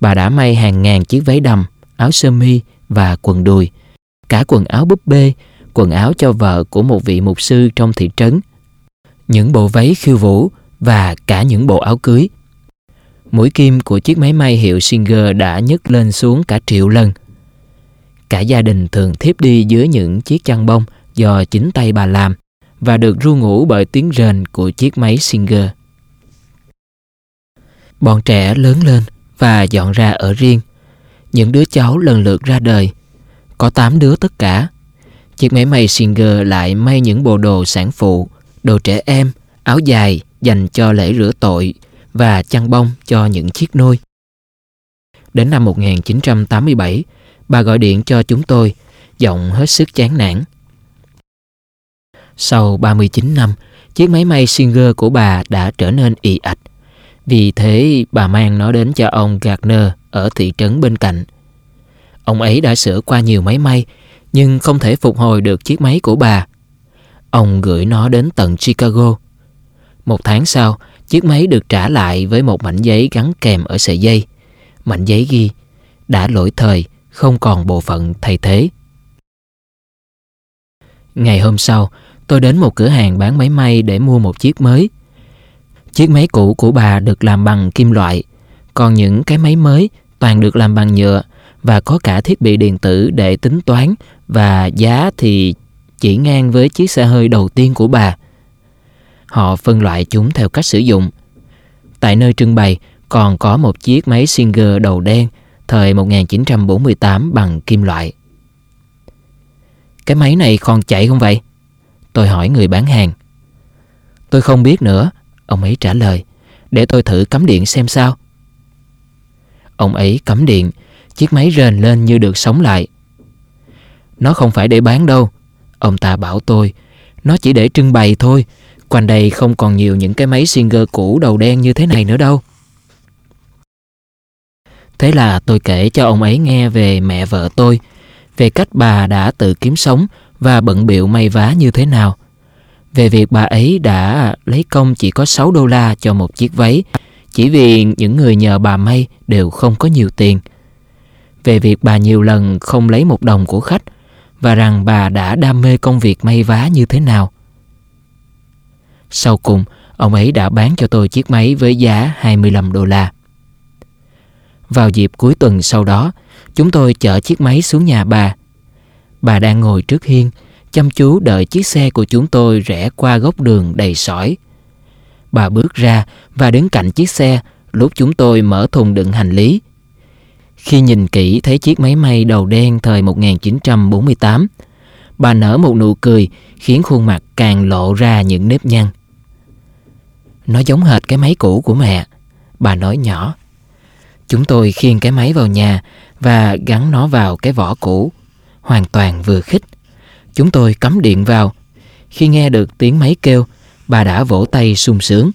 Bà đã may hàng ngàn chiếc váy đầm, áo sơ mi và quần đùi, cả quần áo búp bê, quần áo cho vợ của một vị mục sư trong thị trấn, những bộ váy khiêu vũ và cả những bộ áo cưới. Mũi kim của chiếc máy may hiệu Singer đã nhấc lên xuống cả triệu lần. Cả gia đình thường thiếp đi dưới những chiếc chăn bông do chính tay bà làm và được ru ngủ bởi tiếng rền của chiếc máy Singer. Bọn trẻ lớn lên và dọn ra ở riêng. Những đứa cháu lần lượt ra đời. Có 8 đứa tất cả. Chiếc máy may Singer lại may những bộ đồ sản phụ, đồ trẻ em, áo dài dành cho lễ rửa tội và chăn bông cho những chiếc nôi. Đến năm 1987, bà gọi điện cho chúng tôi, giọng hết sức chán nản. Sau 39 năm, chiếc máy may Singer của bà đã trở nên ì ạch. Vì thế bà mang nó đến cho ông Gardner ở thị trấn bên cạnh. Ông ấy đã sửa qua nhiều máy may nhưng không thể phục hồi được chiếc máy của bà. Ông gửi nó đến tận Chicago. Một tháng sau, chiếc máy được trả lại với một mảnh giấy gắn kèm ở sợi dây. Mảnh giấy ghi, đã lỗi thời, không còn bộ phận thay thế. Ngày hôm sau, tôi đến một cửa hàng bán máy may để mua một chiếc mới. Chiếc máy cũ của bà được làm bằng kim loại, còn những cái máy mới toàn được làm bằng nhựa và có cả thiết bị điện tử để tính toán và giá thì chỉ ngang với chiếc xe hơi đầu tiên của bà. Họ phân loại chúng theo cách sử dụng. Tại nơi trưng bày còn có một chiếc máy Singer đầu đen thời 1948 bằng kim loại. Cái máy này còn chạy không vậy? Tôi hỏi người bán hàng. Tôi không biết nữa, ông ấy trả lời. Để tôi thử cắm điện xem sao. Ông ấy cắm điện, chiếc máy rền lên như được sống lại. Nó không phải để bán đâu, ông ta bảo tôi. Nó chỉ để trưng bày thôi, quanh đây không còn nhiều những cái máy Singer cũ đầu đen như thế này nữa đâu. Thế là tôi kể cho ông ấy nghe về mẹ vợ tôi, về cách bà đã tự kiếm sống và bận biệu may vá như thế nào. Về việc bà ấy đã lấy công chỉ có 6 đô la cho một chiếc váy, chỉ vì những người nhờ bà may đều không có nhiều tiền. Về việc bà nhiều lần không lấy một đồng của khách và rằng bà đã đam mê công việc may vá như thế nào. Sau cùng, ông ấy đã bán cho tôi chiếc máy với giá 25 đô la. Vào dịp cuối tuần sau đó, chúng tôi chở chiếc máy xuống nhà bà. Bà đang ngồi trước hiên, chăm chú đợi chiếc xe của chúng tôi rẽ qua góc đường đầy sỏi. Bà bước ra và đứng cạnh chiếc xe lúc chúng tôi mở thùng đựng hành lý. Khi nhìn kỹ thấy chiếc máy may đầu đen thời 1948, bà nở một nụ cười khiến khuôn mặt càng lộ ra những nếp nhăn. Nó giống hệt cái máy cũ của mẹ, bà nói nhỏ. Chúng tôi khiêng cái máy vào nhà và gắn nó vào cái vỏ cũ, hoàn toàn vừa khích. Chúng tôi cắm điện vào. Khi nghe được tiếng máy kêu, bà đã vỗ tay sung sướng.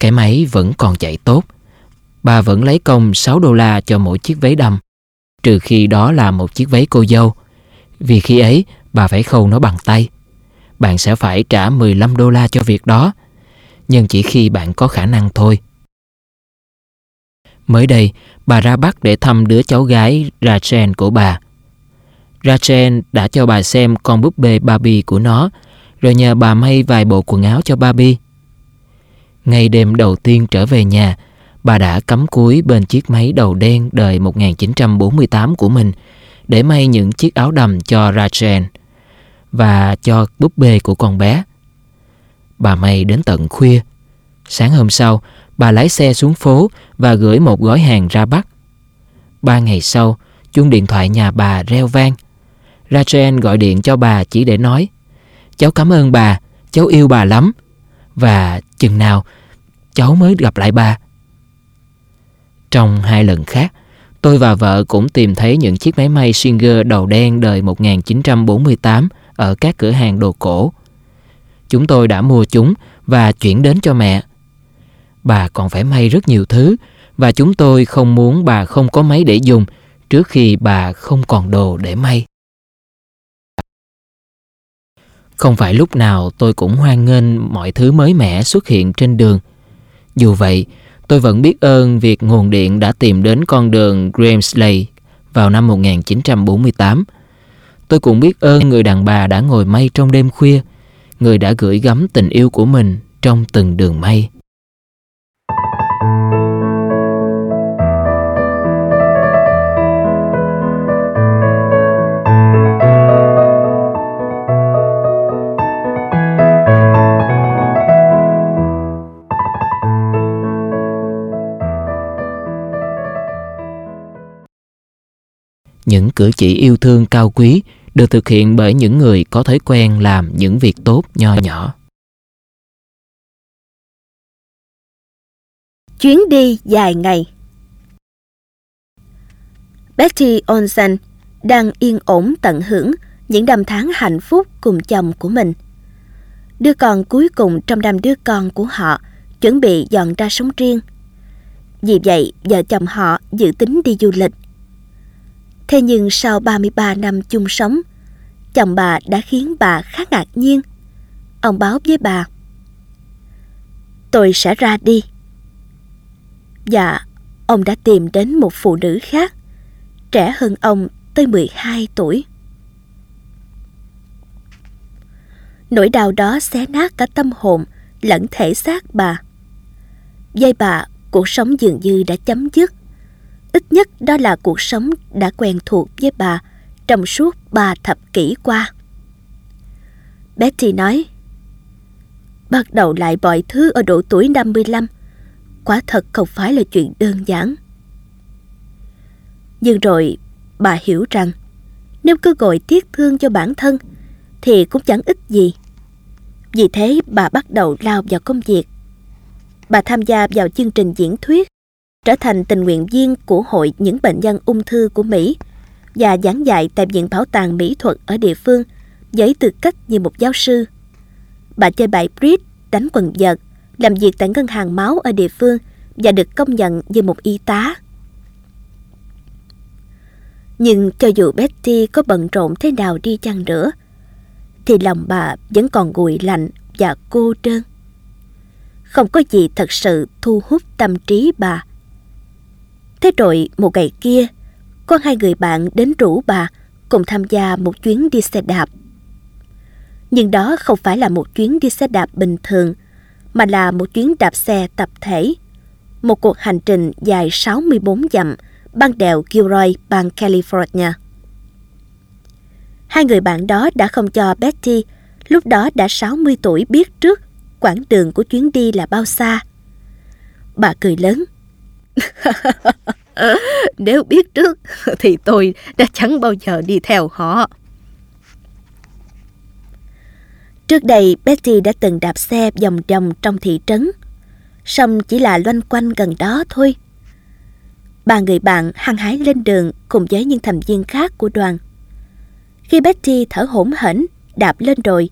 Cái máy vẫn còn chạy tốt. Bà vẫn lấy công 6 đô la cho mỗi chiếc váy đầm, trừ khi đó là một chiếc váy cô dâu. Vì khi ấy, bà phải khâu nó bằng tay. Bạn sẽ phải trả 15 đô la cho việc đó, nhưng chỉ khi bạn có khả năng thôi. Mới đây, bà ra Bắc để thăm đứa cháu gái Rachel của bà. Rachel đã cho bà xem con búp bê Barbie của nó, rồi nhờ bà may vài bộ quần áo cho Barbie. Ngày đêm đầu tiên trở về nhà, bà đã cắm cúi bên chiếc máy đầu đen đời 1948 của mình để may những chiếc áo đầm cho Rachel và cho búp bê của con bé. Bà may đến tận khuya. Sáng hôm sau, bà lái xe xuống phố và gửi một gói hàng ra Bắc. Ba ngày sau, chuông điện thoại nhà bà reo vang. Rachel gọi điện cho bà chỉ để nói Cháu cảm ơn bà, cháu yêu bà lắm. Và chừng nào cháu mới gặp lại bà. Trong hai lần khác, tôi và vợ cũng tìm thấy những chiếc máy may Singer đầu đen đời 1948 ở các cửa hàng đồ cổ. Chúng tôi đã mua chúng và chuyển đến cho mẹ. Bà còn phải may rất nhiều thứ và chúng tôi không muốn bà không có máy để dùng trước khi bà không còn đồ để may. Không phải lúc nào tôi cũng hoan nghênh mọi thứ mới mẻ xuất hiện trên đường. Dù vậy, tôi vẫn biết ơn việc nguồn điện đã tìm đến con đường Grimsley vào năm 1948. Tôi cũng biết ơn người đàn bà đã ngồi may trong đêm khuya, người đã gửi gắm tình yêu của mình trong từng đường may. Những cử chỉ yêu thương cao quý được thực hiện bởi những người có thói quen làm những việc tốt nho nhỏ. Chuyến đi dài ngày Betty Olsen đang yên ổn tận hưởng những năm tháng hạnh phúc cùng chồng của mình. Đứa con cuối cùng trong năm đứa con của họ chuẩn bị dọn ra sống riêng. Vì vậy, vợ chồng họ dự tính đi du lịch. Thế nhưng sau 33 năm chung sống, chồng bà đã khiến bà khá ngạc nhiên. Ông báo với bà. Tôi sẽ ra đi. Dạ, ông đã tìm đến một phụ nữ khác, trẻ hơn ông tới 12 tuổi. Nỗi đau đó xé nát cả tâm hồn lẫn thể xác bà. Dây bà, cuộc sống dường như đã chấm dứt. Ít nhất đó là cuộc sống đã quen thuộc với bà trong suốt ba thập kỷ qua. Betty nói, Bắt đầu lại mọi thứ ở độ tuổi 55, quả thật không phải là chuyện đơn giản. Nhưng rồi bà hiểu rằng nếu cứ gọi tiếc thương cho bản thân thì cũng chẳng ích gì. Vì thế bà bắt đầu lao vào công việc. Bà tham gia vào chương trình diễn thuyết trở thành tình nguyện viên của Hội những bệnh nhân ung thư của Mỹ và giảng dạy tại Viện Bảo tàng Mỹ thuật ở địa phương với tư cách như một giáo sư. Bà chơi bài bridge, đánh quần vợt, làm việc tại ngân hàng máu ở địa phương và được công nhận như một y tá. Nhưng cho dù Betty có bận rộn thế nào đi chăng nữa, thì lòng bà vẫn còn nguội lạnh và cô đơn. Không có gì thật sự thu hút tâm trí bà Thế rồi một ngày kia, có hai người bạn đến rủ bà cùng tham gia một chuyến đi xe đạp. Nhưng đó không phải là một chuyến đi xe đạp bình thường, mà là một chuyến đạp xe tập thể. Một cuộc hành trình dài 64 dặm băng đèo Gilroy, bang California. Hai người bạn đó đã không cho Betty, lúc đó đã 60 tuổi biết trước quãng đường của chuyến đi là bao xa. Bà cười lớn. Nếu biết trước thì tôi đã chẳng bao giờ đi theo họ. Trước đây Betty đã từng đạp xe vòng vòng trong thị trấn, song chỉ là loanh quanh gần đó thôi. Ba người bạn hăng hái lên đường cùng với những thành viên khác của đoàn. Khi Betty thở hổn hển đạp lên rồi,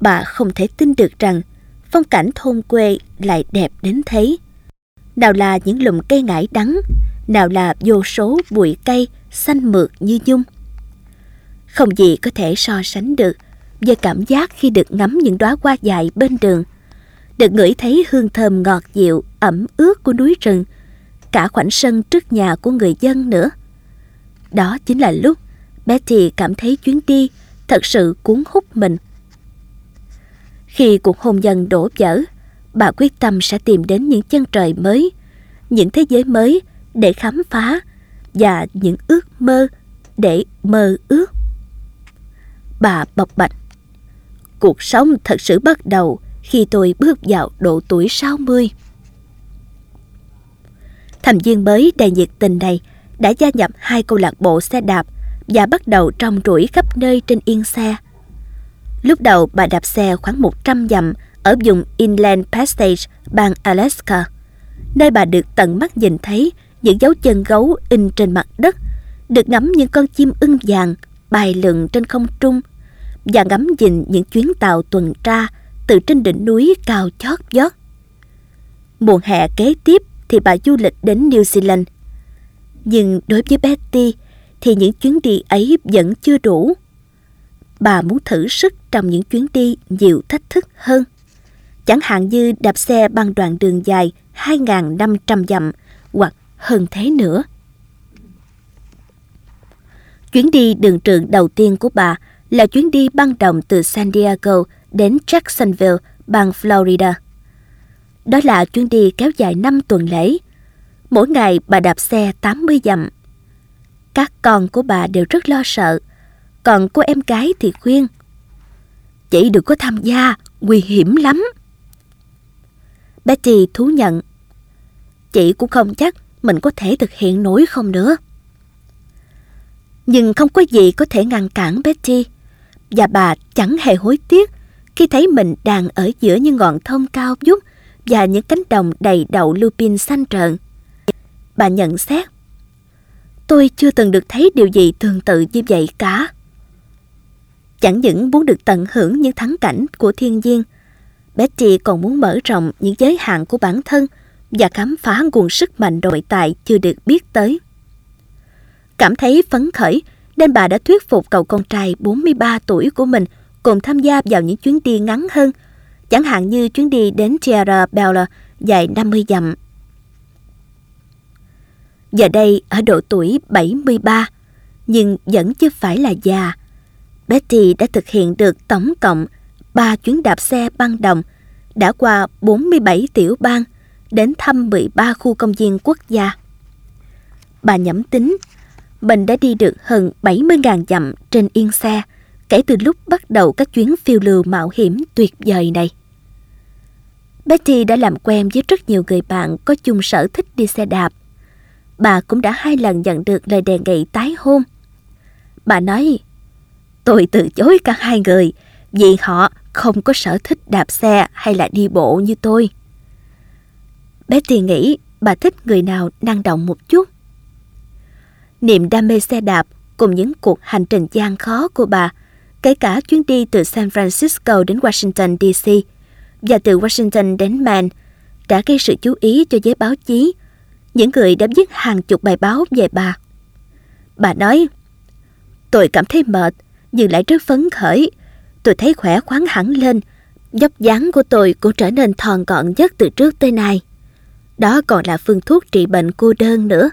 bà không thể tin được rằng phong cảnh thôn quê lại đẹp đến thế. Nào là những lùm cây ngải đắng, nào là vô số bụi cây xanh mượt như nhung. Không gì có thể so sánh được với cảm giác khi được ngắm những đóa hoa dài bên đường, được ngửi thấy hương thơm ngọt dịu, ẩm ướt của núi rừng, cả khoảnh sân trước nhà của người dân nữa. Đó chính là lúc Betty cảm thấy chuyến đi thật sự cuốn hút mình. Khi cuộc hôn nhân đổ vỡ, bà quyết tâm sẽ tìm đến những chân trời mới, những thế giới mới để khám phá và những ước mơ để mơ ước. Bà bộc bạch. Cuộc sống thật sự bắt đầu khi tôi bước vào độ tuổi 60. Thành viên mới đầy nhiệt tình này đã gia nhập hai câu lạc bộ xe đạp và bắt đầu trong rủi khắp nơi trên yên xe. Lúc đầu bà đạp xe khoảng 100 dặm ở vùng Inland Passage, bang Alaska, nơi bà được tận mắt nhìn thấy những dấu chân gấu in trên mặt đất, được ngắm những con chim ưng vàng bay lượn trên không trung và ngắm nhìn những chuyến tàu tuần tra từ trên đỉnh núi cao chót vót. Mùa hè kế tiếp thì bà du lịch đến New Zealand. Nhưng đối với Betty thì những chuyến đi ấy vẫn chưa đủ. Bà muốn thử sức trong những chuyến đi nhiều thách thức hơn. Chẳng hạn như đạp xe bằng đoạn đường dài 2.500 dặm hoặc hơn thế nữa. Chuyến đi đường trường đầu tiên của bà là chuyến đi băng động từ San Diego đến Jacksonville, bang Florida. Đó là chuyến đi kéo dài 5 tuần lễ. Mỗi ngày bà đạp xe 80 dặm. Các con của bà đều rất lo sợ, còn cô em gái thì khuyên. chỉ đừng có tham gia, nguy hiểm lắm. Betty thú nhận. Chị cũng không chắc mình có thể thực hiện nổi không nữa. Nhưng không có gì có thể ngăn cản Betty. Và bà chẳng hề hối tiếc khi thấy mình đang ở giữa những ngọn thông cao vút và những cánh đồng đầy đậu lupin xanh trợn. Bà nhận xét, tôi chưa từng được thấy điều gì tương tự như vậy cả. Chẳng những muốn được tận hưởng những thắng cảnh của thiên nhiên, Betty còn muốn mở rộng những giới hạn của bản thân và khám phá nguồn sức mạnh nội tại chưa được biết tới. Cảm thấy phấn khởi nên bà đã thuyết phục cậu con trai 43 tuổi của mình cùng tham gia vào những chuyến đi ngắn hơn chẳng hạn như chuyến đi đến Tierra Bella dài 50 dặm. Giờ đây ở độ tuổi 73, nhưng vẫn chưa phải là già, Betty đã thực hiện được tổng cộng 3 chuyến đạp xe băng đồng, đã qua 47 tiểu bang, đến thăm 13 khu công viên quốc gia. Bà nhẩm tính, mình đã đi được hơn 70.000 dặm trên yên xe kể từ lúc bắt đầu các chuyến phiêu lưu mạo hiểm tuyệt vời này. Betty đã làm quen với rất nhiều người bạn có chung sở thích đi xe đạp. Bà cũng đã hai lần nhận được lời đề nghị tái hôn. Bà nói, tôi từ chối cả hai người vì họ không có sở thích đạp xe hay là đi bộ như tôi. Betty nghĩ bà thích người nào năng động một chút. Niềm đam mê xe đạp cùng những cuộc hành trình gian khó của bà, kể cả chuyến đi từ San Francisco đến Washington DC, và từ Washington đến Maine, đã gây sự chú ý cho giới báo chí, những người đã viết hàng chục bài báo về bà. Bà nói, tôi cảm thấy mệt nhưng lại rất phấn khởi. Tôi thấy khỏe khoắn hẳn lên, dốc dáng của tôi cũng trở nên thòn gọn nhất từ trước tới nay. Đó còn là phương thuốc trị bệnh cô đơn nữa.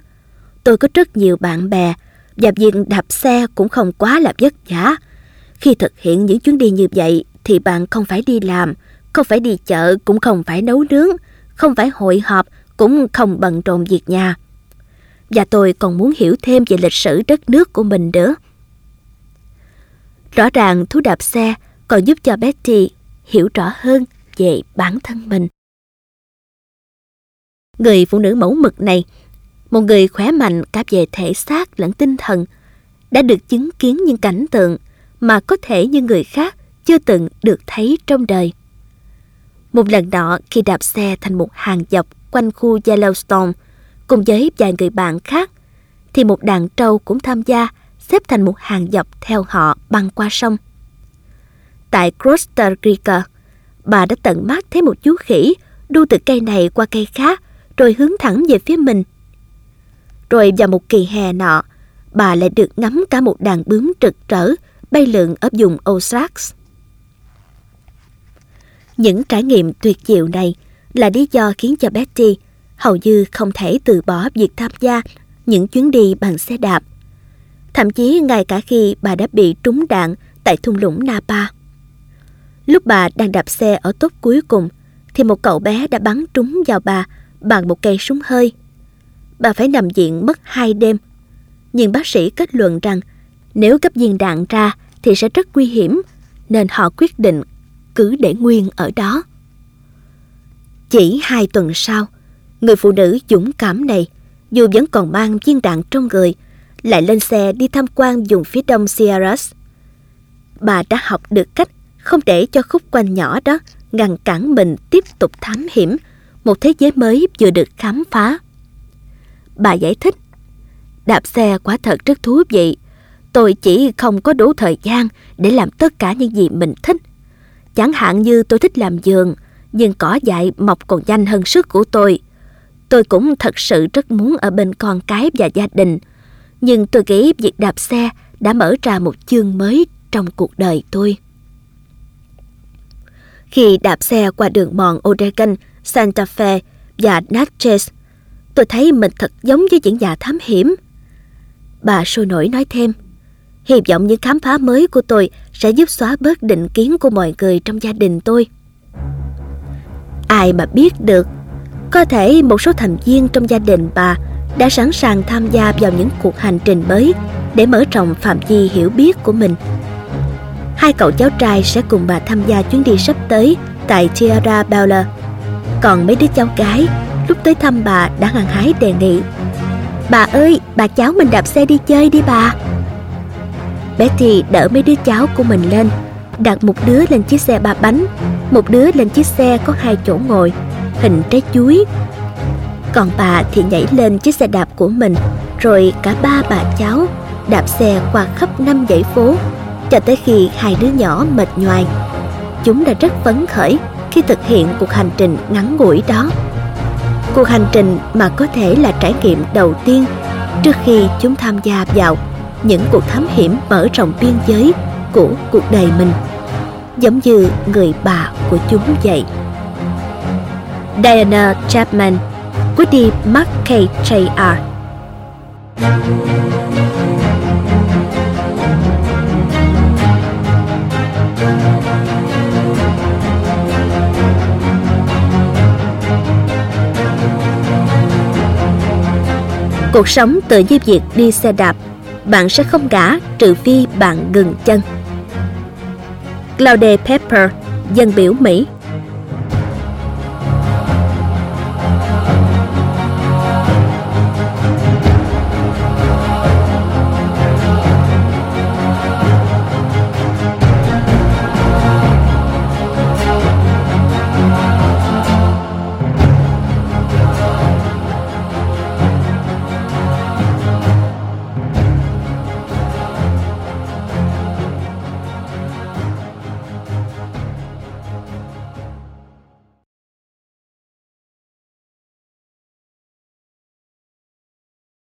Tôi có rất nhiều bạn bè và việc đạp xe cũng không quá là vất vả. Khi thực hiện những chuyến đi như vậy thì bạn không phải đi làm, không phải đi chợ, cũng không phải nấu nướng, không phải hội họp, cũng không bận rộn việc nhà. Và tôi còn muốn hiểu thêm về lịch sử đất nước của mình nữa. Rõ ràng thú đạp xe còn giúp cho Betty hiểu rõ hơn về bản thân mình. Người phụ nữ mẫu mực này, một người khỏe mạnh cả về thể xác lẫn tinh thần, đã được chứng kiến những cảnh tượng mà có thể như người khác chưa từng được thấy trong đời. Một lần nọ khi đạp xe thành một hàng dọc quanh khu Yellowstone cùng với vài người bạn khác, thì một đàn trâu cũng tham gia xếp thành một hàng dọc theo họ băng qua sông. Tại Costa Rica, bà đã tận mắt thấy một chú khỉ đu từ cây này qua cây khác rồi hướng thẳng về phía mình. Rồi vào một kỳ hè nọ, bà lại được ngắm cả một đàn bướm trực trở bay lượn ở vùng Ozarks. Những trải nghiệm tuyệt diệu này là lý do khiến cho Betty hầu như không thể từ bỏ việc tham gia những chuyến đi bằng xe đạp. Thậm chí ngay cả khi bà đã bị trúng đạn tại thung lũng Napa. Lúc bà đang đạp xe ở tốt cuối cùng thì một cậu bé đã bắn trúng vào bà bằng một cây súng hơi. Bà phải nằm viện mất hai đêm. Nhưng bác sĩ kết luận rằng nếu cấp viên đạn ra thì sẽ rất nguy hiểm nên họ quyết định cứ để nguyên ở đó. Chỉ hai tuần sau, người phụ nữ dũng cảm này dù vẫn còn mang viên đạn trong người lại lên xe đi tham quan vùng phía đông Sierras. Bà đã học được cách không để cho khúc quanh nhỏ đó ngăn cản mình tiếp tục thám hiểm một thế giới mới vừa được khám phá. Bà giải thích, đạp xe quả thật rất thú vị. Tôi chỉ không có đủ thời gian để làm tất cả những gì mình thích. Chẳng hạn như tôi thích làm giường, nhưng cỏ dại mọc còn nhanh hơn sức của tôi. Tôi cũng thật sự rất muốn ở bên con cái và gia đình. Nhưng tôi nghĩ việc đạp xe đã mở ra một chương mới trong cuộc đời tôi. Khi đạp xe qua đường mòn Oregon, Santa Fe và Natchez, tôi thấy mình thật giống với những nhà thám hiểm. Bà sôi nổi nói thêm, hy vọng những khám phá mới của tôi sẽ giúp xóa bớt định kiến của mọi người trong gia đình tôi. Ai mà biết được, có thể một số thành viên trong gia đình bà đã sẵn sàng tham gia vào những cuộc hành trình mới để mở rộng phạm vi hiểu biết của mình. Hai cậu cháu trai sẽ cùng bà tham gia chuyến đi sắp tới tại Tierra Bella. Còn mấy đứa cháu gái lúc tới thăm bà đã hăng hái đề nghị Bà ơi, bà cháu mình đạp xe đi chơi đi bà. Betty đỡ mấy đứa cháu của mình lên, đặt một đứa lên chiếc xe ba bánh, một đứa lên chiếc xe có hai chỗ ngồi, hình trái chuối. Còn bà thì nhảy lên chiếc xe đạp của mình, rồi cả ba bà cháu đạp xe qua khắp năm dãy phố cho tới khi hai đứa nhỏ mệt nhoài. Chúng đã rất phấn khởi khi thực hiện cuộc hành trình ngắn ngủi đó. Cuộc hành trình mà có thể là trải nghiệm đầu tiên trước khi chúng tham gia vào những cuộc thám hiểm mở rộng biên giới của cuộc đời mình giống như người bà của chúng vậy Diana Chapman Woody McKay Cuộc sống tự như việc đi xe đạp bạn sẽ không ngã trừ phi bạn ngừng chân. Claude Pepper, dân biểu Mỹ